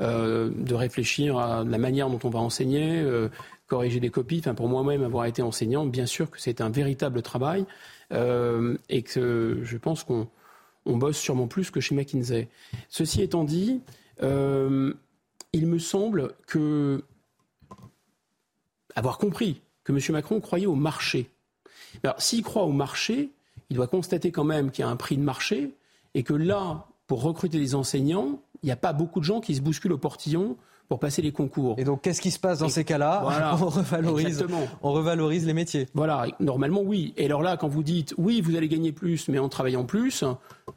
euh, de réfléchir à la manière dont on va enseigner, euh, corriger des copies. Enfin, pour moi-même, avoir été enseignant, bien sûr que c'est un véritable travail euh, et que je pense qu'on bosse sûrement plus que chez McKinsey. Ceci étant dit, il me semble que avoir compris que M. Macron croyait au marché. Alors, s'il croit au marché, il doit constater quand même qu'il y a un prix de marché et que là, pour recruter des enseignants, il n'y a pas beaucoup de gens qui se bousculent au portillon pour passer les concours. Et donc, qu'est-ce qui se passe dans ces cas-là on, revalorise, on revalorise les métiers. Voilà, normalement, oui. Et alors là, quand vous dites, oui, vous allez gagner plus, mais en travaillant plus,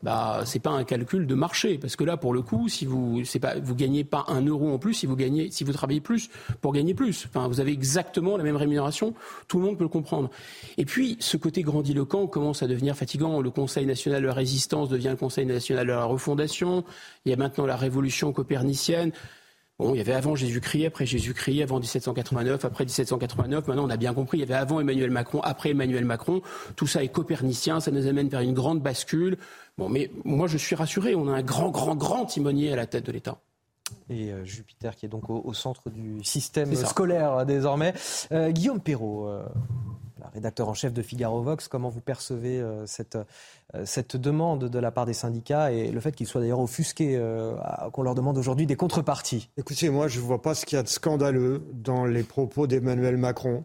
bah, c'est pas un calcul de marché. Parce que là, pour le coup, si vous, c'est pas, vous gagnez pas un euro en plus si vous gagnez, si vous travaillez plus pour gagner plus. Enfin, vous avez exactement la même rémunération. Tout le monde peut le comprendre. Et puis, ce côté grandiloquent commence à devenir fatigant. Le Conseil national de la résistance devient le Conseil national de la refondation. Il y a maintenant la révolution copernicienne. Bon, il y avait avant Jésus-Christ, après Jésus-Christ, avant 1789, après 1789. Maintenant, on a bien compris. Il y avait avant Emmanuel Macron, après Emmanuel Macron. Tout ça est copernicien. Ça nous amène vers une grande bascule. Bon, mais moi, je suis rassuré. On a un grand, grand, grand timonier à la tête de l'État. Et euh, Jupiter qui est donc au, centre du système scolaire euh, désormais. Euh, Guillaume Perrault, rédacteur en chef de Figaro Vox, comment vous percevez cette, cette demande de la part des syndicats et le fait qu'ils soient d'ailleurs offusqués, qu'on leur demande aujourd'hui des contreparties? Écoutez, moi je ne vois pas ce qu'il y a de scandaleux dans les propos d'Emmanuel Macron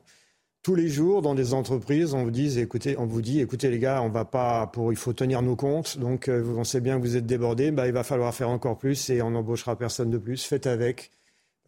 tous les jours dans des entreprises, on vous dit, écoutez, on vous dit, écoutez les gars, on va pas pour, il faut tenir nos comptes. Donc, euh, on sait bien que vous êtes débordés, bah, il va falloir faire encore plus et on n'embauchera personne de plus. Faites avec.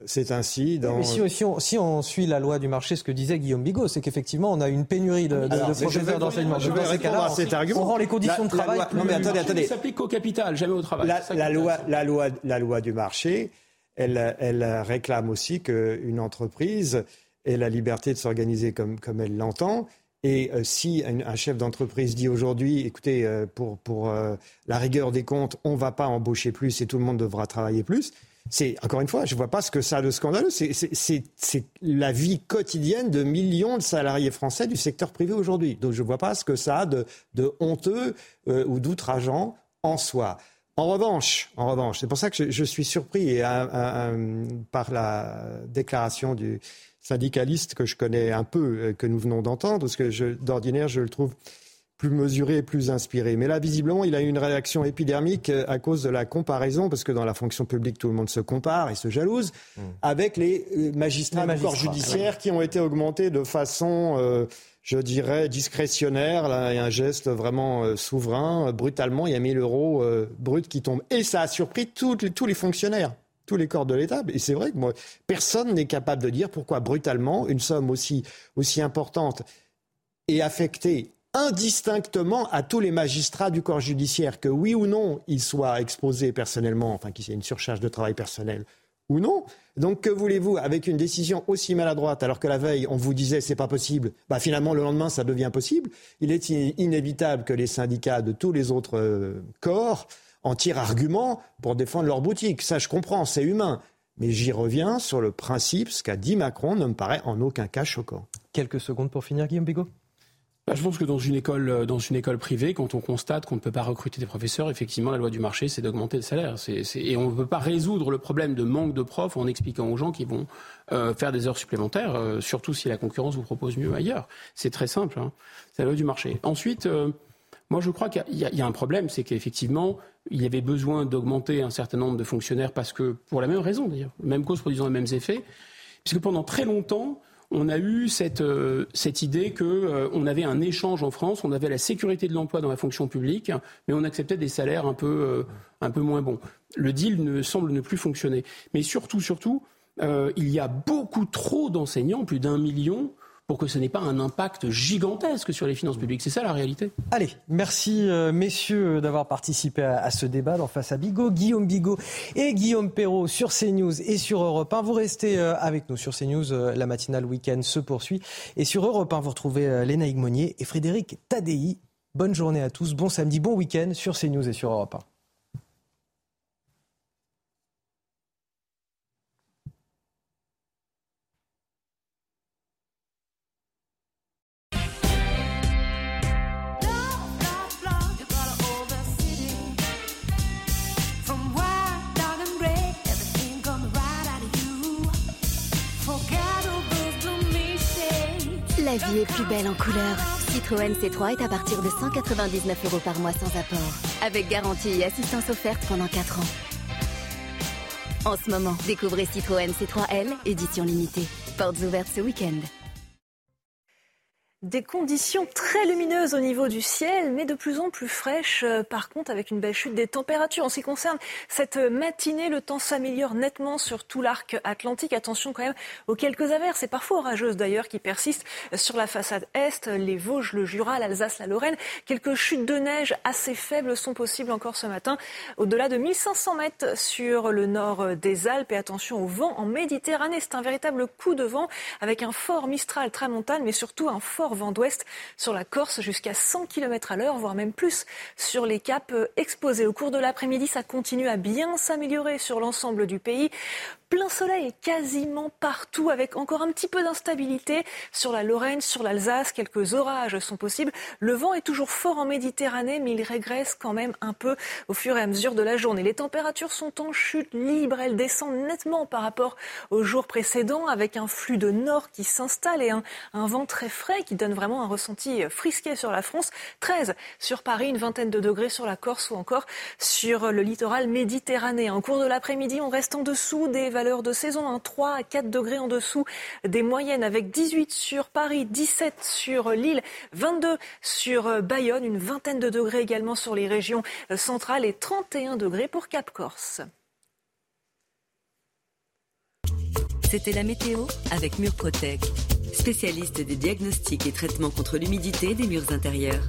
C'est ainsi. Dans... Mais si, si, on, suit la loi du marché, ce que disait Guillaume Bigot, c'est qu'effectivement, on a une pénurie de, de, professeurs d'enseignement. Je vais répondre à cet argument. On rend les conditions de travail. plus... Non, mais attendez, attendez. Ça s'applique qu'au capital, jamais au travail. La, loi, la, loi, la loi du marché, elle, elle réclame aussi qu'une entreprise et la liberté de s'organiser comme, comme elle l'entend. Et euh, si un, chef d'entreprise dit aujourd'hui, écoutez, euh, pour, pour euh, la rigueur des comptes, on ne va pas embaucher plus et tout le monde devra travailler plus, c'est, encore une fois, je ne vois pas ce que ça a de scandaleux. C'est la vie quotidienne de millions de salariés français du secteur privé aujourd'hui. Donc je ne vois pas ce que ça a de, de honteux ou d'outrageant en soi. En revanche, en revanche, c'est pour ça que je, suis surpris et, par la déclaration du, syndicaliste que je connais un peu, euh, que nous venons d'entendre, parce que d'ordinaire, je le trouve plus mesuré et plus inspiré. Mais là, visiblement, il a eu une réaction épidermique euh, à cause de la comparaison, parce que dans la fonction publique, tout le monde se compare et se jalouse, hmm. avec les euh, magistrats, du corps judiciaire qui ont été augmentés de façon, je dirais, discrétionnaire. Là, il y a un geste vraiment souverain. Brutalement, il y a 1000 euros brut qui tombent. Et ça a surpris tous les fonctionnaires tous les corps de l'État. Et c'est vrai que moi, personne n'est capable de dire pourquoi brutalement une somme aussi, aussi importante est affectée indistinctement à tous les magistrats du corps judiciaire, que oui ou non ils soient exposés personnellement, enfin qu'il y ait une surcharge de travail personnel ou non. Donc que voulez-vous avec une décision aussi maladroite alors que la veille on vous disait c'est pas possible, bah finalement le lendemain ça devient possible. Il est inévitable que les syndicats de tous les autres euh, corps en tirent argument pour défendre leur boutique. Ça je comprends, c'est humain. Mais j'y reviens sur le principe, ce qu'a dit Macron ne me paraît en aucun cas choquant. Quelques secondes pour finir, Guillaume Bigot? Bah, je pense que dans une école, euh, dans une école privée, quand on constate qu'on ne peut pas recruter des professeurs, effectivement, la loi du marché, c'est d'augmenter le salaire. Et on ne peut pas résoudre le problème de manque de profs en expliquant aux gens qu'ils vont euh, faire des heures supplémentaires, euh, surtout si la concurrence vous propose mieux ailleurs. C'est très simple. Hein. C'est la loi du marché. Ensuite, moi, je crois qu'il y, y, a un problème, c'est qu'effectivement, il y avait besoin d'augmenter un certain nombre de fonctionnaires parce que, pour la même raison d'ailleurs, même cause produisant les mêmes effets, puisque pendant très longtemps, on a eu cette, euh, cette idée qu'on euh, avait un échange en France, on avait la sécurité de l'emploi dans la fonction publique, mais on acceptait des salaires un peu, euh, un peu moins bons. Le deal ne, semble ne plus fonctionner. Mais surtout, surtout, il y a beaucoup trop d'enseignants, plus d'un million, pour que ce n'ait pas un impact gigantesque sur les finances publiques. C'est ça la réalité. Allez, merci euh, messieurs d'avoir participé à, ce débat dans Face à Bigot. Guillaume Bigot et Guillaume Perrault sur CNews et sur Europe 1. Vous restez euh, avec nous sur CNews. Euh, la matinale week-end se poursuit. Et sur Europe 1, vous retrouvez Léna Monnier et Frédéric Tadei. Bonne journée à tous, bon samedi, bon week-end sur CNews et sur Europe 1. La vie est plus belle en couleur. Citroën C3 est à partir de 199 euros par mois sans apport. Avec garantie et assistance offerte pendant 4 ans. En ce moment, découvrez Citroën C3L, édition limitée. Portes ouvertes ce week-end. Des conditions très lumineuses au niveau du ciel, mais de plus en plus fraîches, euh, par contre, avec une belle chute des températures. En ce qui concerne cette matinée, le temps s'améliore nettement sur tout l'arc atlantique. Attention quand même aux quelques averses, et parfois orageuses d'ailleurs, qui persistent sur la façade est, les Vosges, le Jura, l'Alsace, la Lorraine. Quelques chutes de neige assez faibles sont possibles encore ce matin, au-delà de 1500 mètres sur le nord des Alpes. Et attention au vent en Méditerranée. C'est un véritable coup de vent avec un fort Mistral tramontane, mais surtout un fort vent d'ouest sur la Corse jusqu'à 100 km à l'heure, voire même plus sur les caps euh, exposés. Au cours de l'après-midi, ça continue à bien s'améliorer sur l'ensemble du pays plein soleil quasiment partout avec encore un petit peu d'instabilité sur la Lorraine, sur l'Alsace. Quelques orages sont possibles. Le vent est toujours fort en Méditerranée, mais il régresse quand même un peu au fur et à mesure de la journée. Les températures sont en chute libre. Elles descendent nettement par rapport aux jours précédents avec un flux de nord qui s'installe et un, un vent très frais qui donne vraiment un ressenti frisqué sur la France. 13 sur Paris, une vingtaine de degrés sur la Corse ou encore sur le littoral méditerranéen. En cours de l'après-midi, on reste en dessous des valeurs de saison, un 3 à 4 degrés en dessous des moyennes, avec 18 sur Paris, 17 sur Lille, 22 sur Bayonne, une vingtaine de degrés également sur les régions centrales et 31 degrés pour Cap Corse. C'était la météo avec Murprotec, spécialiste des diagnostics et traitements contre l'humidité des murs intérieurs.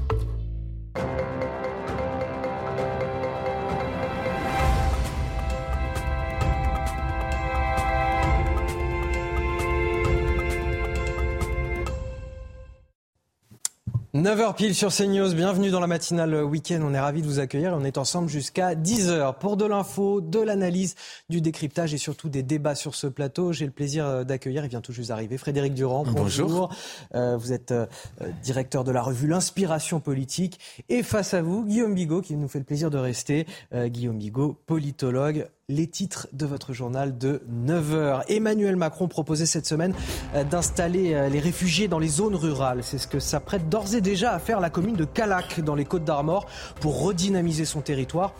9h pile sur CNews, bienvenue dans la matinale week-end. On est ravis de vous accueillir et on est ensemble jusqu'à 10h pour de l'info, de l'analyse, du décryptage et surtout des débats sur ce plateau. J'ai le plaisir euh, d'accueillir, il vient tout juste d'arriver, Frédéric Durand. Bonjour. Euh, vous êtes euh, directeur de la revue L'Inspiration politique et face à vous, Guillaume Bigot qui nous fait le plaisir de rester. Guillaume Bigot, politologue, les titres de votre journal de 9h. Emmanuel Macron proposait cette semaine euh, d'installer euh, les réfugiés dans les zones rurales. C'est ce que s'apprête d'ores et déjà à faire la commune de Calac dans les Côtes d'Armor pour redynamiser son territoire.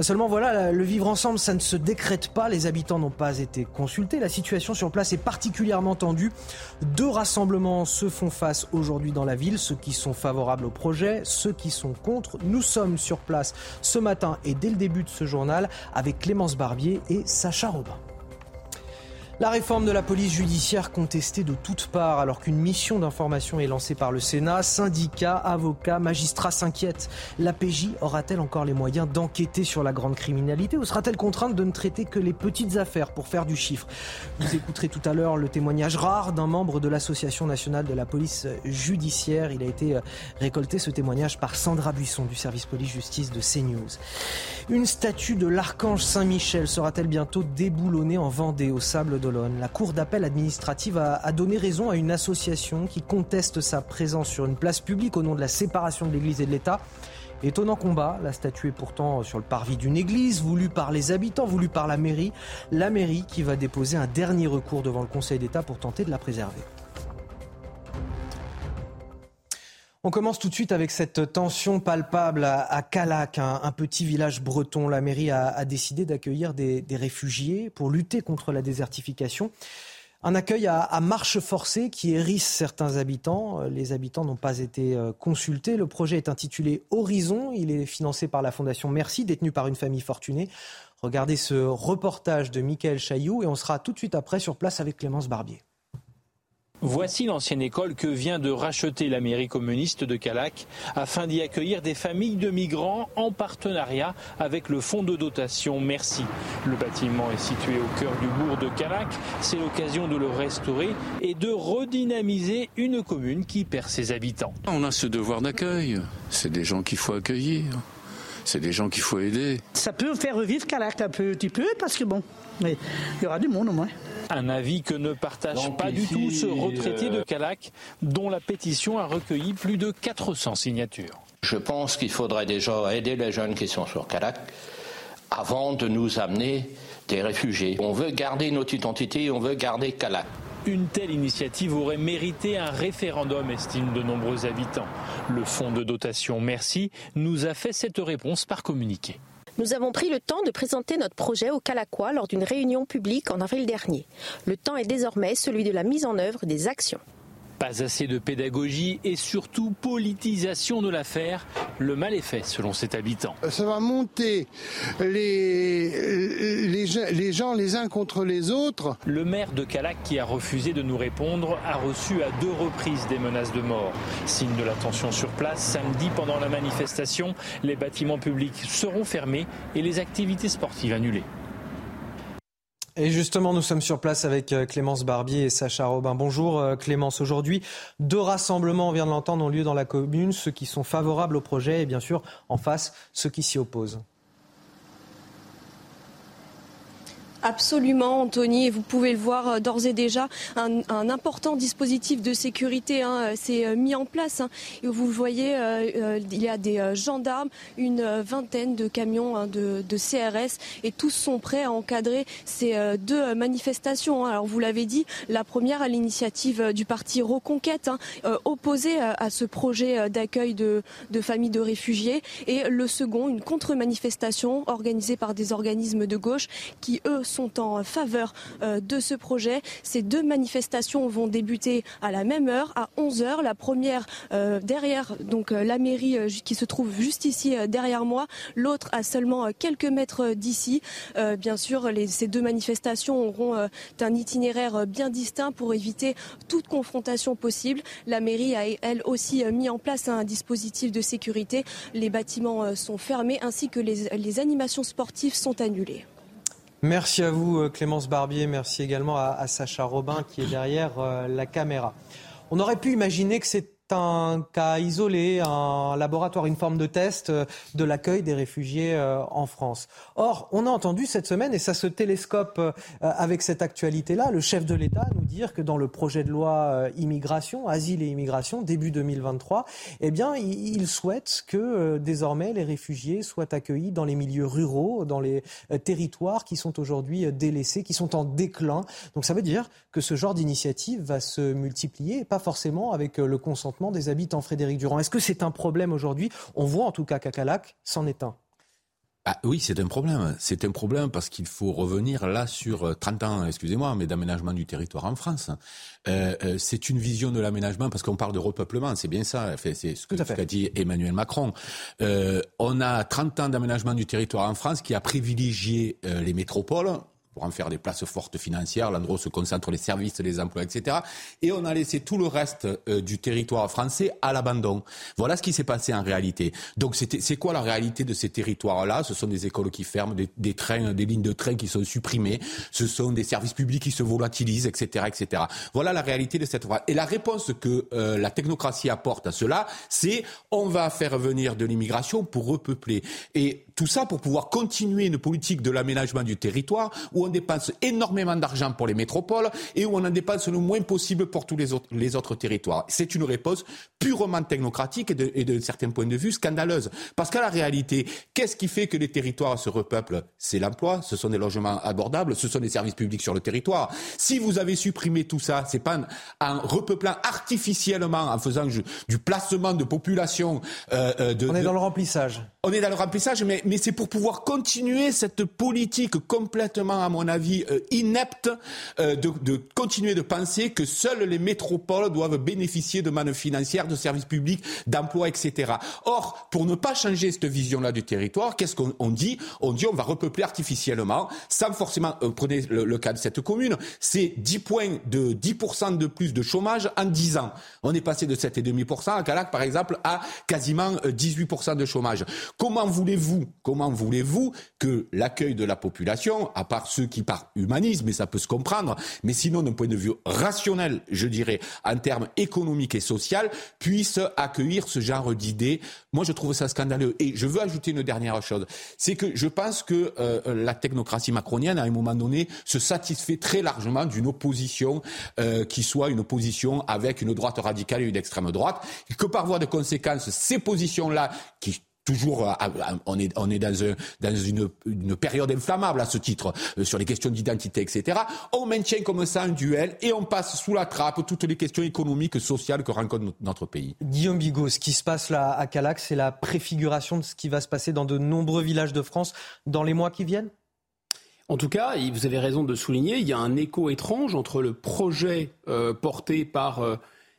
Seulement voilà, le vivre ensemble, ça ne se décrète pas. Les habitants n'ont pas été consultés. La situation sur place est particulièrement tendue. Deux rassemblements se font face aujourd'hui dans la ville. Ceux qui sont favorables au projet, ceux qui sont contre. Nous sommes sur place ce matin et dès le début de ce journal avec Clémence Barbier et Sacha Robin. La réforme de la police judiciaire contestée de toutes parts alors qu'une mission d'information est lancée par le Sénat. Syndicats, avocats, magistrats s'inquiètent. La PJ aura-t-elle encore les moyens d'enquêter sur la grande criminalité ou sera-t-elle contrainte de ne traiter que les petites affaires pour faire du chiffre? Vous écouterez tout à l'heure le témoignage rare d'un membre de l'Association nationale de la police judiciaire. Il a été euh, récolté ce témoignage par Sandra Buisson du service police-justice de CNews. Une statue de l'archange Saint-Michel sera-t-elle bientôt déboulonnée en Vendée au sable la Cour d'appel administrative a, donné raison à une association qui conteste sa présence sur une place publique au nom de la séparation de l'Église et de l'État. Étonnant combat, la statue est pourtant sur le parvis d'une église, voulue par les habitants, voulue par la mairie. La mairie qui va déposer un dernier recours devant le Conseil d'État pour tenter de la préserver. On commence tout de suite avec cette tension palpable à, Calac, un, petit village breton. La mairie a, décidé d'accueillir des, réfugiés pour lutter contre la désertification. Un accueil à, marche forcée qui hérisse certains habitants. Les habitants n'ont pas été euh, consultés. Le projet est intitulé Horizon. Il est financé par la Fondation Merci, détenue par une famille fortunée. Regardez ce reportage de Michael Chailloux et on sera tout de suite après sur place avec Clémence Barbier. Voici l'ancienne école que vient de racheter la mairie communiste de Calac afin d'y accueillir des familles de migrants en partenariat avec le fonds de dotation Merci. Le bâtiment est situé au cœur du bourg de Calac. C'est l'occasion de le restaurer et de redynamiser une commune qui perd ses habitants. On a ce devoir d'accueil. C'est des gens qu'il faut accueillir. C'est des gens qu'il faut aider. Ça peut faire revivre Calac un petit peu parce que bon, mais il y aura du monde au moins. Un avis que ne partage pas du tout ce retraité de euh, Calac, dont la pétition a recueilli plus de 400 signatures. Je pense qu'il faudrait déjà aider les jeunes qui sont sur Calac avant de nous amener des réfugiés. On veut garder notre identité, on veut garder Calac. Une telle initiative aurait mérité un référendum, estiment de nombreux habitants. Le fonds de dotation Merci nous a fait cette réponse par communiqué. Nous avons pris le temps de présenter notre projet au Calaquois lors d'une réunion publique en avril dernier. Le temps est désormais celui de la mise en œuvre des actions. Pas assez de pédagogie et surtout politisation de l'affaire. Le mal est fait selon cet habitant. Ça va monter les, les, gens les uns contre les autres. Le maire de Calac qui a refusé de nous répondre a reçu à deux reprises des menaces de mort. Signe de la tension sur place, samedi pendant la manifestation, les bâtiments publics seront fermés et les activités sportives annulées. Et justement, nous sommes sur place avec euh, Clémence Barbier et Sacha Robin. Bonjour euh, Clémence. Aujourd'hui, deux rassemblements, on vient de l'entendre, ont lieu dans la commune. Ceux qui sont favorables au projet et bien sûr, en face, ceux qui s'y opposent. Absolument, Anthony. Et vous pouvez le voir euh, d'ores et déjà, un, important dispositif de sécurité hein, euh, s'est euh, mis en place. Hein. Et vous le voyez, il y a des gendarmes, une vingtaine de camions hein, de, CRS, et tous sont prêts à encadrer ces deux manifestations. Alors vous l'avez dit, la première à l'initiative du parti Reconquête, opposé à, ce projet d'accueil de, de familles de réfugiés, et le second, une contre-manifestation organisée par des organismes de gauche qui, eux, sont en faveur euh, de ce projet. Ces deux manifestations vont débuter à la même heure, à 11h. La première euh, derrière donc euh, la mairie qui se trouve juste ici derrière moi, l'autre à seulement quelques mètres d'ici. bien sûr, ces deux manifestations auront un itinéraire bien distinct pour éviter toute confrontation possible. La mairie a elle aussi mis en place un dispositif de sécurité. Les bâtiments sont fermés ainsi que les animations sportives sont annulées. Merci à vous euh, Clémence Barbier, merci également à, Sacha Robin qui est derrière euh, la caméra. On aurait pu imaginer que c'est un cas isolé, un laboratoire, une forme de test euh, de l'accueil des réfugiés euh, en France. Or, on a entendu cette semaine, et ça se télescope euh, avec cette actualité-là, le chef de l'État nous dire que dans le projet de loi immigration, asile et immigration, début 2023, eh bien, il souhaite que désormais les réfugiés soient accueillis dans les milieux ruraux, dans les territoires qui sont aujourd'hui délaissés, qui sont en déclin. Donc ça veut dire que ce genre d'initiative va se multiplier, pas forcément avec le consentement des habitants, Frédéric Durand. Est-ce que c'est un problème aujourd'hui? On voit en tout cas qu'Acalac s'en est un. Ah oui, c'est un problème. C'est un problème parce qu'il faut revenir là sur 30 euh, ans, excusez-moi, mais d'aménagement du territoire en France. Euh, euh, c'est une vision de l'aménagement parce qu'on parle de repeuplement, c'est bien ça. c'est ce qu'a dit Emmanuel Macron. on a 30 ans d'aménagement du territoire en France qui a privilégié les métropoles pour en faire des places fortes financières, l'endroit où se concentrent les services, les emplois, etc. Et on a laissé tout le reste euh, du territoire français à l'abandon. Voilà ce qui s'est passé en réalité. Donc c'est quoi la réalité de ces territoires-là? Ce sont des écoles qui ferment, des, trains, des lignes de train qui sont supprimées, ce sont des services publics qui se volatilisent, etc., etc. Voilà la réalité de cette Et la réponse que euh, la technocratie apporte à cela, c'est on va faire venir de l'immigration pour repeupler. Et tout ça pour pouvoir continuer une politique de l'aménagement du territoire où on dépense énormément d'argent pour les métropoles et où on en dépense le moins possible pour tous les autres, les autres territoires. C'est une réponse purement technocratique et de certains points de vue scandaleuse. Parce qu'à la réalité, qu'est-ce qui fait que les territoires se repeuplent? C'est l'emploi, ce sont des logements abordables, ce sont des services publics sur le territoire. Si vous avez supprimé tout ça, c'est pas en, repeuplant artificiellement, en faisant du, placement de population. Euh, euh, de, on est dans le remplissage. On est dans le remplissage, mais mais c'est pour pouvoir continuer cette politique complètement, à mon avis, euh, inepte euh, de, de, continuer de penser que seules les métropoles doivent bénéficier de mannes financières, de services publics, d'emplois, etc. Or, pour ne pas changer cette vision-là du territoire, qu'est-ce qu'on dit? On dit on va repeupler artificiellement, sans forcément, euh, prenez le, le, cas de cette commune, c'est 10 points de 10% de plus de chômage en 10 ans. On est passé de 7,5% à Calac, par exemple, à quasiment 18% de chômage. Comment voulez-vous Comment voulez-vous que l'accueil de la population, à part ceux qui par humanisme, et ça peut se comprendre, mais sinon d'un point de vue rationnel, je dirais, en termes économiques et sociaux, puisse accueillir ce genre d'idées? Moi, je trouve ça scandaleux. Et je veux ajouter une dernière chose, c'est que je pense que euh, la technocratie macronienne, à un moment donné, se satisfait très largement d'une opposition euh, qui soit une opposition avec une droite radicale et une extrême droite, et que par voie de conséquence, ces positions-là, qui toujours, euh, on est, on est dans, un, dans une, une, période inflammable à ce titre, euh, sur les questions d'identité, etc. On maintient comme ça un duel et on passe sous la trappe toutes les questions économiques, sociales que rencontre notre pays. Guillaume Bigot, ce qui se passe là à Calax, c'est la préfiguration de ce qui va se passer dans de nombreux villages de France dans les mois qui viennent? En tout cas, vous avez raison de souligner, il y a un écho étrange entre le projet euh, porté par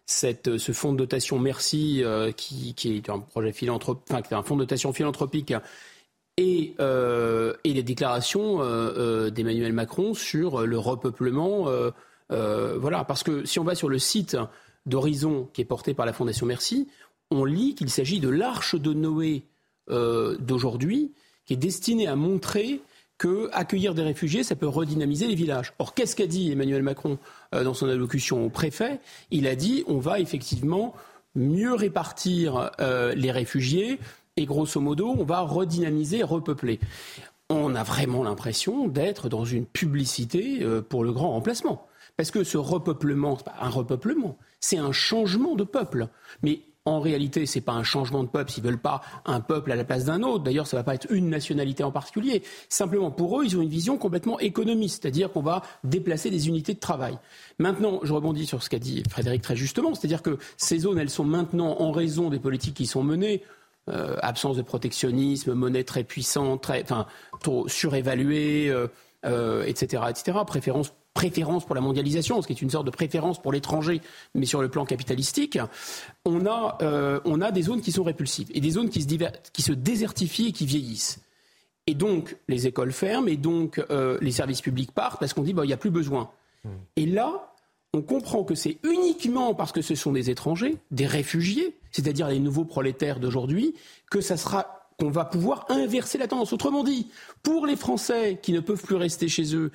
ce fonds de dotation Merci, euh, qui, est un projet philanthropique, un fonds de dotation philanthropique, et, euh, les déclarations euh, d'Emmanuel Macron sur le repeuplement. voilà, parce que si on va sur le site d'Horizon, qui est porté par la Fondation Merci, on lit qu'il s'agit de l'arche de Noé d'aujourd'hui, qui est destinée à montrer que accueillir des réfugiés, ça peut redynamiser les villages. Or, qu'est-ce qu'a dit Emmanuel Macron euh, dans son allocution au préfet? Il a dit on va effectivement mieux répartir euh, les réfugiés et grosso modo, on va redynamiser, repeupler. On a vraiment l'impression d'être dans une publicité euh, pour le grand remplacement. Parce que ce repeuplement, c'est pas un repeuplement, c'est un changement de peuple. Mais en réalité, ce n'est pas un changement de peuple s'ils veulent pas un peuple à la place d'un autre. D'ailleurs, ça ne va pas être une nationalité en particulier. Simplement, pour eux, ils ont une vision complètement économiste, c'est-à-dire qu'on va déplacer des unités de travail. Maintenant, je rebondis sur ce qu'a dit Frédéric très justement, c'est-à-dire que ces zones, elles sont maintenant, en raison des politiques qui sont menées, euh, absence de protectionnisme, monnaie très puissante, très, enfin, surévaluée, euh, euh, etc., etc., préférence préférence pour la mondialisation, ce qui est une sorte de préférence pour l'étranger, mais sur le plan capitalistique, on a, euh, on a des zones qui sont répulsives et des zones qui se, qui se désertifient et qui vieillissent. Et donc, les écoles ferment et donc euh, les services publics partent parce qu'on dit, bah, il n'y a plus besoin. Hmm. Et là, on comprend que c'est uniquement parce que ce sont des étrangers, des réfugiés, c'est-à-dire les nouveaux prolétaires d'aujourd'hui, que ça sera qu'on va pouvoir inverser la tendance. Autrement dit, pour les Français qui ne peuvent plus rester chez eux,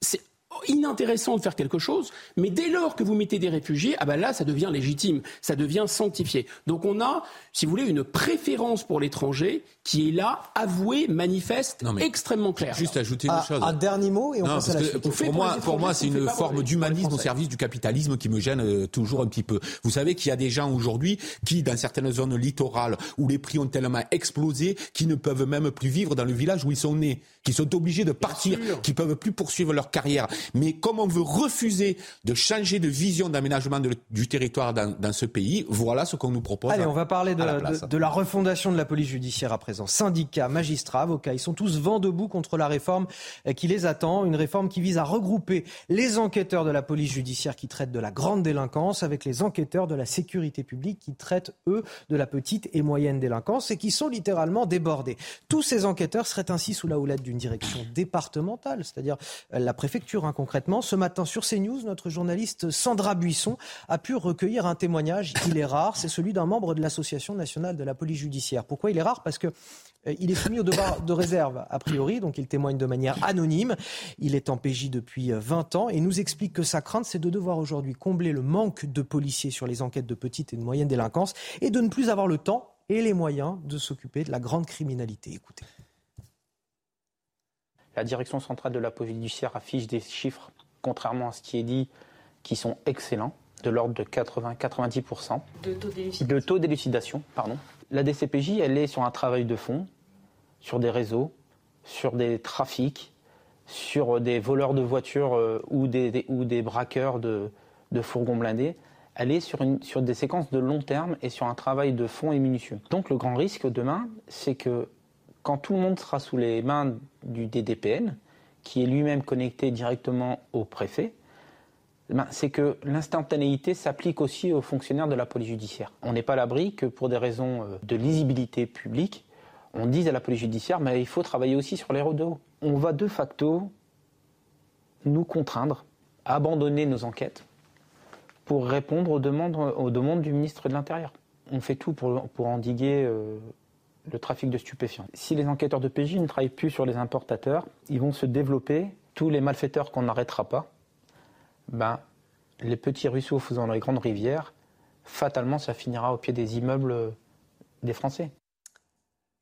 c'est inintéressant de faire quelque chose, mais dès lors que vous mettez des réfugiés, ah ben là, ça devient légitime, ça devient sanctifié. Donc on a, si vous voulez, une préférence pour l'étranger qui est là, avouée, manifeste, extrêmement claire. Juste ajouter une chose. Un dernier mot et on passe à la suite. Pour, moi, pour moi, c'est une forme d'humanisme au service du capitalisme qui me gêne euh, toujours un petit peu. Vous savez qu'il y a des gens aujourd'hui qui, dans certaines zones littorales où les prix ont tellement explosé, qui ne peuvent même plus vivre dans le village où ils sont nés, qui sont obligés de partir, qui peuvent plus poursuivre leur carrière. Mais comme on veut refuser de changer de vision d'aménagement du territoire dans, ce pays, voilà ce qu'on nous propose. Allez, on va parler de, de, la refondation de la police judiciaire à présent. Syndicats, magistrats, avocats, ils sont tous vent debout contre la réforme qui les attend. Une réforme qui vise à regrouper les enquêteurs de la police judiciaire qui traitent de la grande délinquance avec les enquêteurs de la sécurité publique qui traitent, eux, de la petite et moyenne délinquance et qui sont littéralement débordés. Tous ces enquêteurs seraient ainsi sous la houlette d'une direction départementale, c'est-à-dire la préfecture hein, concrètement. Ce matin sur CNews, notre journaliste Sandra Buisson a pu recueillir un témoignage. Il est rare, c'est celui d'un membre de l'Association nationale de la police judiciaire. Pourquoi il est rare? Parce que euh, il est soumis au devoir de réserve, a priori, donc il témoigne de manière anonyme. Il est en PJ depuis 20 euh, ans et nous explique que sa crainte, c'est de devoir aujourd'hui combler le manque de policiers sur les enquêtes de petite et de moyenne délinquance et de ne plus avoir le temps et les moyens de s'occuper de la grande criminalité. Écoutez. La direction centrale de la police judiciaire affiche des chiffres, contrairement à ce qui est dit, qui sont excellents, de l'ordre de 80-90%. De taux d'élucidation. pardon. La DCPJ, elle est sur un travail de fond, sur des réseaux, sur des trafics, sur des voleurs de voitures euh, ou, des, ou des braqueurs de, fourgons blindés. Elle est sur, une, sur des séquences de long terme et sur un travail de fond et minutieux. Donc le grand risque demain, c'est que quand tout le monde sera sous les mains du DDPN, qui est lui-même connecté directement au préfet, ben, c'est que l'instantanéité s'applique aussi aux fonctionnaires de la police judiciaire. On n'est pas à l'abri que pour des raisons euh, de lisibilité publique, on dise à la police judiciaire, mais il faut travailler aussi sur les de On va de facto nous contraindre à abandonner nos enquêtes pour répondre aux demandes, aux demandes du ministre de l'Intérieur. On fait tout pour, pour endiguer euh, le trafic de stupéfiants. Si les enquêteurs de PJ ne travaillent plus sur les importateurs, ils vont se développer tous les malfaiteurs qu'on n'arrêtera pas ben, les petits ruisseaux faisant les grandes rivières, fatalement, ça finira au pied des immeubles des Français.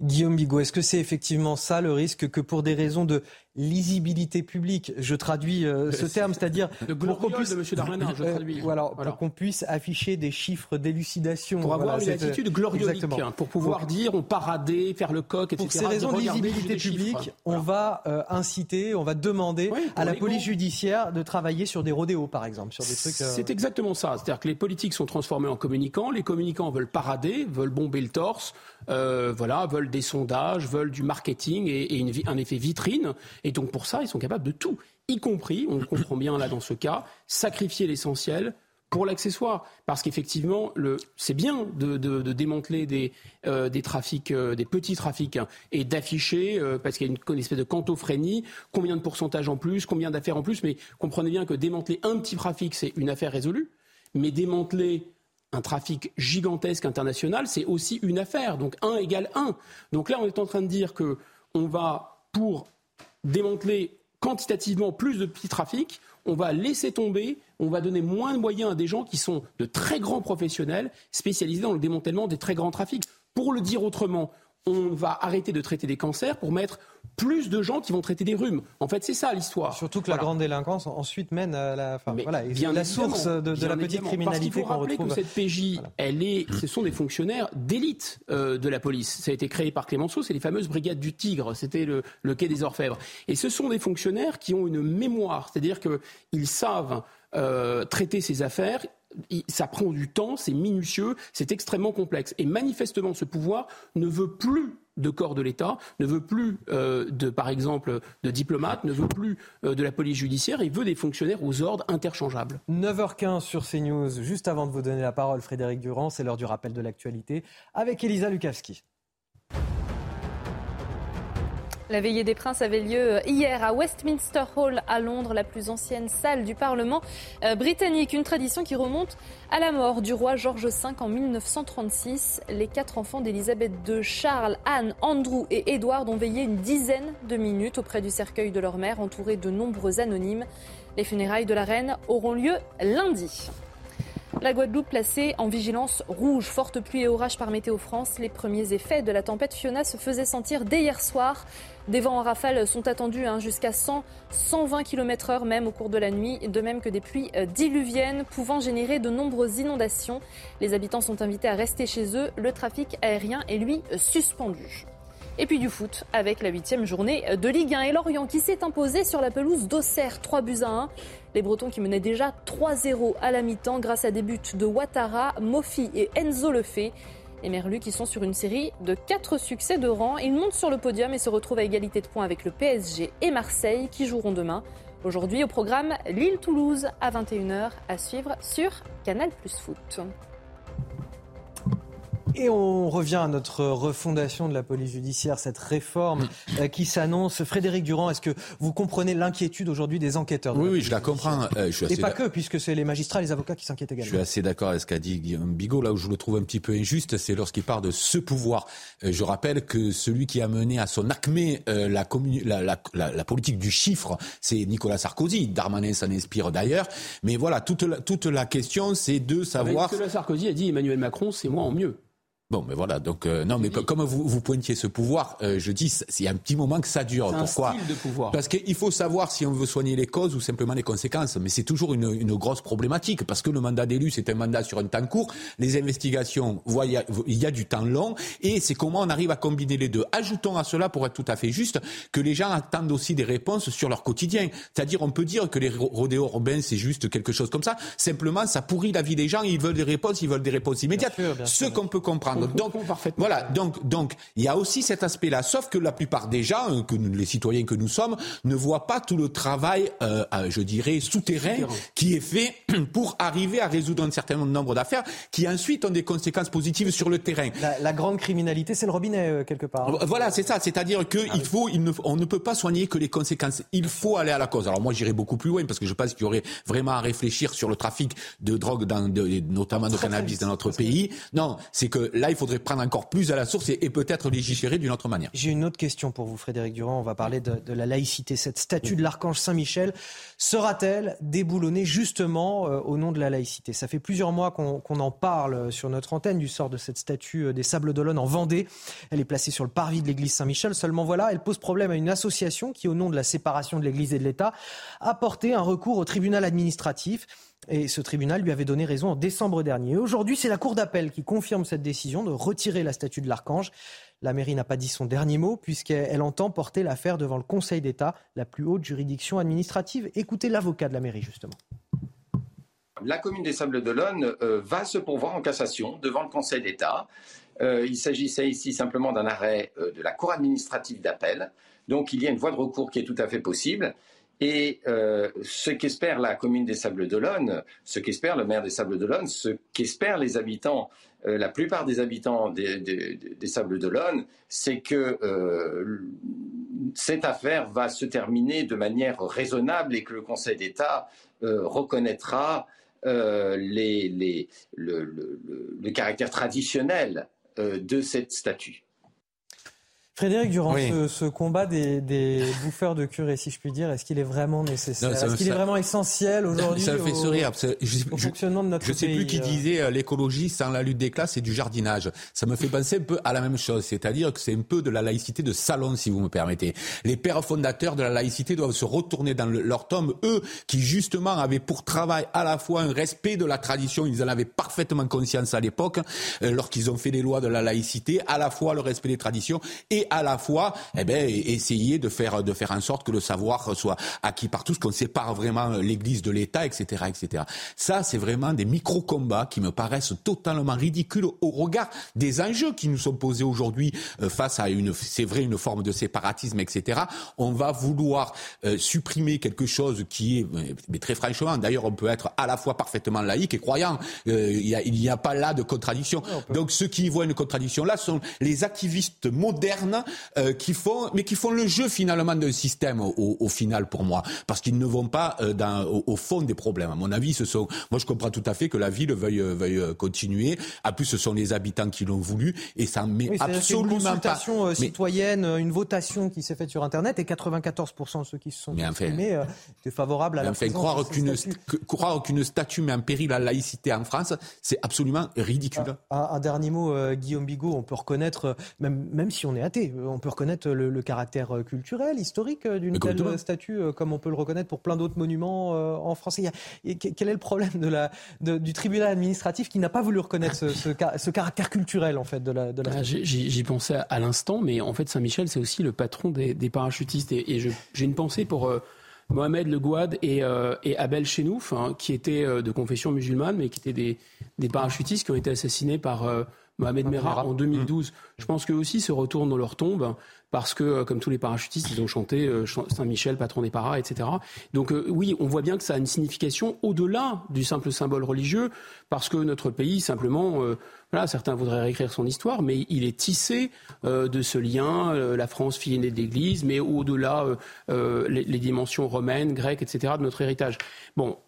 Guillaume Bigot, est-ce que c'est effectivement ça le risque que pour des raisons de lisibilité publique, je traduis euh, ce terme, c'est-à-dire pour qu'on puisse, euh, voilà, qu'on afficher des chiffres d'élucidation, pour avoir une attitude gloriolique, hein, pour pouvoir dire on paradait, faire le coq, etc. Pour ces raisons de lisibilité publique, on va euh, inciter, on va demander à la police judiciaire de travailler sur des rodéos, par exemple, sur des trucs. C'est exactement ça, c'est-à-dire que les politiques sont transformées en communicants, les communicants veulent parader, veulent bomber le torse, voilà, veulent des sondages, veulent du marketing et, un effet vitrine. Et donc pour ça, ils sont capables de tout, y compris, on le comprend bien là dans ce cas, sacrifier l'essentiel pour l'accessoire. Parce qu'effectivement, c'est bien de, démanteler des, euh, trafics, euh, des petits trafics, hein, et d'afficher, euh, parce qu'il y a une, espèce de cantophrénie, combien de pourcentage en plus, combien d'affaires en plus. Mais comprenez bien que démanteler un petit trafic, c'est une affaire résolue. Mais démanteler un trafic gigantesque international, c'est aussi une affaire. Donc 1 égale 1. Donc là, on est en train de dire que on va, pour démanteler quantitativement plus de petits trafics, on va laisser tomber, on va donner moins de moyens à des gens qui sont de très grands professionnels spécialisés dans le démantèlement des très grands trafics. Pour le dire autrement, on va arrêter de traiter des cancers pour mettre plus de gens qui vont traiter des rhumes. En fait, c'est ça l'histoire. Surtout que la grande délinquance ensuite mène à la, voilà, bien la source de, la petite criminalité qu'on retrouve. Que cette PJ, elle est, ce sont des fonctionnaires d'élite euh, de la police. Ça a été créé par Clémenceau, c'est les fameuses brigades du Tigre. C'était le, le quai des Orfèvres. Et ce sont des fonctionnaires qui ont une mémoire, c'est-à-dire qu'ils savent euh, traiter ces affaires, ça prend du temps, c'est minutieux, c'est extrêmement complexe. Et manifestement, ce pouvoir ne veut plus de corps de l'État, ne veut plus euh, de, par exemple, de diplomates, ne veut plus euh, de la police judiciaire, il veut des fonctionnaires aux ordres interchangeables. 9h15 sur CNews, juste avant de vous donner la parole, Frédéric Durand, c'est l'heure du rappel de l'actualité avec Elisa Lukavski. La veillée des princes avait lieu euh, hier à Westminster Hall à Londres, la plus ancienne salle du Parlement euh, britannique. Une tradition qui remonte à la mort du roi George V en 1936. Les quatre enfants d'Elisabeth II, Charles, Anne, Andrew et Edward, ont veillé une dizaine de minutes auprès du cercueil de leur mère, entourés de nombreux anonymes. Les funérailles de la reine auront lieu lundi. La Guadeloupe placée en vigilance rouge, forte pluie et orage par Météo France. Les premiers effets de la tempête Fiona se faisaient sentir dès hier soir. Des vents en rafale sont attendus hein, jusqu'à 100, 120 km heure même au cours de la nuit, de même que des pluies euh, diluviennes pouvant générer de nombreuses inondations. Les habitants sont invités à rester chez eux. Le trafic aérien est lui suspendu. Et puis du foot avec la huitième journée de Ligue 1 et Lorient qui s'est imposé sur la pelouse d'Auxerre 3 buts à 1. Les Bretons qui menaient déjà 3-0 à la mi-temps grâce à des buts de Ouattara, Mofi et Enzo Lefebvre. Les Merlus qui sont sur une série de 4 succès de rang. Ils montent sur le podium et se retrouvent à égalité de points avec le PSG et Marseille qui joueront demain. Aujourd'hui au programme Lille-Toulouse à 21h à suivre sur Canal Plus Foot. Et on revient à notre refondation de la police judiciaire, cette réforme euh, qui s'annonce. Frédéric Durand, est-ce que vous comprenez l'inquiétude aujourd'hui des enquêteurs Oui, oui, je la comprends. Euh, je Et pas que, puisque c'est les magistrats, les avocats qui s'inquiètent également. Je suis assez d'accord avec ce qu'a dit Guillaume Bigot. Là où je le trouve un petit peu injuste, c'est lorsqu'il parle de ce pouvoir. Euh, je rappelle que celui qui a mené à son acmé la, la, la, la, politique du chiffre, c'est Nicolas Sarkozy. Darmanin s'en inspire d'ailleurs. Mais voilà, toute la, toute la question, c'est de savoir... Nicolas Sarkozy a dit Emmanuel Macron, c'est moi en mieux. Bon, mais voilà. Donc euh, non, mais comme vous, vous pointiez ce pouvoir, euh, je dis, y a un petit moment que ça dure. Pourquoi un style de pouvoir. Parce qu'il faut savoir si on veut soigner les causes ou simplement les conséquences. Mais c'est toujours une, une, grosse problématique parce que le mandat d'élu, c'est un mandat sur un temps court. Les investigations, il y, a du temps long, et c'est comment on arrive à combiner les deux. Ajoutons à cela, pour être tout à fait juste, que les gens attendent aussi des réponses sur leur quotidien. C'est-à-dire, on peut dire que les rodéos urbains, c'est juste quelque chose comme ça. Simplement, ça pourrit la vie des gens. Ils veulent des réponses, ils veulent des réponses immédiates. ce qu'on peut comprendre donc, voilà, donc, donc, il y a aussi cet aspect-là. Sauf que la plupart des gens, euh, que les citoyens que nous sommes, ne voient pas tout le travail, euh, euh, je dirais, souterrain qui est fait pour arriver à résoudre un certain nombre d'affaires qui ensuite ont des conséquences positives sur le terrain. La, grande criminalité, c'est le robinet, quelque part. Voilà, c'est ça. C'est-à-dire qu'il ah faut, il ne, on ne peut pas soigner que les conséquences. Il faut aller à la cause. Alors moi, j'irai beaucoup plus loin parce que je pense qu'il y aurait vraiment à réfléchir sur le trafic de drogue, dans, notamment de cannabis dans notre pays. Non, c'est que là, il faudrait prendre encore plus à la source et, peut-être légiférer d'une autre manière. J'ai une autre question pour vous, Frédéric Durand. On va parler de, la laïcité. Cette statue de l'archange Saint-Michel sera-t-elle déboulonnée justement euh, au nom de la laïcité? Ça fait plusieurs mois qu'on en parle sur notre antenne du sort de cette statue euh, des Sables d'Olonne en Vendée. Elle est placée sur le parvis de l'église Saint-Michel. Seulement voilà, elle pose problème à une association qui, au nom de la séparation de l'église et de l'État, a porté un recours au tribunal administratif. Et ce tribunal lui avait donné raison en décembre dernier. Aujourd'hui, c'est la Cour d'appel qui confirme cette décision de retirer la statue de l'archange. La mairie n'a pas dit son dernier mot puisqu'elle entend porter l'affaire devant le Conseil d'État, la plus haute juridiction administrative. Écoutez l'avocat de la mairie justement. La commune des Sables d'Olonne euh, va se pourvoir en cassation devant le Conseil d'État. Euh, il s'agissait ici simplement d'un arrêt euh, de la Cour administrative d'appel. Donc il y a une voie de recours qui est tout à fait possible. Et euh, ce qu'espère la commune des Sables d'Olonne, ce qu'espère le maire des Sables d'Olonne, ce qu'espèrent les habitants, euh, la plupart des habitants des, Sables d'Olonne, c'est que euh, cette affaire va se terminer de manière raisonnable et que le Conseil d'État reconnaîtra le, caractère traditionnel de cette statue. Frédéric Durand, ce, combat des, bouffeurs de curé, si je puis dire, est-ce qu'il est vraiment nécessaire Est-ce qu'il est vraiment essentiel aujourd'hui Ça me fait sourire. Je, au fonctionnement de notre Je ne sais plus qui euh disait euh, l'écologie sans la lutte des classes, c'est du jardinage. Ça me fait penser un peu à la même chose, c'est-à-dire que c'est un peu de la laïcité de salon, si vous me permettez. Les pères fondateurs de la laïcité doivent se retourner dans leur tombe, eux qui justement avaient pour travail à la fois un respect de la tradition, ils en avaient parfaitement conscience à l'époque, euh, lorsqu'ils ont fait les lois de la laïcité, à la fois le respect des traditions et à la fois eh ben, essayer de faire, de faire en sorte que le savoir soit acquis par tous, qu'on sépare vraiment l'Église de l'État, etc., etc. Ça, c'est vraiment des micro-combats qui me paraissent totalement ridicules au regard des enjeux qui nous sont posés aujourd'hui euh, face à une, c'est vrai, une forme de séparatisme, etc. On va vouloir euh, supprimer quelque chose qui est, mais très franchement, d'ailleurs, on peut être à la fois parfaitement laïque et croyant. Euh, il n'y a, a, pas là de contradiction. Donc, ceux qui y voient une contradiction là sont les activistes modernes euh, qui font, mais qui font le jeu finalement d'un système au, au, final pour moi, parce qu'ils ne vont pas euh, dans, au, fond des problèmes. À mon avis, ce sont, moi je comprends tout à fait que la ville veuille, euh, veuille continuer. À plus, ce sont les habitants qui l'ont voulu, et ça met absolument une consultation pas. citoyenne, une votation qui s'est faite sur Internet, et 94% de ceux qui se sont exprimés enfin, étaient favorables à la enfin, croire qu'une croire qu'une statue met en péril la laïcité en France, c'est absolument ridicule. Un, un, dernier mot, Guillaume Bigot, on peut reconnaître, même, même si on est athée, oui, on peut reconnaître le, caractère culturel, historique d'une telle statue, comme on peut le reconnaître pour plein d'autres monuments en France. quel est le problème de la, du tribunal administratif qui n'a pas voulu reconnaître ce, caractère culturel en fait de la, de la ah, J'y pensais à l'instant, mais en fait Saint-Michel c'est aussi le patron des, parachutistes et, j'ai une pensée pour Mohamed Le Gouad et, Abel Chenouf, hein, qui étaient de confession musulmane, mais qui étaient des, des parachutistes qui ont été assassinés par Mohamed Merah en 2012. Je pense qu'eux aussi se retournent dans leur tombe parce que, euh, comme tous les parachutistes, ils ont chanté euh, Saint-Michel, patron des paras, etc. Donc euh, oui, on voit bien que ça a une signification au-delà du simple symbole religieux, parce que notre pays, simplement, voilà, certains voudraient réécrire son histoire, mais il est tissé de ce lien, la France, fille aînée de l'Église, mais au-delà les, les, dimensions romaines, grecques, etc. de notre héritage. Bon,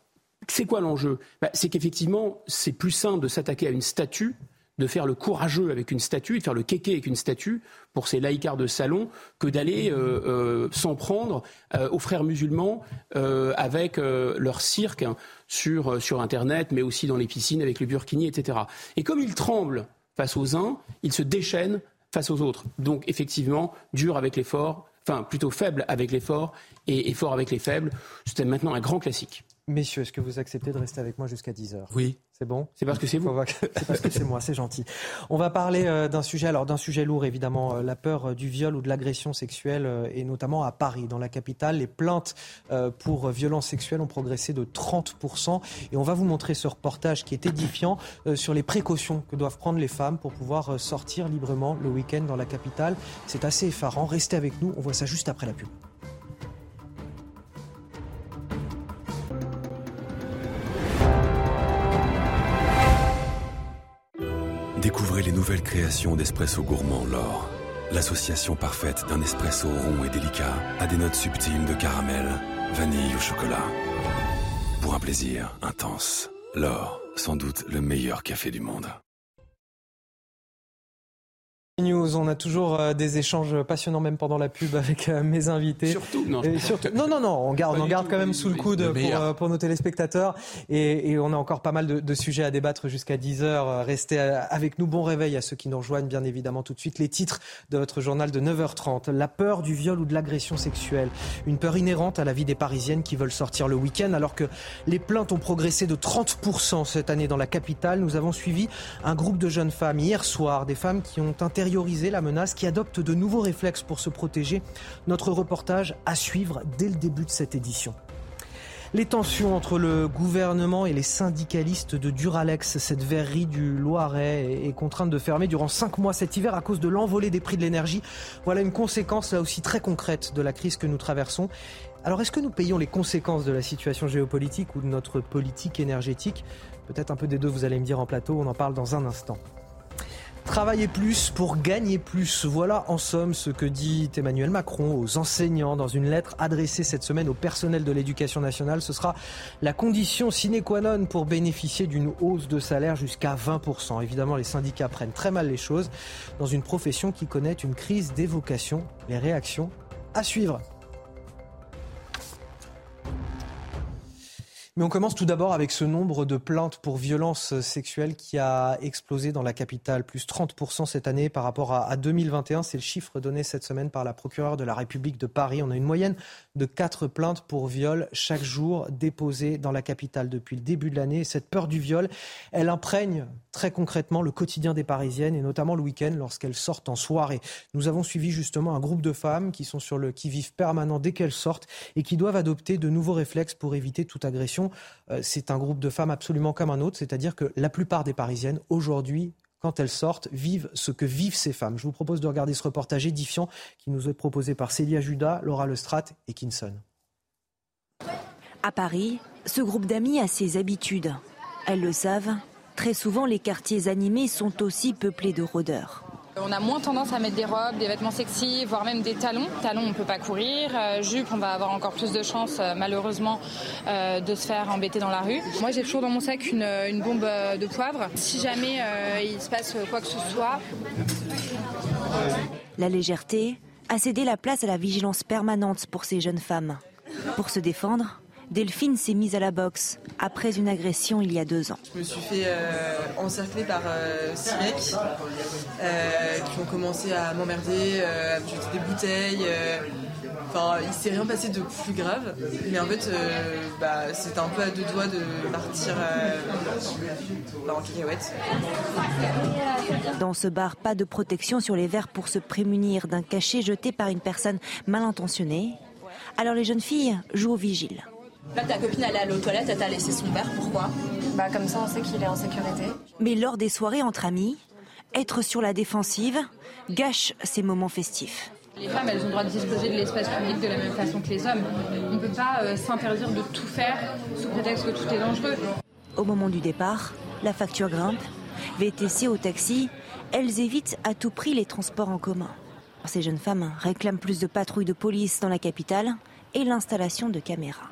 c'est quoi l'enjeu? Bah, C'est qu'effectivement, c'est plus simple de s'attaquer à une statue de faire le courageux avec une statue, de faire le kéké avec une statue pour ces laïcars de salon, que d'aller euh, euh, s'en prendre euh, aux frères musulmans avec leur cirque hein, sur, sur Internet, mais aussi dans les piscines avec les burkinis, etc. Et comme ils tremblent face aux uns, ils se déchaînent face aux autres. Donc effectivement, dur avec les forts, enfin plutôt faible avec les forts et, et fort avec les faibles. C'était maintenant un grand classique. Messieurs, est-ce que vous acceptez de rester avec moi jusqu'à 10h Oui. C'est bon? C'est parce que c'est vous. C'est parce que c'est moi, c'est gentil. On va parler euh, d'un sujet, alors d'un sujet lourd évidemment, euh, la peur euh, du viol ou de l'agression sexuelle, et notamment à Paris, dans la capitale. Les plaintes pour violences sexuelles ont progressé de 30%. Et on va vous montrer ce reportage qui est édifiant sur les précautions que doivent prendre les femmes pour pouvoir sortir librement le week-end dans la capitale. C'est assez effarant. Restez avec nous, on voit ça juste après la pub. Découvrez les nouvelles créations d'Espresso Gourmand L'Or. L'association parfaite d'un espresso rond et délicat à des notes subtiles de caramel, vanille ou chocolat. Pour un plaisir intense. L'Or, sans doute le meilleur café du monde. News, on a toujours euh, des échanges passionnants même pendant la pub avec euh, mes invités. Surtout, non. non, non, non, on garde, on garde quand même sous le coude pour, euh, pour, nos téléspectateurs et, et, on a encore pas mal de, de sujets à débattre jusqu'à 10h. Restez avec nous. Bon réveil à ceux qui nous rejoignent bien évidemment tout de suite. Les titres de votre journal de 9h30. La peur du viol ou de l'agression sexuelle. Une peur inhérente à la vie des Parisiennes qui veulent sortir le week-end alors que les plaintes ont progressé de 30% cette année dans la capitale. Nous avons suivi un groupe de jeunes femmes hier soir, des femmes qui ont intériorisé la menace, qui adopte de nouveaux réflexes pour se protéger. Notre reportage à suivre dès le début de cette édition. Les tensions entre le gouvernement et les syndicalistes de Duralex, cette verrerie du Loiret, est contrainte de fermer durant cinq mois cet hiver à cause de l'envolée des prix de l'énergie. Voilà une conséquence là aussi très concrète de la crise que nous traversons. Alors est-ce que nous payons les conséquences de la situation géopolitique ou de notre politique énergétique? Peut-être un peu des deux, vous allez me dire en plateau, on en parle dans un instant. Travailler plus pour gagner plus. Voilà en somme ce que dit Emmanuel Macron aux enseignants dans une lettre adressée cette semaine au personnel de l'éducation nationale. Ce sera la condition sine qua non pour bénéficier d'une hausse de salaire jusqu'à 20%. Évidemment, les syndicats prennent très mal les choses dans une profession qui connaît une crise des. Les réactions à suivre. Mais on commence tout d'abord avec ce nombre de plaintes pour violences sexuelles qui a explosé dans la capitale, plus 30% cette année par rapport à 2021. C'est le chiffre donné cette semaine par la procureure de la République de Paris. On a une moyenne de 4 plaintes pour viol chaque jour déposées dans la capitale depuis le début de l'année. Cette peur du viol, elle imprègne très concrètement le quotidien des Parisiennes et notamment le week-end lorsqu'elles sortent en soirée. Nous avons suivi justement un groupe de femmes qui sont sur le qui-vive permanent dès qu'elles sortent et qui doivent adopter de nouveaux réflexes pour éviter toute agression euh, c'est un groupe de femmes absolument comme un autre, c'est-à-dire que la plupart des Parisiennes, aujourd'hui, quand elles sortent, vivent ce que vivent ces femmes. Je vous propose de regarder ce reportage édifiant qui nous est proposé par Célia Judas, Laura Lestrat et Kinson. À Paris, ce groupe d'amis a ses habitudes. Elles le savent, très souvent les quartiers animés sont aussi peuplés de rôdeurs. On a moins tendance à mettre des robes, des vêtements sexy, voire même des talons. Talons, on ne peut pas courir. Euh, jupe, on va avoir encore plus de chances, euh, malheureusement, euh, de se faire embêter dans la rue. Moi, j'ai toujours dans mon sac une, bombe de poivre. Si jamais il se passe quoi que ce soit. La légèreté a cédé la place à la vigilance permanente pour ces jeunes femmes. Pour se défendre, Delphine s'est mise à la boxe après une agression il y a deux ans. Je me suis fait euh, encercler par euh, six mecs euh, qui ont commencé à m'emmerder, à me jeter des bouteilles. Enfin, il s'est rien passé de plus grave, mais en fait, bah, c'était un peu à deux doigts de partir bah, en cacahuète. Dans ce bar, pas de protection sur les verres pour se prémunir d'un cachet jeté par une personne mal intentionnée. Alors les jeunes filles jouent au vigile. Là, ta copine, elle est allée aux toilettes, elle t'a laissé son verre, pourquoi? Bah, comme ça, on sait qu'il est en sécurité. Mais lors des soirées entre amis, être sur la défensive gâche ces moments festifs. Les femmes, elles ont le droit de disposer de l'espace public de la même façon que les hommes. On ne peut pas euh, s'interdire de tout faire sous prétexte que tout est dangereux. Au moment du départ, la facture grimpe. VTC au taxi, elles évitent à tout prix les transports en commun. Ces jeunes femmes réclament plus de patrouilles de police dans la capitale et l'installation de caméras.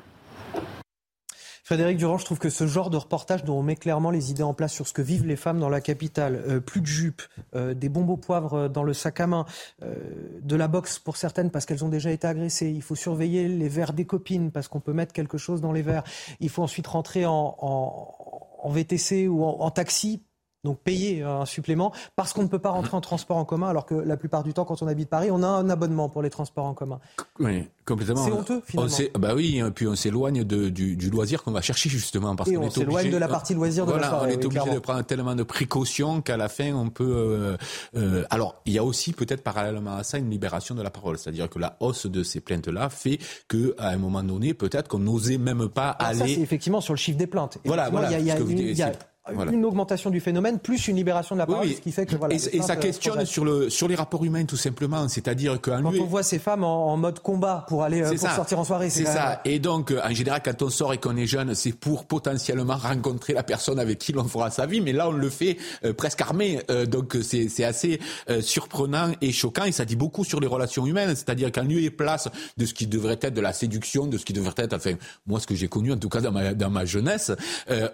Frédéric Durand, je trouve que ce genre de reportage dont on met clairement les idées en place sur ce que vivent les femmes dans la capitale, euh, plus de jupes, euh, des bombes au poivre euh, dans le sac à main, de la boxe pour certaines parce qu'elles ont déjà été agressées, il faut surveiller les verres des copines parce qu'on peut mettre quelque chose dans les verres, il faut ensuite rentrer en, en, VTC ou en taxi donc payer un supplément parce qu'on ne peut pas rentrer en transport en commun alors que la plupart du temps quand on habite Paris on a un abonnement pour les transports en commun. Oui, complètement. C'est honteux finalement. On bah oui, puis on s'éloigne du, du, loisir qu'on va chercher justement parce qu'on on s'éloigne de la partie loisir de voilà, la soirée. On est obligé de prendre tellement de précautions qu'à la fin on peut. Euh, euh, alors il y a aussi peut-être parallèlement à ça une libération de la parole, c'est-à-dire que la hausse de ces plaintes-là fait que à un moment donné peut-être qu'on n'osait même pas aller. Ça c'est effectivement sur le chiffre des plaintes. Voilà, voilà. Il y a, il y a une augmentation du phénomène plus une libération de la parole, ce qui fait que voilà. Et, ça questionne sur le sur les rapports humains tout simplement, c'est-à-dire qu'un quand on voit ces femmes en, mode combat pour aller euh, pour sortir en soirée, c'est ça. Et donc en général quand on sort et qu'on est jeune, c'est pour potentiellement rencontrer la personne avec qui l'on fera sa vie, mais là on le fait euh, presque armé, euh, donc c'est c'est assez surprenant et choquant. Et ça dit beaucoup sur les relations humaines, c'est-à-dire qu'en lieu et place de ce qui devrait être de la séduction, de ce qui devrait être, enfin moi ce que j'ai connu en tout cas dans ma dans ma jeunesse,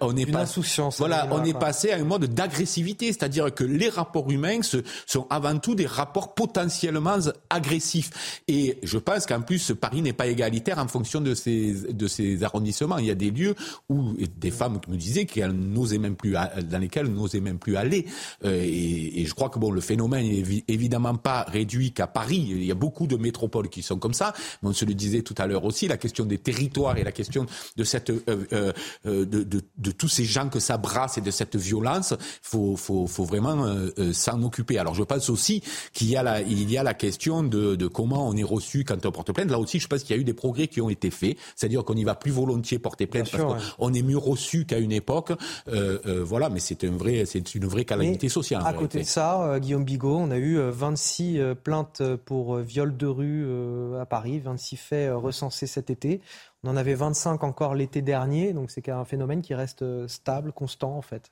on est pas insouciance. Voilà on est passé à un mode d'agressivité, c'est-à-dire que les rapports humains sont avant tout des rapports potentiellement agressifs. Et je pense qu'en plus, Paris n'est pas égalitaire en fonction de ces, de ces arrondissements. Il y a des lieux où des femmes me disaient qu'elles n'osaient même plus, dans lesquelles n'osaient même plus aller. Euh, et, je crois que bon, le phénomène n'est évidemment pas réduit qu'à Paris. Il y a beaucoup de métropoles qui sont comme ça. Mais on se le disait tout à l'heure aussi, la question des territoires et la question de cette, euh, euh, de, de, de, tous ces gens que ça brasse et de cette violence, faut, faut, faut vraiment euh, euh, s'en occuper. Alors je pense aussi qu'il y a la, il y a la question de, de comment on est reçu quand on porte plainte. Là aussi, je pense qu'il y a eu des progrès qui ont été faits, c'est-à-dire qu'on y va plus volontiers porter plainte parce qu'on est mieux reçu qu'à une époque. Euh, voilà, mais c'est un vrai, c'est une vraie calamité sociale. À côté de ça, Guillaume Bigot, on a eu 26 plaintes pour viol de rue à Paris, 26 faits recensés cet été. On en avait 25 encore l'été dernier, donc c'est un phénomène qui reste euh, stable, constant en fait.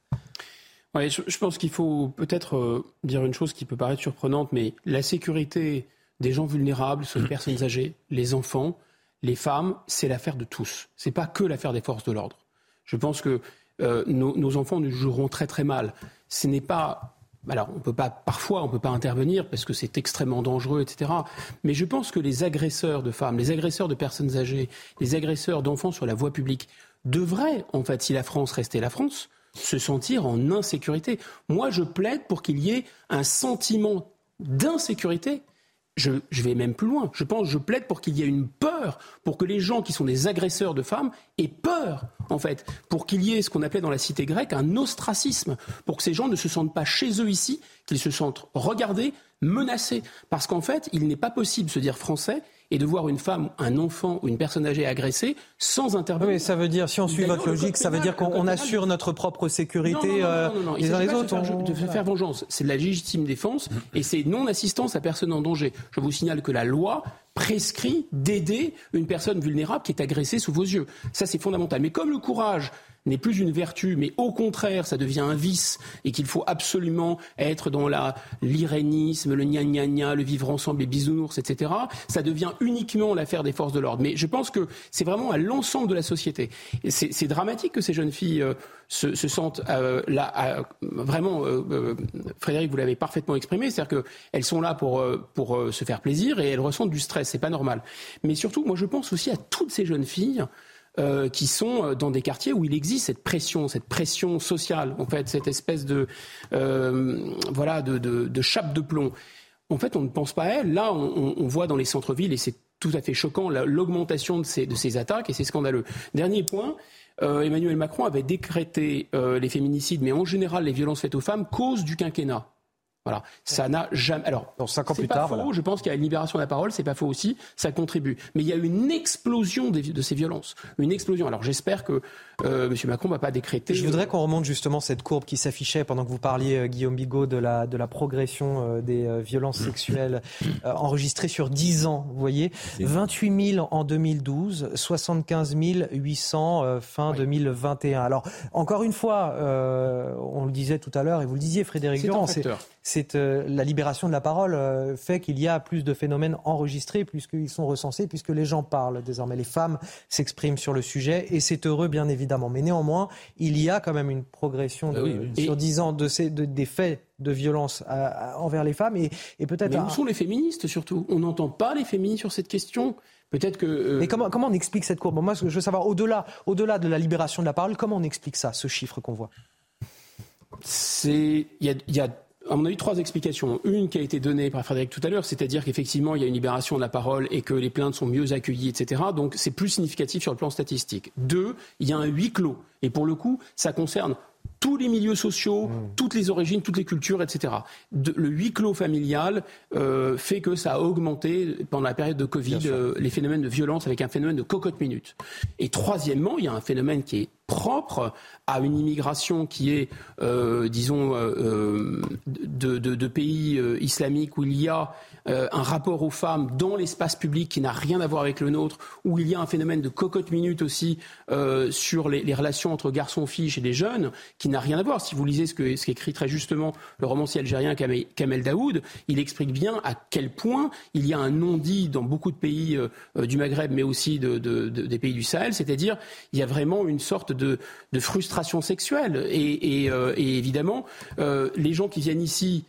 Ouais, je, pense qu'il faut peut-être euh, dire une chose qui peut paraître surprenante, mais la sécurité des gens vulnérables, les personnes âgées, les enfants, les femmes, c'est l'affaire de tous. C'est pas que l'affaire des forces de l'ordre. Je pense que euh, nos, nos, enfants nous joueront très très mal. Ce n'est pas alors, on peut pas, parfois, on peut pas intervenir parce que c'est extrêmement dangereux, etc. Mais je pense que les agresseurs de femmes, les agresseurs de personnes âgées, les agresseurs d'enfants sur la voie publique devraient, en fait, si la France restait la France, se sentir en insécurité. Moi, je plaide pour qu'il y ait un sentiment d'insécurité je, vais même plus loin. Je pense, je plaide pour qu'il y ait une peur, pour que les gens qui sont des agresseurs de femmes aient peur, en fait, pour qu'il y ait ce qu'on appelait dans la cité grecque un ostracisme, pour que ces gens ne se sentent pas chez eux ici, qu'ils se sentent regardés, menacés. Parce qu'en fait, il n'est pas possible de se dire français et de voir une femme, un enfant ou une personne âgée agressée sans intervenir. Oui, ça veut dire, si on suit votre logique, ça veut dire qu'on assure notre propre sécurité les uns les autres. De faire, faire vengeance, c'est de la légitime défense et c'est non-assistance à personne en danger. Je vous signale que la loi prescrit d'aider une personne vulnérable qui est agressée sous vos yeux. Ça, c'est fondamental. Mais comme le courage n'est plus une vertu, mais au contraire, ça devient un vice et qu'il faut absolument être dans la l'irénisme, le gna gna gna, le vivre ensemble, les bisounours, etc. Ça devient uniquement l'affaire des forces de l'ordre. Mais je pense que c'est vraiment à l'ensemble de la société. C'est dramatique que ces jeunes filles euh, se, se, sentent euh, là, vraiment. Euh, Frédéric, vous l'avez parfaitement exprimé, c'est-à-dire qu'elles sont là pour pour se faire plaisir et elles ressentent du stress. C'est pas normal. Mais surtout, moi, je pense aussi à toutes ces jeunes filles euh, qui sont euh, dans des quartiers où il existe cette pression, cette pression sociale, en fait, cette espèce de voilà de, chape de plomb. En fait, on ne pense pas à elle. Là, on, voit dans les centres-villes, et c'est tout à fait choquant, l'augmentation de ces, de ces attaques, et c'est scandaleux. Dernier point, Emmanuel Macron avait décrété les féminicides, mais en général les violences faites aux femmes, cause du quinquennat. Voilà, ça n'a jamais. Alors, cinq ans plus pas tard, faux. Je pense qu'il y a une libération de la parole, c'est pas faux aussi. Ça contribue, mais il y a eu une explosion de ces violences, une explosion. Alors, j'espère que euh, M. Macron va pas décréter. Je voudrais qu'on remonte justement cette courbe qui s'affichait pendant que vous parliez, euh, Guillaume Bigot, de la de la progression euh, des violences sexuelles enregistrées sur 10 ans. Vous voyez, 28 000 en 2012, 75 800 fin 2021. Alors, encore une fois, on le disait tout à l'heure et vous le disiez, Frédéric Durand, c'est euh, la libération de la parole euh, fait qu'il y a plus de phénomènes enregistrés puisqu'ils sont recensés, puisque les gens parlent désormais. Les femmes s'expriment sur le sujet et c'est heureux bien évidemment. Mais néanmoins, il y a quand même une progression ah sur dix ans de ces, des faits de violence envers les femmes et, peut-être. Mais où sont les féministes surtout? On n'entend pas les féministes sur cette question? Peut-être que. Euh, Mais comment, comment on explique cette courbe? Moi, je veux savoir, au-delà au -delà de la libération de la parole, comment on explique ça, ce chiffre qu'on voit? Il y a, y a à mon avis, trois explications. Une qui a été donnée par Frédéric tout à l'heure, c'est-à-dire qu'effectivement, il y a une libération de la parole et que les plaintes sont mieux accueillies, etc. Donc, c'est plus significatif sur le plan statistique. Deux, il y a un huis clos. Et pour le coup, ça concerne tous les milieux sociaux, mmh. toutes les origines, toutes les cultures, etc. le huis clos familial euh, fait que ça a augmenté pendant la période de Covid euh, les phénomènes de violence avec un phénomène de cocotte minute. Et troisièmement, il y a un phénomène qui est propre à une immigration qui est, euh, disons, de, de, pays islamiques où il y a euh, un rapport aux femmes dans l'espace public qui n'a rien à voir avec le nôtre, où il y a un phénomène de cocotte minute aussi euh, sur les, relations entre garçons-filles chez les jeunes, qui n'a rien à voir. Si vous lisez ce que ce qu'écrit très justement le romancier algérien Kamel, Daoud, il explique bien à quel point il y a un non-dit dans beaucoup de pays euh, du Maghreb, mais aussi des pays du Sahel, c'est-à-dire il y a vraiment une sorte de, frustration sexuelle. Et, et évidemment, les gens qui viennent ici,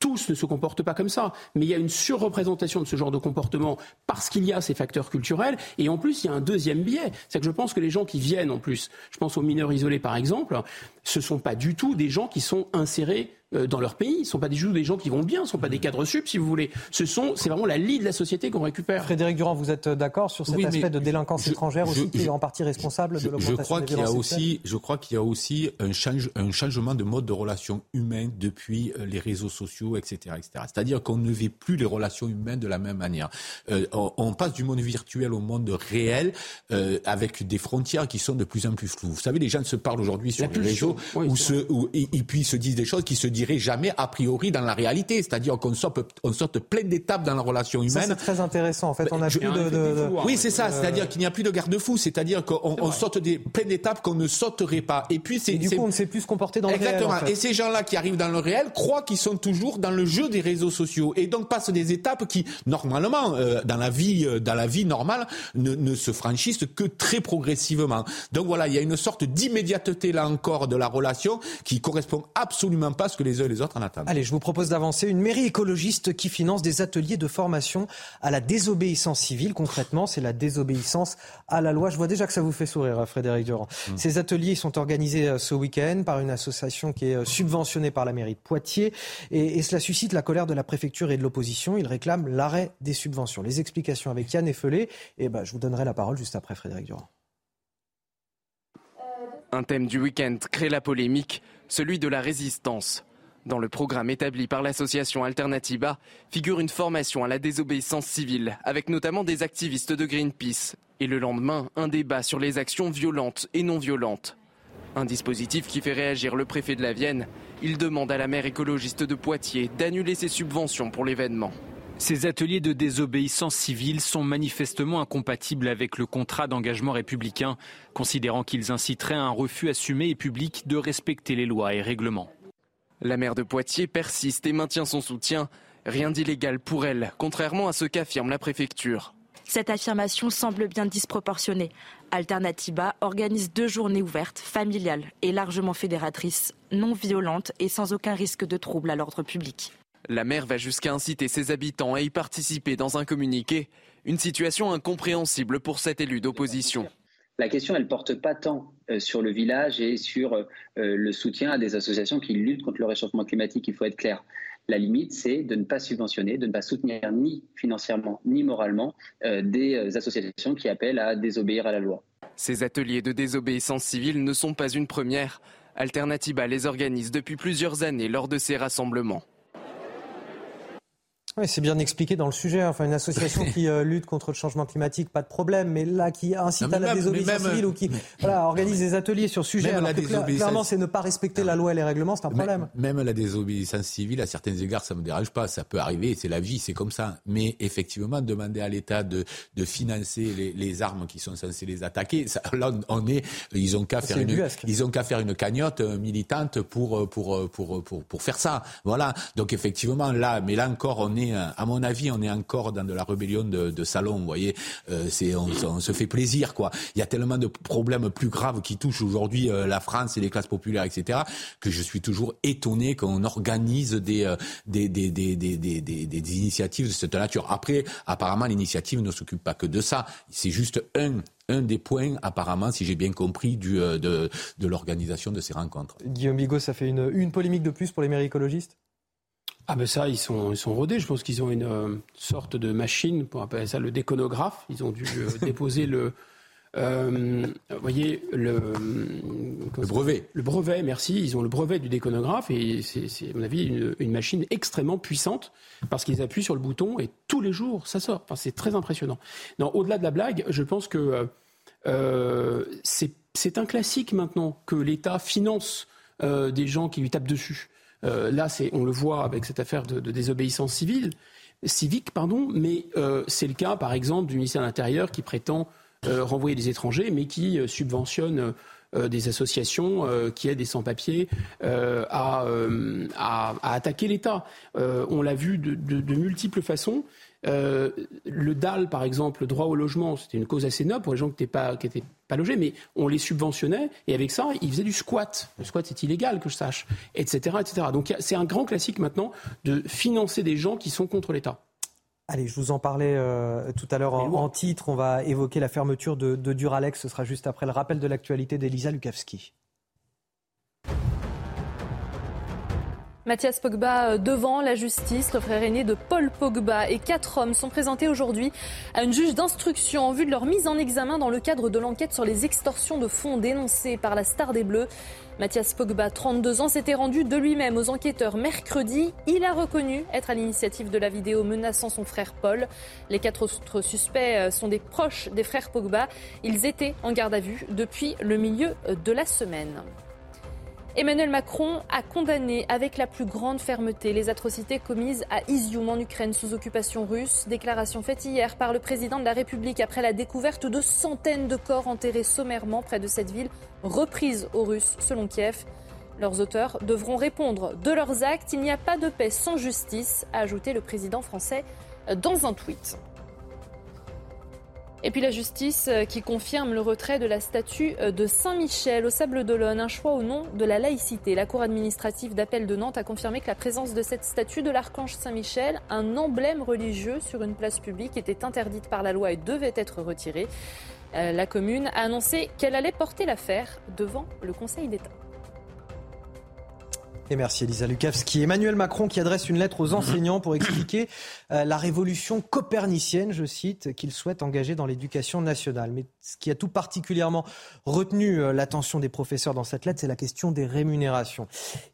tous ne se comportent pas comme ça, mais il y a une surreprésentation de ce genre de comportement parce qu'il y a ces facteurs culturels. Et en plus, il y a un deuxième biais. C'est que je pense que les gens qui viennent, en plus, je pense aux mineurs isolés par exemple, ce ne sont pas du tout des gens qui sont insérés euh, dans leur pays. Ce ne sont pas des gens qui vont bien, ce ne sont pas des cadres sup, si vous voulez. Ce sont, c'est vraiment la lie de la société qu'on récupère. Frédéric Durand, vous êtes d'accord sur cet aspect de délinquance étrangère aussi, qui est en partie responsable de l'augmentation des violences aussi, Je crois qu'il y a aussi un, change, un changement de mode de relation humaine depuis euh, les réseaux sociaux, etc. etc. C'est-à-dire qu'on ne vit plus les relations humaines de la même manière. Euh, on, passe du monde virtuel au monde réel avec des frontières qui sont de plus en plus floues. Vous savez, les gens se parlent aujourd'hui sur les réseaux où se, où, et, et, puis se disent des choses qui se disent dirait jamais a priori dans la réalité. C'est-à-dire qu'on sorte, on sorte plein d'étapes dans la relation humaine. C'est très intéressant. En fait, on a plus de, Oui, c'est ça. C'est-à-dire qu'il n'y a plus de garde-fou. C'est-à-dire qu'on on sorte des plein d'étapes qu'on ne sauterait pas. Et puis c'est. Du coup, on ne sait plus se comporter dans le réel. Exactement. Et ces gens-là qui arrivent dans le réel croient qu'ils sont toujours dans le jeu des réseaux sociaux et donc passent des étapes qui normalement euh, dans la vie euh, dans la vie normale ne, ne se franchissent que très progressivement. Donc voilà, il y a une sorte d'immédiateté là encore de la relation qui correspond absolument pas à ce que les uns et les autres en attendent. Allez, je vous propose d'avancer. Une mairie écologiste qui finance des ateliers de formation à la désobéissance civile. Concrètement, c'est la désobéissance à la loi. Je vois déjà que ça vous fait sourire, Frédéric Durand. Mmh. Ces ateliers sont organisés euh, ce week-end par une association qui est euh, subventionnée par la mairie de Poitiers. Et, cela suscite la colère de la préfecture et de l'opposition. Ils réclament l'arrêt des subventions. Les explications avec Yann Effelé. Et ben, je vous donnerai la parole juste après, Frédéric Durand. Un thème du week-end crée la polémique, celui de la résistance. Dans le programme établi par l'association Alternativa figure une formation à la désobéissance civile, avec notamment des activistes de Greenpeace. Et le lendemain, un débat sur les actions violentes et non violentes. Un dispositif qui fait réagir le préfet de la Vienne. Il demande à la maire écologiste de Poitiers d'annuler ses subventions pour l'événement. Ces ateliers de désobéissance civile sont manifestement incompatibles avec le contrat d'engagement républicain, considérant qu'ils inciteraient à un refus assumé et public de respecter les lois et règlements. La maire de Poitiers persiste et maintient son soutien. Rien d'illégal pour elle, contrairement à ce qu'affirme la préfecture. Cette affirmation semble bien disproportionnée. Alternativa organise deux journées ouvertes, familiales et largement fédératrices, non violentes et sans aucun risque de trouble à l'ordre public. La maire va jusqu'à inciter ses habitants à y participer dans un communiqué, une situation incompréhensible pour cet élu d'opposition. La question, elle porte pas tant sur le village et sur le soutien à des associations qui luttent contre le réchauffement climatique, il faut être clair. La limite, c'est de ne pas subventionner, de ne pas soutenir ni financièrement ni moralement des associations qui appellent à désobéir à la loi. Ces ateliers de désobéissance civile ne sont pas une première. Alternativa les organise depuis plusieurs années lors de ces rassemblements. Oui, c'est bien expliqué dans le sujet. Enfin, une association qui euh, lutte contre le changement climatique, pas de problème. Mais là, qui incite à la désobéissance civile ou qui voilà, organise des ateliers sur ce sujet, alors que clairement, c'est ne pas respecter la loi et les règlements, c'est un problème. Même la désobéissance civile, à certains égards, ça me dérange pas. Ça peut arriver, c'est la vie, c'est comme ça. Mais effectivement, demander à l'État de, de financer les, les, armes qui sont censées les attaquer, ça, là, on est, ils ont qu'à faire une, ils ont qu'à faire une cagnotte euh, militante pour, pour, pour, pour, pour faire ça. Voilà. Donc effectivement, là, mais là encore, on est à mon avis, on est encore dans de la rébellion de, de salon. Vous voyez, euh, on, se fait plaisir, quoi. Il y a tellement de problèmes plus graves qui touchent aujourd'hui euh, la France et les classes populaires, etc., que je suis toujours étonné qu'on organise des, euh, initiatives de cette nature. Après, apparemment, l'initiative ne s'occupe pas que de ça. C'est juste un des points, apparemment, si j'ai bien compris, de l'organisation de ces rencontres. Guillaume Bigot, ça fait une, une polémique de plus pour les maires écologistes ah ben ça, ils sont, ils sont rodés. Je pense qu'ils ont une euh, sorte de machine, pour appeler ça le déconographe. Ils ont dû euh, déposer le, euh, vous voyez le, le brevet. Le brevet, merci. Ils ont le brevet du déconographe et c'est, à mon avis, une, une, machine extrêmement puissante parce qu'ils appuient sur le bouton et tous les jours ça sort. Enfin, c'est très impressionnant. Non, au-delà de la blague, je pense que c'est, un classique maintenant que l'État finance des gens qui lui tapent dessus. Euh, là, on le voit avec cette affaire de, désobéissance civile, civique, pardon, mais euh, c'est le cas, par exemple, du ministère de l'Intérieur qui prétend euh, renvoyer des étrangers, mais qui subventionne des associations qui aident des sans-papiers à, attaquer l'État. on l'a vu de, multiples façons. Euh, le DAL, par exemple, le droit au logement, c'était une cause assez noble pour les gens qui n'étaient pas, pas logés, mais on les subventionnait et avec ça, ils faisaient du squat. Le squat, c'est illégal, que je sache, etc. etc. Donc c'est un grand classique maintenant de financer des gens qui sont contre l'État. Allez, je vous en parlais euh, tout à l'heure en, titre. On va évoquer la fermeture de, de Duralex. Ce sera juste après le rappel de l'actualité d'Elisa Lukavski. Mathias Pogba euh, devant la justice, le frère aîné de Paul Pogba et quatre hommes sont présentés aujourd'hui à une juge d'instruction en vue de leur mise en examen dans le cadre de l'enquête sur les extorsions de fonds dénoncées par la star des Bleus. Mathias Pogba, 32 ans, s'était rendu de lui-même aux enquêteurs mercredi. Il a reconnu être à l'initiative de la vidéo menaçant son frère Paul. Les quatre autres suspects euh, sont des proches des frères Pogba. Ils étaient en garde à vue depuis le milieu de la semaine. Emmanuel Macron a condamné avec la plus grande fermeté les atrocités commises à Izium en Ukraine sous occupation russe. Déclaration faite hier par le président de la République après la découverte de centaines de corps enterrés sommairement près de cette ville, reprise aux Russes selon Kiev. Leurs auteurs devront répondre de leurs actes. Il n'y a pas de paix sans justice, a ajouté le président français dans un tweet. Et puis la justice euh, qui confirme le retrait de la statue euh, de Saint-Michel au Sable d'Olonne, un choix au nom de la laïcité. La Cour administrative d'appel de Nantes a confirmé que la présence de cette statue de l'archange Saint-Michel, un emblème religieux sur une place publique, était interdite par la loi et devait être retirée. Euh, la commune a annoncé qu'elle allait porter l'affaire devant le Conseil d'État. Et merci Elisa Lukavski. Emmanuel Macron qui adresse une lettre aux enseignants pour expliquer euh, la révolution copernicienne, je cite, qu'il souhaite engager dans l'éducation nationale. Mais ce qui a tout particulièrement retenu euh, l'attention des professeurs dans cette lettre, c'est la question des rémunérations.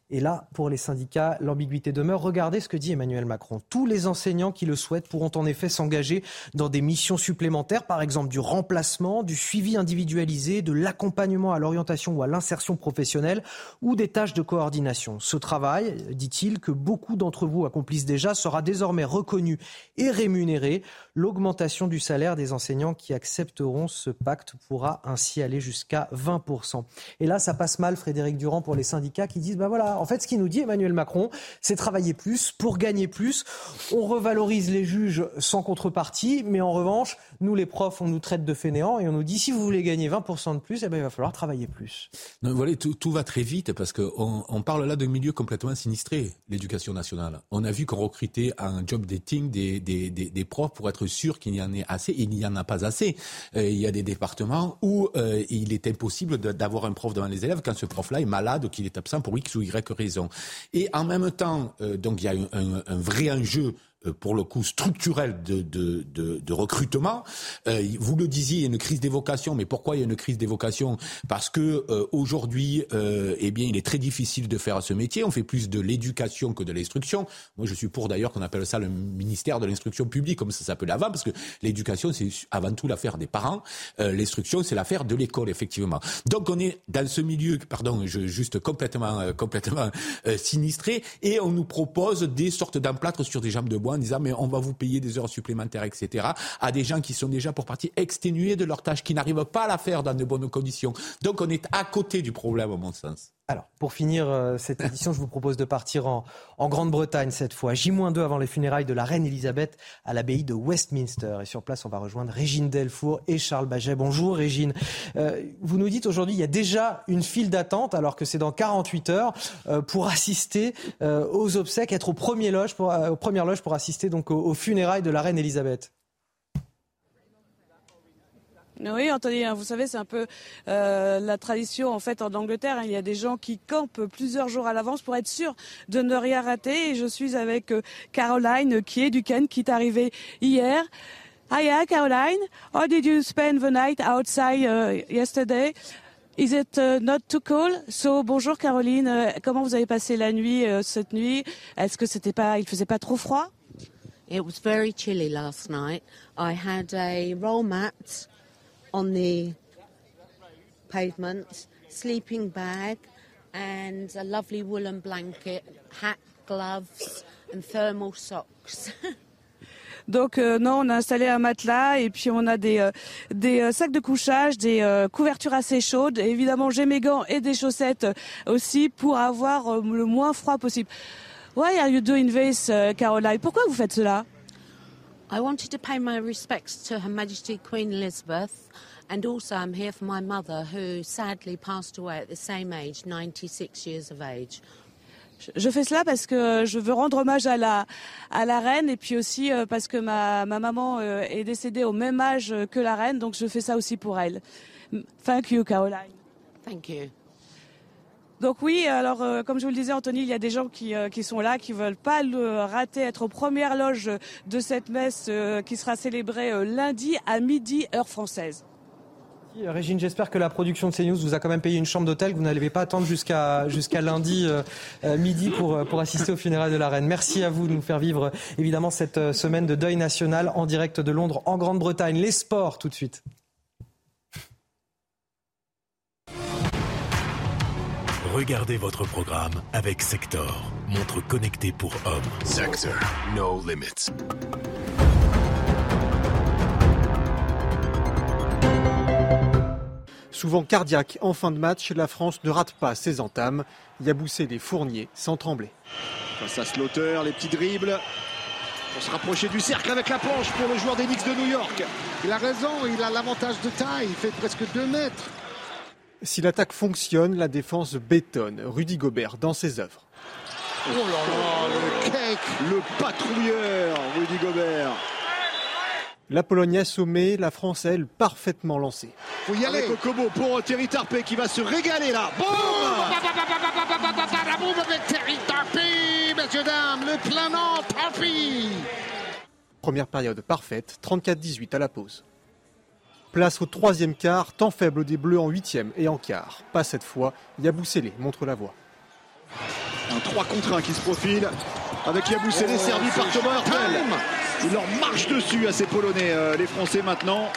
Et là, pour les syndicats, l'ambiguïté demeure. Regardez ce que dit Emmanuel Macron. Tous les enseignants qui le souhaitent pourront en effet s'engager dans des missions supplémentaires, par exemple du remplacement, du suivi individualisé, de l'accompagnement à l'orientation ou à l'insertion professionnelle ou des tâches de coordination. Ce travail, dit-il, que beaucoup d'entre vous accomplissent déjà, sera désormais reconnu et rémunéré. L'augmentation du salaire des enseignants qui accepteront ce pacte pourra ainsi aller jusqu'à 20%. Et là, ça passe mal, Frédéric Durand, pour les syndicats qui disent, ben voilà, en fait, ce qu'il nous dit Emmanuel Macron, c'est travailler plus pour gagner plus. On revalorise les juges sans contrepartie, mais en revanche, nous, les profs, on nous traite de fainéants et on nous dit si vous voulez gagner 20% de plus, eh ben, il va falloir travailler plus. voilà, tout, va très vite parce qu'on on parle là de milieu complètement sinistré, l'éducation nationale. On a vu qu'on recrutait un job dating des, des, des, profs pour être sûr qu'il y en ait assez. Il n'y en a pas assez. Euh, il y a des départements où euh, il est impossible d'avoir un prof devant les élèves quand ce prof-là est malade ou qu'il est absent pour X ou Y raison. Et en même temps, euh, donc il y a un, vrai enjeu pour le coup structurel de, de, de, de recrutement. Euh, vous le disiez, il y a une crise des vocations, mais pourquoi il y a une crise des vocations Parce que euh, aujourd'hui, euh, eh bien, il est très difficile de faire ce métier. On fait plus de l'éducation que de l'instruction. Moi, je suis pour d'ailleurs qu'on appelle ça le ministère de l'instruction publique, comme ça s'appelait avant, parce que l'éducation c'est avant tout l'affaire des parents. Euh, l'instruction c'est l'affaire de l'école, effectivement. Donc on est dans ce milieu, pardon, je, juste complètement, euh, complètement sinistré, et on nous propose des sortes d'emplâtres sur des jambes de bois en disant mais on va vous payer des heures supplémentaires, etc. à des gens qui sont déjà pour partie exténués de leur tâche, qui n'arrivent pas à la faire dans de bonnes conditions. Donc on est à côté du problème, à mon sens. Alors, pour finir euh, cette édition, je vous propose de partir en, Grande-Bretagne cette fois. J-2 avant les funérailles de la reine Elisabeth à l'abbaye de Westminster. Et sur place, on va rejoindre Régine Delfour et Charles Baget. Bonjour Régine. Euh, vous nous dites aujourd'hui, il y a déjà une file d'attente, alors que c'est dans 48 heures, euh, pour assister aux obsèques, être au premier loge pour, aux premières loges pour assister donc aux, aux funérailles de la reine Elisabeth. Oui, Anthony, hein, vous savez, c'est un peu euh, la tradition en fait en Angleterre. hein. Il y a des gens qui campent plusieurs jours à l'avance pour être sûr de ne rien rater. Et je suis avec euh, Caroline, euh, qui est du Ken, qui est arrivée hier. Hiya, Caroline. How did you spend the night outside yesterday? Is it uh, not too cold? So, bonjour Caroline. Comment vous avez passé la nuit cette nuit? Est-ce que c'était pas, il faisait pas trop froid? It was very chilly last night. I had a roll mat on the pavement, sleeping bag, and a lovely woolen blanket, hat, gloves, and thermal socks. Donc euh, non, on a installé un matelas et puis on a des, euh, des euh, sacs de couchage, des euh, couvertures assez chaudes. Et évidemment, j'ai mes gants et des chaussettes euh, aussi pour avoir euh, le moins froid possible. Why are you doing this, Caroline? Pourquoi vous faites cela? I wanted to pay my respects to Her Majesty Queen Elizabeth, and also I'm here for my mother, who sadly passed away at the same age, 96 years of age. Je fais cela parce que je veux rendre hommage à la, à la reine et puis aussi euh, parce que ma, ma maman euh, est décédée au même âge que la reine, donc je fais ça aussi pour elle. Thank you, Caroline. Thank you. Donc oui, alors euh, comme je vous le disais, Anthony, il y a des gens qui, euh, qui sont là, qui veulent pas le rater, être aux premières loges de cette messe euh, qui sera célébrée euh, lundi à midi heure française. Régine, j'espère que la production de CNews vous a quand même payé une chambre d'hôtel, que vous n'allez pas attendre jusqu'à jusqu'à lundi euh, euh, midi pour, euh, pour assister au funérailles de la reine. Merci à vous de nous faire vivre euh, évidemment cette euh, semaine de deuil national en direct de Londres, en Grande-Bretagne. Les sports tout de suite. Regardez votre programme avec Sector, montre connectée pour hommes. Sector, no limits. Souvent cardiaque en fin de match, la France ne rate pas ses entames. Yaboussé des fourniers sans trembler. Face à Slaughter, les petits dribbles. Pour se rapprocher du cercle avec la planche pour le joueur des Knicks de New York. Il a raison, il a l'avantage de taille, il fait presque 2 mètres. Si l'attaque fonctionne, la défense bétonne. Rudy Gobert dans ses œuvres. Oh là là, le cake, le patrouilleur, Rudy Gobert. La Pologne assommée, la France, elle, parfaitement lancée. Faut y aller. Kokobo pour Thierry Tarpé qui va se régaler là. Boum La bombe avec Terry Tarpey, messieurs, dames, le planant Tarpey. Première période parfaite, 34-18 à la pause. Place au troisième quart, temps faible des Bleus en huitième et en quart. Pas cette fois, Yaboussélé montre la voie. Un 3 contre 1 qui se profile avec Yaboussélé servi par Thomas Hurtel. Il leur marche dessus à ces Polonais, euh, les Français maintenant.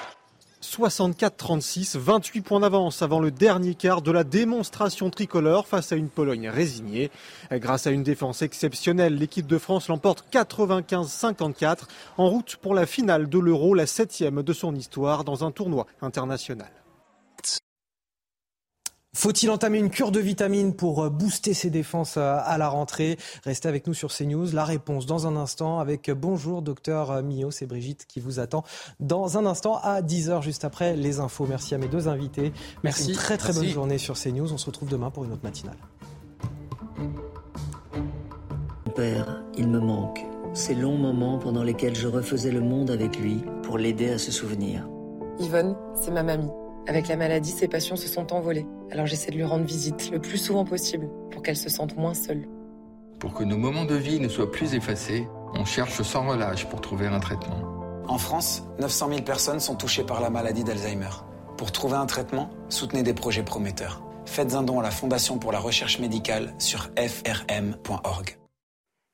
64-36, 28 points d'avance avant le dernier quart de la démonstration tricolore face à une Pologne résignée. Grâce à une défense exceptionnelle, l'équipe de France l'emporte 95-54 en route pour la finale de l'Euro, la septième de son histoire dans un tournoi international. Faut-il entamer une cure de vitamines pour euh, booster ses défenses euh, à la rentrée? Restez avec nous sur CNews. La réponse dans un instant avec euh, Bonjour docteur Millot. C'est Brigitte qui vous attend dans un instant à 10h juste après les infos. Merci à mes deux invités. Merci. Une très très Merci. bonne journée sur CNews. On se retrouve demain pour une autre matinale. père, il me manque. Ces longs moments pendant lesquels je refaisais le monde avec lui pour l'aider à se souvenir. Yvonne, c'est ma mamie. Avec la maladie, ses passions se sont envolées. Alors j'essaie de lui rendre visite le plus souvent possible pour qu'elle se sente moins seule. Pour que nos moments de vie ne soient plus effacés, on cherche sans relâche pour trouver un traitement. En France, 900 000 personnes sont touchées par la maladie d'Alzheimer. Pour trouver un traitement, soutenez des projets prometteurs. Faites un don à la Fondation pour la recherche médicale sur frm.org.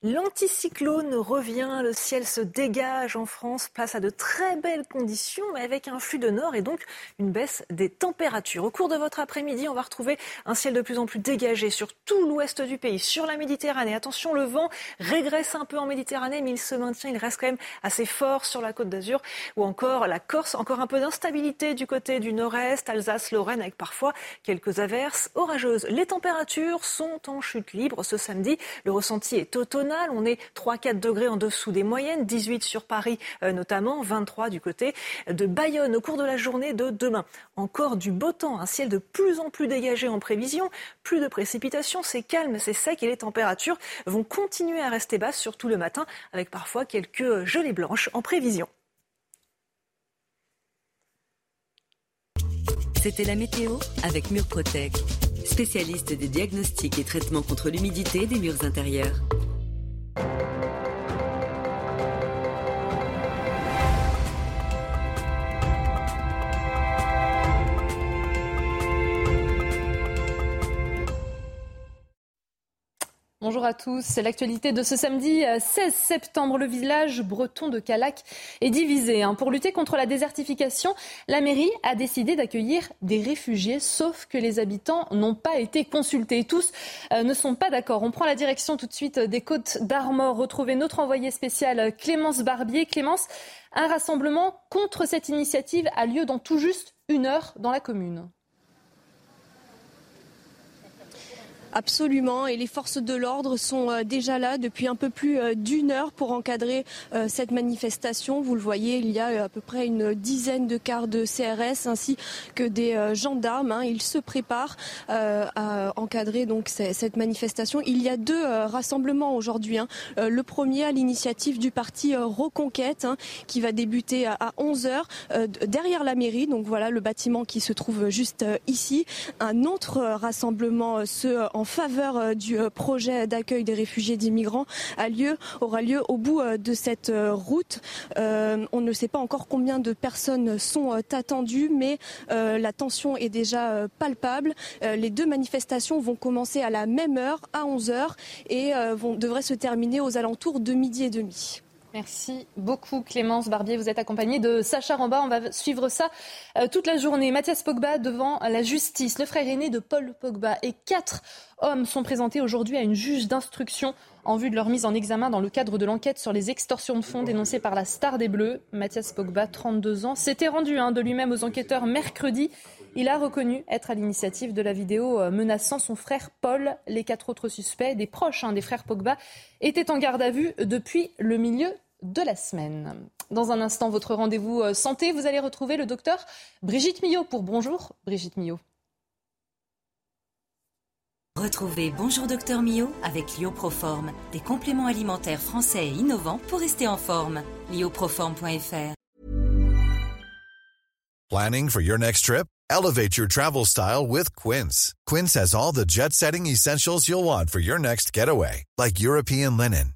L'anticyclone revient, le ciel se dégage en France, place à de très belles conditions, mais avec un flux de nord et donc une baisse des températures. Au cours de votre après-midi, on va retrouver un ciel de plus en plus dégagé sur tout l'ouest du pays, sur la Méditerranée. Attention, le vent régresse un peu en Méditerranée, mais il se maintient, il reste quand même assez fort sur la côte d'Azur ou encore la Corse. Encore un peu d'instabilité du côté du nord-est, Alsace, Lorraine, avec parfois quelques averses orageuses. Les températures sont en chute libre ce samedi. Le ressenti est automnal on est 3-4 degrés en dessous des moyennes, 18 sur Paris euh, notamment, 23 du côté de Bayonne au cours de la journée de demain. Encore du beau temps, un ciel de plus en plus dégagé en prévision, plus de précipitations, c'est calme, c'est sec et les températures vont continuer à rester basses, surtout le matin, avec parfois quelques gelées blanches en prévision. C'était la météo avec Murprotec, spécialiste des diagnostics et traitements contre l'humidité des murs intérieurs. Thank you. Bonjour à tous. C'est l'actualité de ce samedi 16 euh, septembre. Le village breton de Calac est divisé. Hein. Pour lutter contre la désertification, la mairie a décidé d'accueillir des réfugiés, sauf que les habitants n'ont pas été consultés. Tous euh, ne sont pas d'accord. On prend la direction tout de suite des côtes d'Armor. Retrouver notre envoyé spécial Clémence Barbier. Clémence, un rassemblement contre cette initiative a lieu dans tout juste une heure dans la commune. Absolument, et les forces de l'ordre sont euh, déjà là depuis un peu plus euh, d'une heure pour encadrer euh, cette manifestation. Vous le voyez, il y a à peu près une dizaine de cars de CRS ainsi que des gendarmes. Hein. Ils se préparent à encadrer donc cette manifestation. Il y a deux rassemblements aujourd'hui. Hein. Le premier à l'initiative du parti Reconquête hein, qui va débuter à 11 h derrière la mairie. Donc voilà le bâtiment qui se trouve juste ici. Un autre rassemblement ce en faveur euh, du euh, projet d'accueil des réfugiés d'immigrants a lieu, aura lieu au bout euh, de cette route. on ne sait pas encore combien de personnes sont attendues, mais la tension est déjà palpable. les deux manifestations vont commencer à la même heure, à 11 h et vont, devraient se terminer aux alentours de midi et demi. Merci beaucoup Clémence Barbier. Vous êtes accompagnée de Sacha Ramba. On va suivre ça euh, toute la journée. Mathias Pogba devant la justice. Le frère aîné de Paul Pogba et quatre hommes sont présentés aujourd'hui à une juge d'instruction en vue de leur mise en examen dans le cadre de l'enquête sur les extorsions de fonds dénoncées par la star des Bleus. Mathias Pogba, 32 ans, s'était rendu hein, de lui-même aux enquêteurs mercredi. Il a reconnu être à l'initiative de la vidéo euh, menaçant son frère Paul. Les quatre autres suspects, des proches hein, des frères Pogba, étaient en garde à vue depuis le milieu de la semaine. Dans un instant, votre rendez-vous euh, santé, vous allez retrouver le docteur Brigitte Millot pour Bonjour Brigitte Millot. Retrouvez Bonjour Docteur Millot avec Lioproform, des compléments alimentaires français et innovants pour rester en forme. lioproform.fr Planning for your next trip? Elevate your travel style with Quince. Quince has all the jet-setting essentials you'll want for your next getaway, like European linen